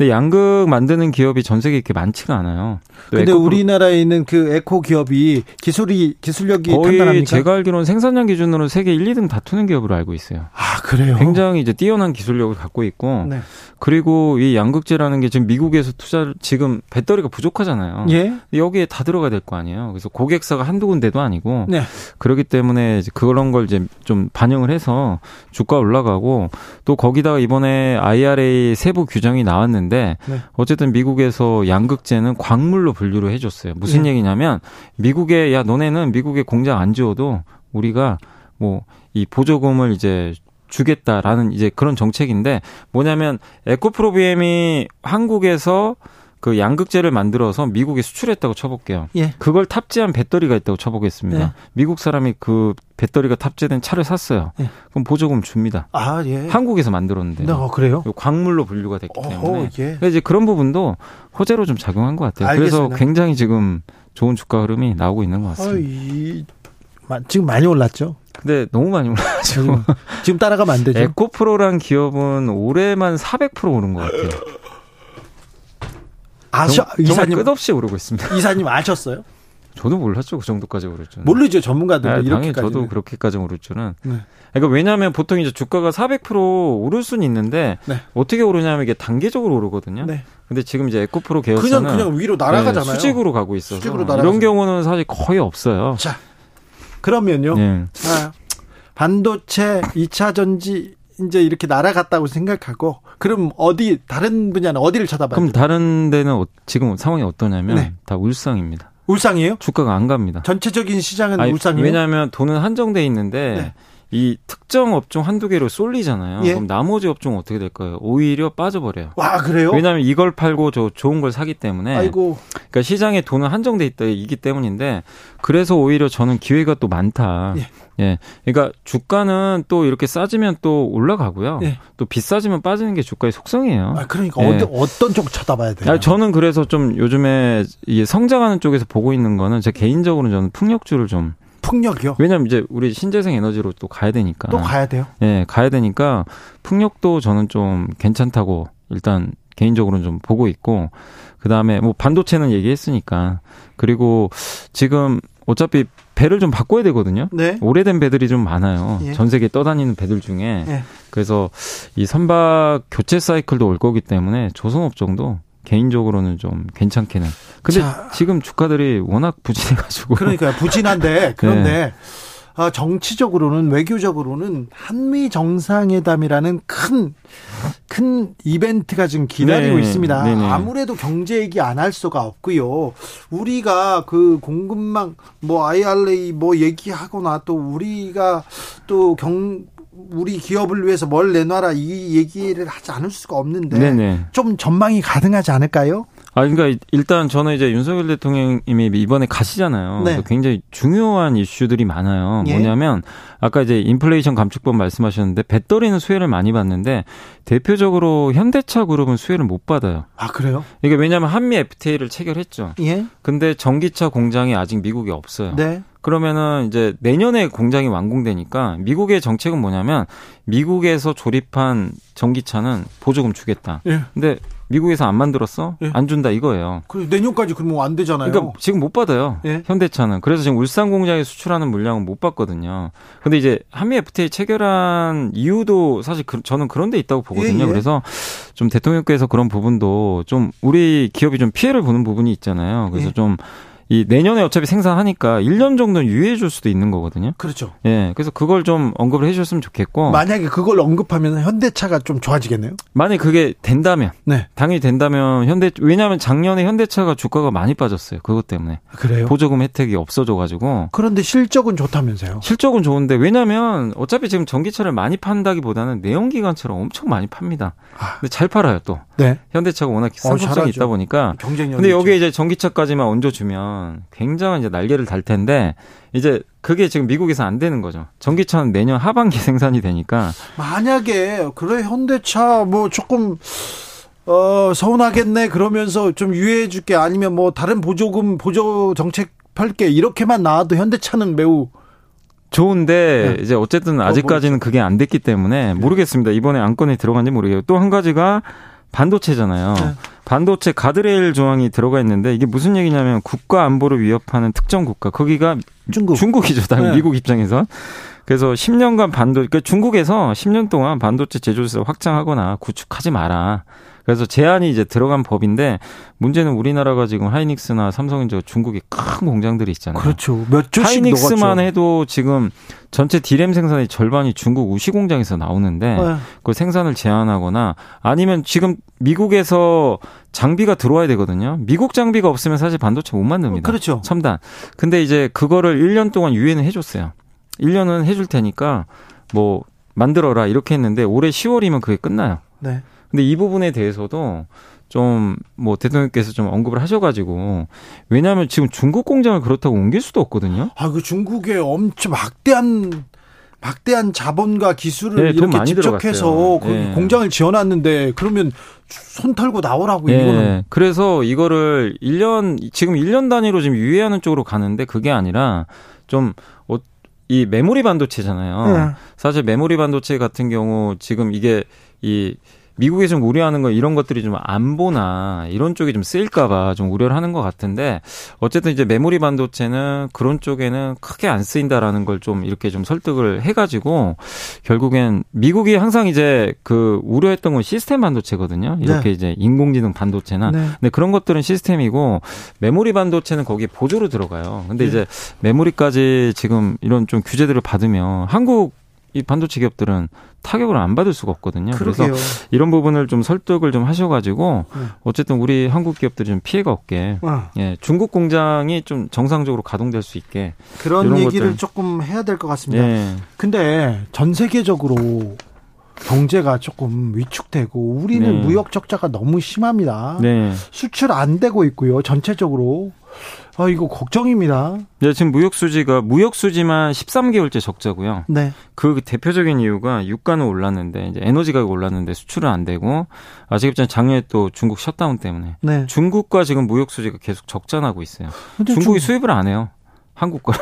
Speaker 9: 근데 양극 만드는 기업이 전 세계 에 이렇게 많지가 않아요.
Speaker 1: 근데 우리나라에 있는 그 에코 기업이 기술이 기술력이 거의 탄탄합니까?
Speaker 9: 제가 알기로는 생산량 기준으로 세계 1, 2등 다투는 기업으로 알고 있어요.
Speaker 1: 아 그래요?
Speaker 9: 굉장히 이제 뛰어난 기술력을 갖고 있고 네. 그리고 이 양극재라는 게 지금 미국에서 투자 지금 배터리가 부족하잖아요. 예? 여기에 다 들어가야 될 거 아니에요. 그래서 고객사가 한두 군데도 아니고 네. 그렇기 때문에 그런 걸 이제 좀 반영을 해서 주가 올라가고 또 거기다가 이번에 IRA 세부 규정이 나왔는데. 있데 네. 어쨌든 미국에서 양극재는 광물로 분류를 해줬어요. 무슨 네. 얘기냐면 미국에 야 너네는 미국에 공장 안 지어도 우리가 뭐 이 보조금을 이제 주겠다라는 이제 그런 정책인데 뭐냐면 에코프로비엠이 한국에서 그 양극재를 만들어서 미국에 수출했다고 쳐볼게요. 예. 그걸 탑재한 배터리가 있다고 쳐보겠습니다. 예. 미국 사람이 그 배터리가 탑재된 차를 샀어요. 예. 그럼 보조금 줍니다.
Speaker 1: 아,
Speaker 9: 예. 한국에서 만들었는데.
Speaker 1: 네, 어, 그래요?
Speaker 9: 광물로 분류가 됐기 때문에. 어, 예. 그러니까 이제 그런 부분도 호재로 좀 작용한 것 같아요. 알겠습니다. 그래서 굉장히 지금 좋은 주가 흐름이 나오고 있는 것 같습니다. 어, 이...
Speaker 1: 지금 많이 올랐죠?
Speaker 9: 근데 너무 많이 올랐죠 지금,
Speaker 1: 지금 따라가면 안 되죠.
Speaker 9: 에코프로란 기업은 올해만 400% 오른 것 같아요.
Speaker 1: 아셔 이사님
Speaker 9: 끝없이 오르고 있습니다.
Speaker 1: 이사님 아셨어요?
Speaker 9: 저도 몰랐죠 그 정도까지 오를 줄은.
Speaker 1: 모르죠 전문가들 네, 이렇게
Speaker 9: 저도 그렇게까지 오를 줄은. 네. 그러니까 왜냐하면 보통 이제 주가가 400% 오를 수는 있는데 네. 어떻게 오르냐면 이게 단계적으로 오르거든요. 네. 근데 지금 이제 에코프로 계열사는
Speaker 1: 그냥 그냥 위로 날아가잖아요.
Speaker 9: 네, 수직으로 가고 있어서 수직으로 이런 경우는 사실 거의 없어요.
Speaker 1: 자 그러면요. 아, 반도체 2차 전지 이제 이렇게 날아갔다고 생각하고 그럼 어디 다른 분야는 어디를 쳐다봐요? 그럼
Speaker 9: 다른 데는 어, 지금 상황이 어떠냐면 네. 다 울상입니다.
Speaker 1: 울상이에요?
Speaker 9: 주가가 안 갑니다.
Speaker 1: 전체적인 시장은
Speaker 9: 아니,
Speaker 1: 울상이에요?
Speaker 9: 왜냐하면 돈은 한정돼 있는데 네. 이 특정 업종 한두 개로 쏠리잖아요. 예? 그럼 나머지 업종 어떻게 될까요? 오히려 빠져버려요.
Speaker 1: 와, 그래요?
Speaker 9: 왜냐하면 이걸 팔고 저 좋은 걸 사기 때문에. 아이고. 그러니까 시장에 돈은 한정돼 있다 이기 때문인데 그래서 오히려 저는 기회가 또 많다. 예. 예. 그러니까 주가는 또 이렇게 싸지면 또 올라가고요. 예. 또 비싸지면 빠지는 게 주가의 속성이에요.
Speaker 1: 아, 그러니까 예. 어떤 쪽 쳐다봐야 돼요? 아니,
Speaker 9: 저는 그래서 좀 요즘에 성장하는 쪽에서 보고 있는 거는 제 개인적으로는 저는 풍력주를 좀
Speaker 1: 풍력이요?
Speaker 9: 왜냐면 이제 우리 신재생 에너지로 또 가야 되니까.
Speaker 1: 또 가야 돼요?
Speaker 9: 예, 네, 가야 되니까 풍력도 저는 좀 괜찮다고 일단 개인적으로는 좀 보고 있고 그다음에 뭐 반도체는 얘기했으니까 그리고 지금 어차피 배를 좀 바꿔야 되거든요. 네. 오래된 배들이 좀 많아요. 예. 전 세계 떠다니는 배들 중에. 예. 그래서 이 선박 교체 사이클도 올 거기 때문에 조선업 종도 개인적으로는 좀 괜찮게는 근데 자. 지금 주가들이 워낙 부진해가지고.
Speaker 1: 그러니까 부진한데 네. 그런데 네. 아, 정치적으로는 외교적으로는 한미 정상회담이라는 큰 큰 이벤트가 지금 기다리고 네. 있습니다. 네네. 아무래도 경제 얘기 안 할 수가 없고요. 우리가 그 공급망 뭐 IRA 뭐 얘기하거나 또 우리가 또 경 우리 기업을 위해서 뭘 내놔라 이 얘기를 하지 않을 수가 없는데 네네. 좀 전망이 가능하지 않을까요?
Speaker 9: 아, 그러니까 일단 저는 이제 윤석열 대통령님이 이번에 가시잖아요. 네. 굉장히 중요한 이슈들이 많아요. 예. 뭐냐면 아까 이제 인플레이션 감축법 말씀하셨는데 배터리는 수혜를 많이 받는데 대표적으로 현대차 그룹은 수혜를 못 받아요.
Speaker 1: 아 그래요? 이게
Speaker 9: 왜냐하면 한미 FTA를 체결했죠. 예. 근데 전기차 공장이 아직 미국에 없어요. 네. 그러면은 이제 내년에 공장이 완공되니까 미국의 정책은 뭐냐면 미국에서 조립한 전기차는 보조금 주겠다. 예. 근데 미국에서 안 만들었어? 예. 안 준다 이거예요.
Speaker 1: 그리 내년까지 그럼 안 되잖아요. 그러니까
Speaker 9: 지금 못 받아요. 예. 현대차는. 그래서 지금 울산 공장에 수출하는 물량은 못 받거든요. 근데 이제 한미 FTA 체결한 이유도 사실 그, 저는 그런 데 있다고 보거든요. 예, 예, 그래서 좀 대통령께서 그런 부분도 좀 우리 기업이 좀 피해를 보는 부분이 있잖아요. 그래서 예. 좀이 내년에 어차피 생산하니까 1년 정도는 유예해 줄 수도 있는 거거든요.
Speaker 1: 그렇죠.
Speaker 9: 예. 그래서 그걸 좀 언급을 해 주셨으면 좋겠고
Speaker 1: 만약에 그걸 언급하면 현대차가 좀 좋아지겠네요.
Speaker 9: 만약에 그게 된다면 네. 당연히 된다면 현대 왜냐하면 작년에 현대차가 주가가 많이 빠졌어요. 그것 때문에.
Speaker 1: 그래요?
Speaker 9: 보조금 혜택이 없어져 가지고.
Speaker 1: 그런데 실적은 좋다면서요.
Speaker 9: 실적은 좋은데 왜냐면 어차피 지금 전기차를 많이 판다기보다는 내연기관처럼 엄청 많이 팝니다. 아. 근데 잘 팔아요, 또. 네. 현대차가 워낙 상품성이 어, 있다 보니까 경쟁력 근데 여기에 이제 전기차까지만 얹어 주면 되면 굉장한 이제 날개를 달 텐데 이제 그게 지금 미국에서 안 되는 거죠. 전기차는 내년 하반기 생산이 되니까
Speaker 1: 만약에 그래 현대차 뭐 조금 어 서운하겠네 그러면서 좀 유예해 줄게 아니면 뭐 다른 보조금 보조 정책 펼게 이렇게만 나와도 현대차는 매우
Speaker 9: 좋은데 네. 이제 어쨌든 아직까지는 그게 안 됐기 때문에 모르겠습니다. 이번에 안건에 들어간지 모르겠고 또 한 가지가 반도체잖아요. 네. 반도체 가드레일 조항이 들어가 있는데 이게 무슨 얘기냐면 국가 안보를 위협하는 특정 국가 거기가 중국 중국이죠 당 네. 미국 입장에서 그래서 10년간 반도 그러니까 중국에서 10년 동안 반도체 제조시설 확장하거나 구축하지 마라. 그래서 제한이 이제 들어간 법인데 문제는 우리나라가 지금 하이닉스나 삼성인저 중국의 큰 공장들이 있잖아요.
Speaker 1: 그렇죠. 몇
Speaker 9: 조씩 하이닉스만 녹았죠.
Speaker 1: 해도
Speaker 9: 지금 전체 디램 생산의 절반이 중국 우시 공장에서 나오는데 네. 그 생산을 제한하거나 아니면 지금 미국에서 장비가 들어와야 되거든요. 미국 장비가 없으면 사실 반도체 못 만듭니다.
Speaker 1: 그렇죠.
Speaker 9: 첨단. 근데 이제 그거를 1년 동안 유예는 해줬어요. 1년은 해줄 테니까 뭐 만들어라 이렇게 했는데 올해 10월이면 그게 끝나요. 네. 근데 이 부분에 대해서도 좀 뭐 대통령께서 좀 언급을 하셔가지고 왜냐하면 지금 중국 공장을 그렇다고 옮길 수도 없거든요.
Speaker 1: 아그중국의 엄청 막대한 막대한 자본과 기술을 네, 이렇게 집적해서 그 네. 공장을 지어놨는데 그러면 손 털고 나오라고 네. 이거는
Speaker 9: 그래서 이거를 1년 지금 1년 단위로 지금 유예하는 쪽으로 가는데 그게 아니라 좀이 어, 메모리 반도체잖아요. 네. 사실 메모리 반도체 같은 경우 지금 이게 이 미국이 좀 우려하는 거 이런 것들이 좀 안보나 이런 쪽이좀 쓰일까봐 좀 우려를 하는 것 같은데 어쨌든 이제 메모리 반도체는 그런 쪽에는 크게 안 쓰인다라는 걸 좀 이렇게 좀 설득을 해가지고 결국엔 미국이 항상 이제 그 우려했던 건 시스템 반도체거든요. 네. 이렇게 네. 이제 인공지능 반도체나 네. 근데 그런 것들은 시스템이고 메모리 반도체는 거기 보조로 들어가요. 근데 네. 이제 메모리까지 지금 이런 좀 규제들을 받으면 한국 이 반도체 기업들은 타격을 안 받을 수가 없거든요. 그러게요. 그래서 이런 부분을 좀 설득을 좀 하셔가지고 네. 어쨌든 우리 한국 기업들이 좀 피해가 없게 아. 예, 중국 공장이 좀 정상적으로 가동될 수 있게
Speaker 1: 그런 얘기를 것들. 조금 해야 될 것 같습니다. 예. 근데 전 세계적으로 경제가 조금 위축되고 우리는 네. 무역 적자가 너무 심합니다. 네. 수출 안 되고 있고요. 전체적으로 아, 이거 걱정입니다.
Speaker 9: 네, 지금 무역 수지가 무역 수지만 13개월째 적자고요. 네. 그 대표적인 이유가 유가는 올랐는데 이제 에너지 가격 올랐는데 수출은 안 되고 아시겠 작년에 또 중국 셧다운 때문에 네. 중국과 지금 무역 수지가 계속 적자나고 있어요. 중국이 좀... 수입을 안 해요. 한국 걸.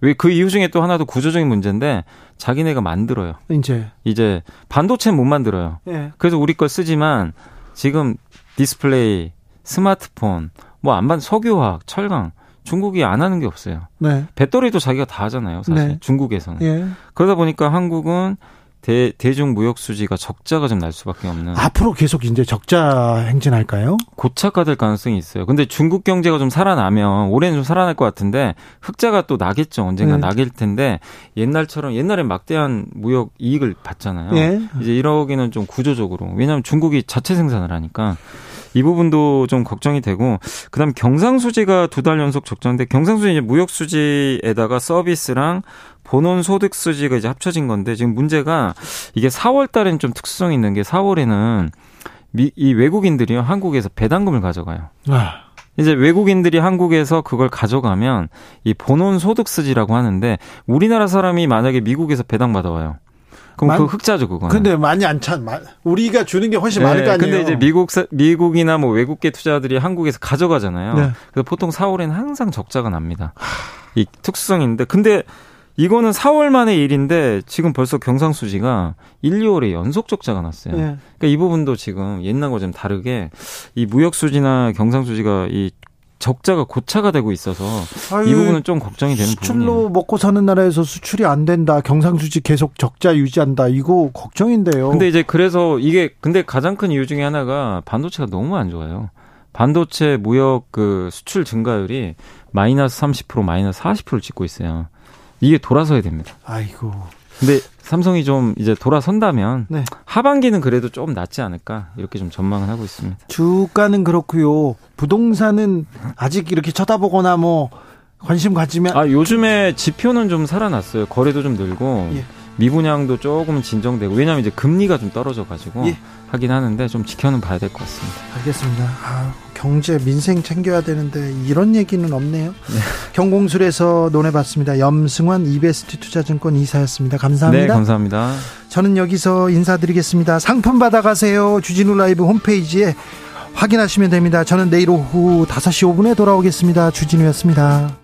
Speaker 9: 왜 그 이유 중에 또 하나도 구조적인 문제인데 자기네가 만들어요.
Speaker 1: 이제
Speaker 9: 이제 반도체 못 만들어요. 네. 그래서 우리 걸 쓰지만 지금 디스플레이, 스마트폰, 뭐안 반 석유화학, 철강 중국이 안 하는 게 없어요. 네. 배터리도 자기가 다 하잖아요. 사실 네. 중국에서는. 예. 그러다 보니까 한국은 대, 대중 무역 수지가 적자가 좀 날 수밖에 없는.
Speaker 1: 앞으로 계속 이제 적자 행진할까요?
Speaker 9: 고착화될 가능성이 있어요. 근데 중국 경제가 좀 살아나면 올해는 좀 살아날 것 같은데 흑자가 또 나겠죠. 언젠가 네. 나길 텐데 옛날처럼 옛날엔 막대한 무역 이익을 봤잖아요. 네. 이제 이러기는 좀 구조적으로 왜냐하면 중국이 자체 생산을 하니까 이 부분도 좀 걱정이 되고 그다음 경상수지가 두 달 연속 적자인데 경상수지 이제 무역수지에다가 서비스랑 본원 소득 수지가 이제 합쳐진 건데 지금 문제가 이게 4월 달엔 좀 특수성이 있는 게 4월에는 미, 이 외국인들이요 한국에서 배당금을 가져가요. 아. 이제 외국인들이 한국에서 그걸 가져가면 이 본원 소득 수지라고 하는데 우리나라 사람이 만약에 미국에서 배당 받아와요. 그럼 만, 그 흑자죠 그거.
Speaker 1: 근데 많이 안 찬, 우리가 주는 게 훨씬 네, 많을 거 아니에요. 근데 이제
Speaker 9: 미국 미국이나 뭐 외국계 투자들이 한국에서 가져가잖아요. 네. 그래서 보통 4월에는 항상 적자가 납니다. 이 특수성인데 근데 이거는 4월 만의 일인데 지금 벌써 경상수지가 1, 2월에 연속 적자가 났어요. 네. 그러니까 이 부분도 지금 옛날과 좀 다르게 이 무역수지나 경상수지가 이 적자가 고차가 되고 있어서 아유, 이 부분은 좀 걱정이 되는 부분이에요. 수출로
Speaker 1: 먹고 사는 나라에서 수출이 안 된다. 경상수지 계속 적자 유지한다. 이거 걱정인데요.
Speaker 9: 근데 이제 그래서 이게 근데 가장 큰 이유 중에 하나가 반도체가 너무 안 좋아요. 반도체 무역 그 수출 증가율이 마이너스 30% 마이너스 40%를 찍고 있어요. 이게 돌아서야 됩니다.
Speaker 1: 아이고.
Speaker 9: 근데 삼성이 좀 이제 돌아선다면 네. 하반기는 그래도 조금 낫지 않을까 이렇게 좀 전망을 하고 있습니다.
Speaker 1: 주가는 그렇고요. 부동산은 아직 이렇게 쳐다보거나 뭐 관심 가지면
Speaker 9: 아 요즘에 지표는 좀 살아났어요. 거래도 좀 늘고 예. 미분양도 조금 진정되고 왜냐하면 이제 금리가 좀 떨어져 가지고 예. 하긴 하는데 좀 지켜는 봐야 될 것 같습니다.
Speaker 1: 알겠습니다. 아. 경제 민생 챙겨야 되는데 이런 얘기는 없네요. 네. 경공술에서 논해봤습니다. 염승환 이베스트 투자증권 이사였습니다. 감사합니다.
Speaker 9: 네, 감사합니다.
Speaker 1: 저는 여기서 인사드리겠습니다. 상품 받아가세요. 주진우 라이브 홈페이지에 확인하시면 됩니다. 저는 내일 오후 5시 5분에 돌아오겠습니다. 주진우였습니다.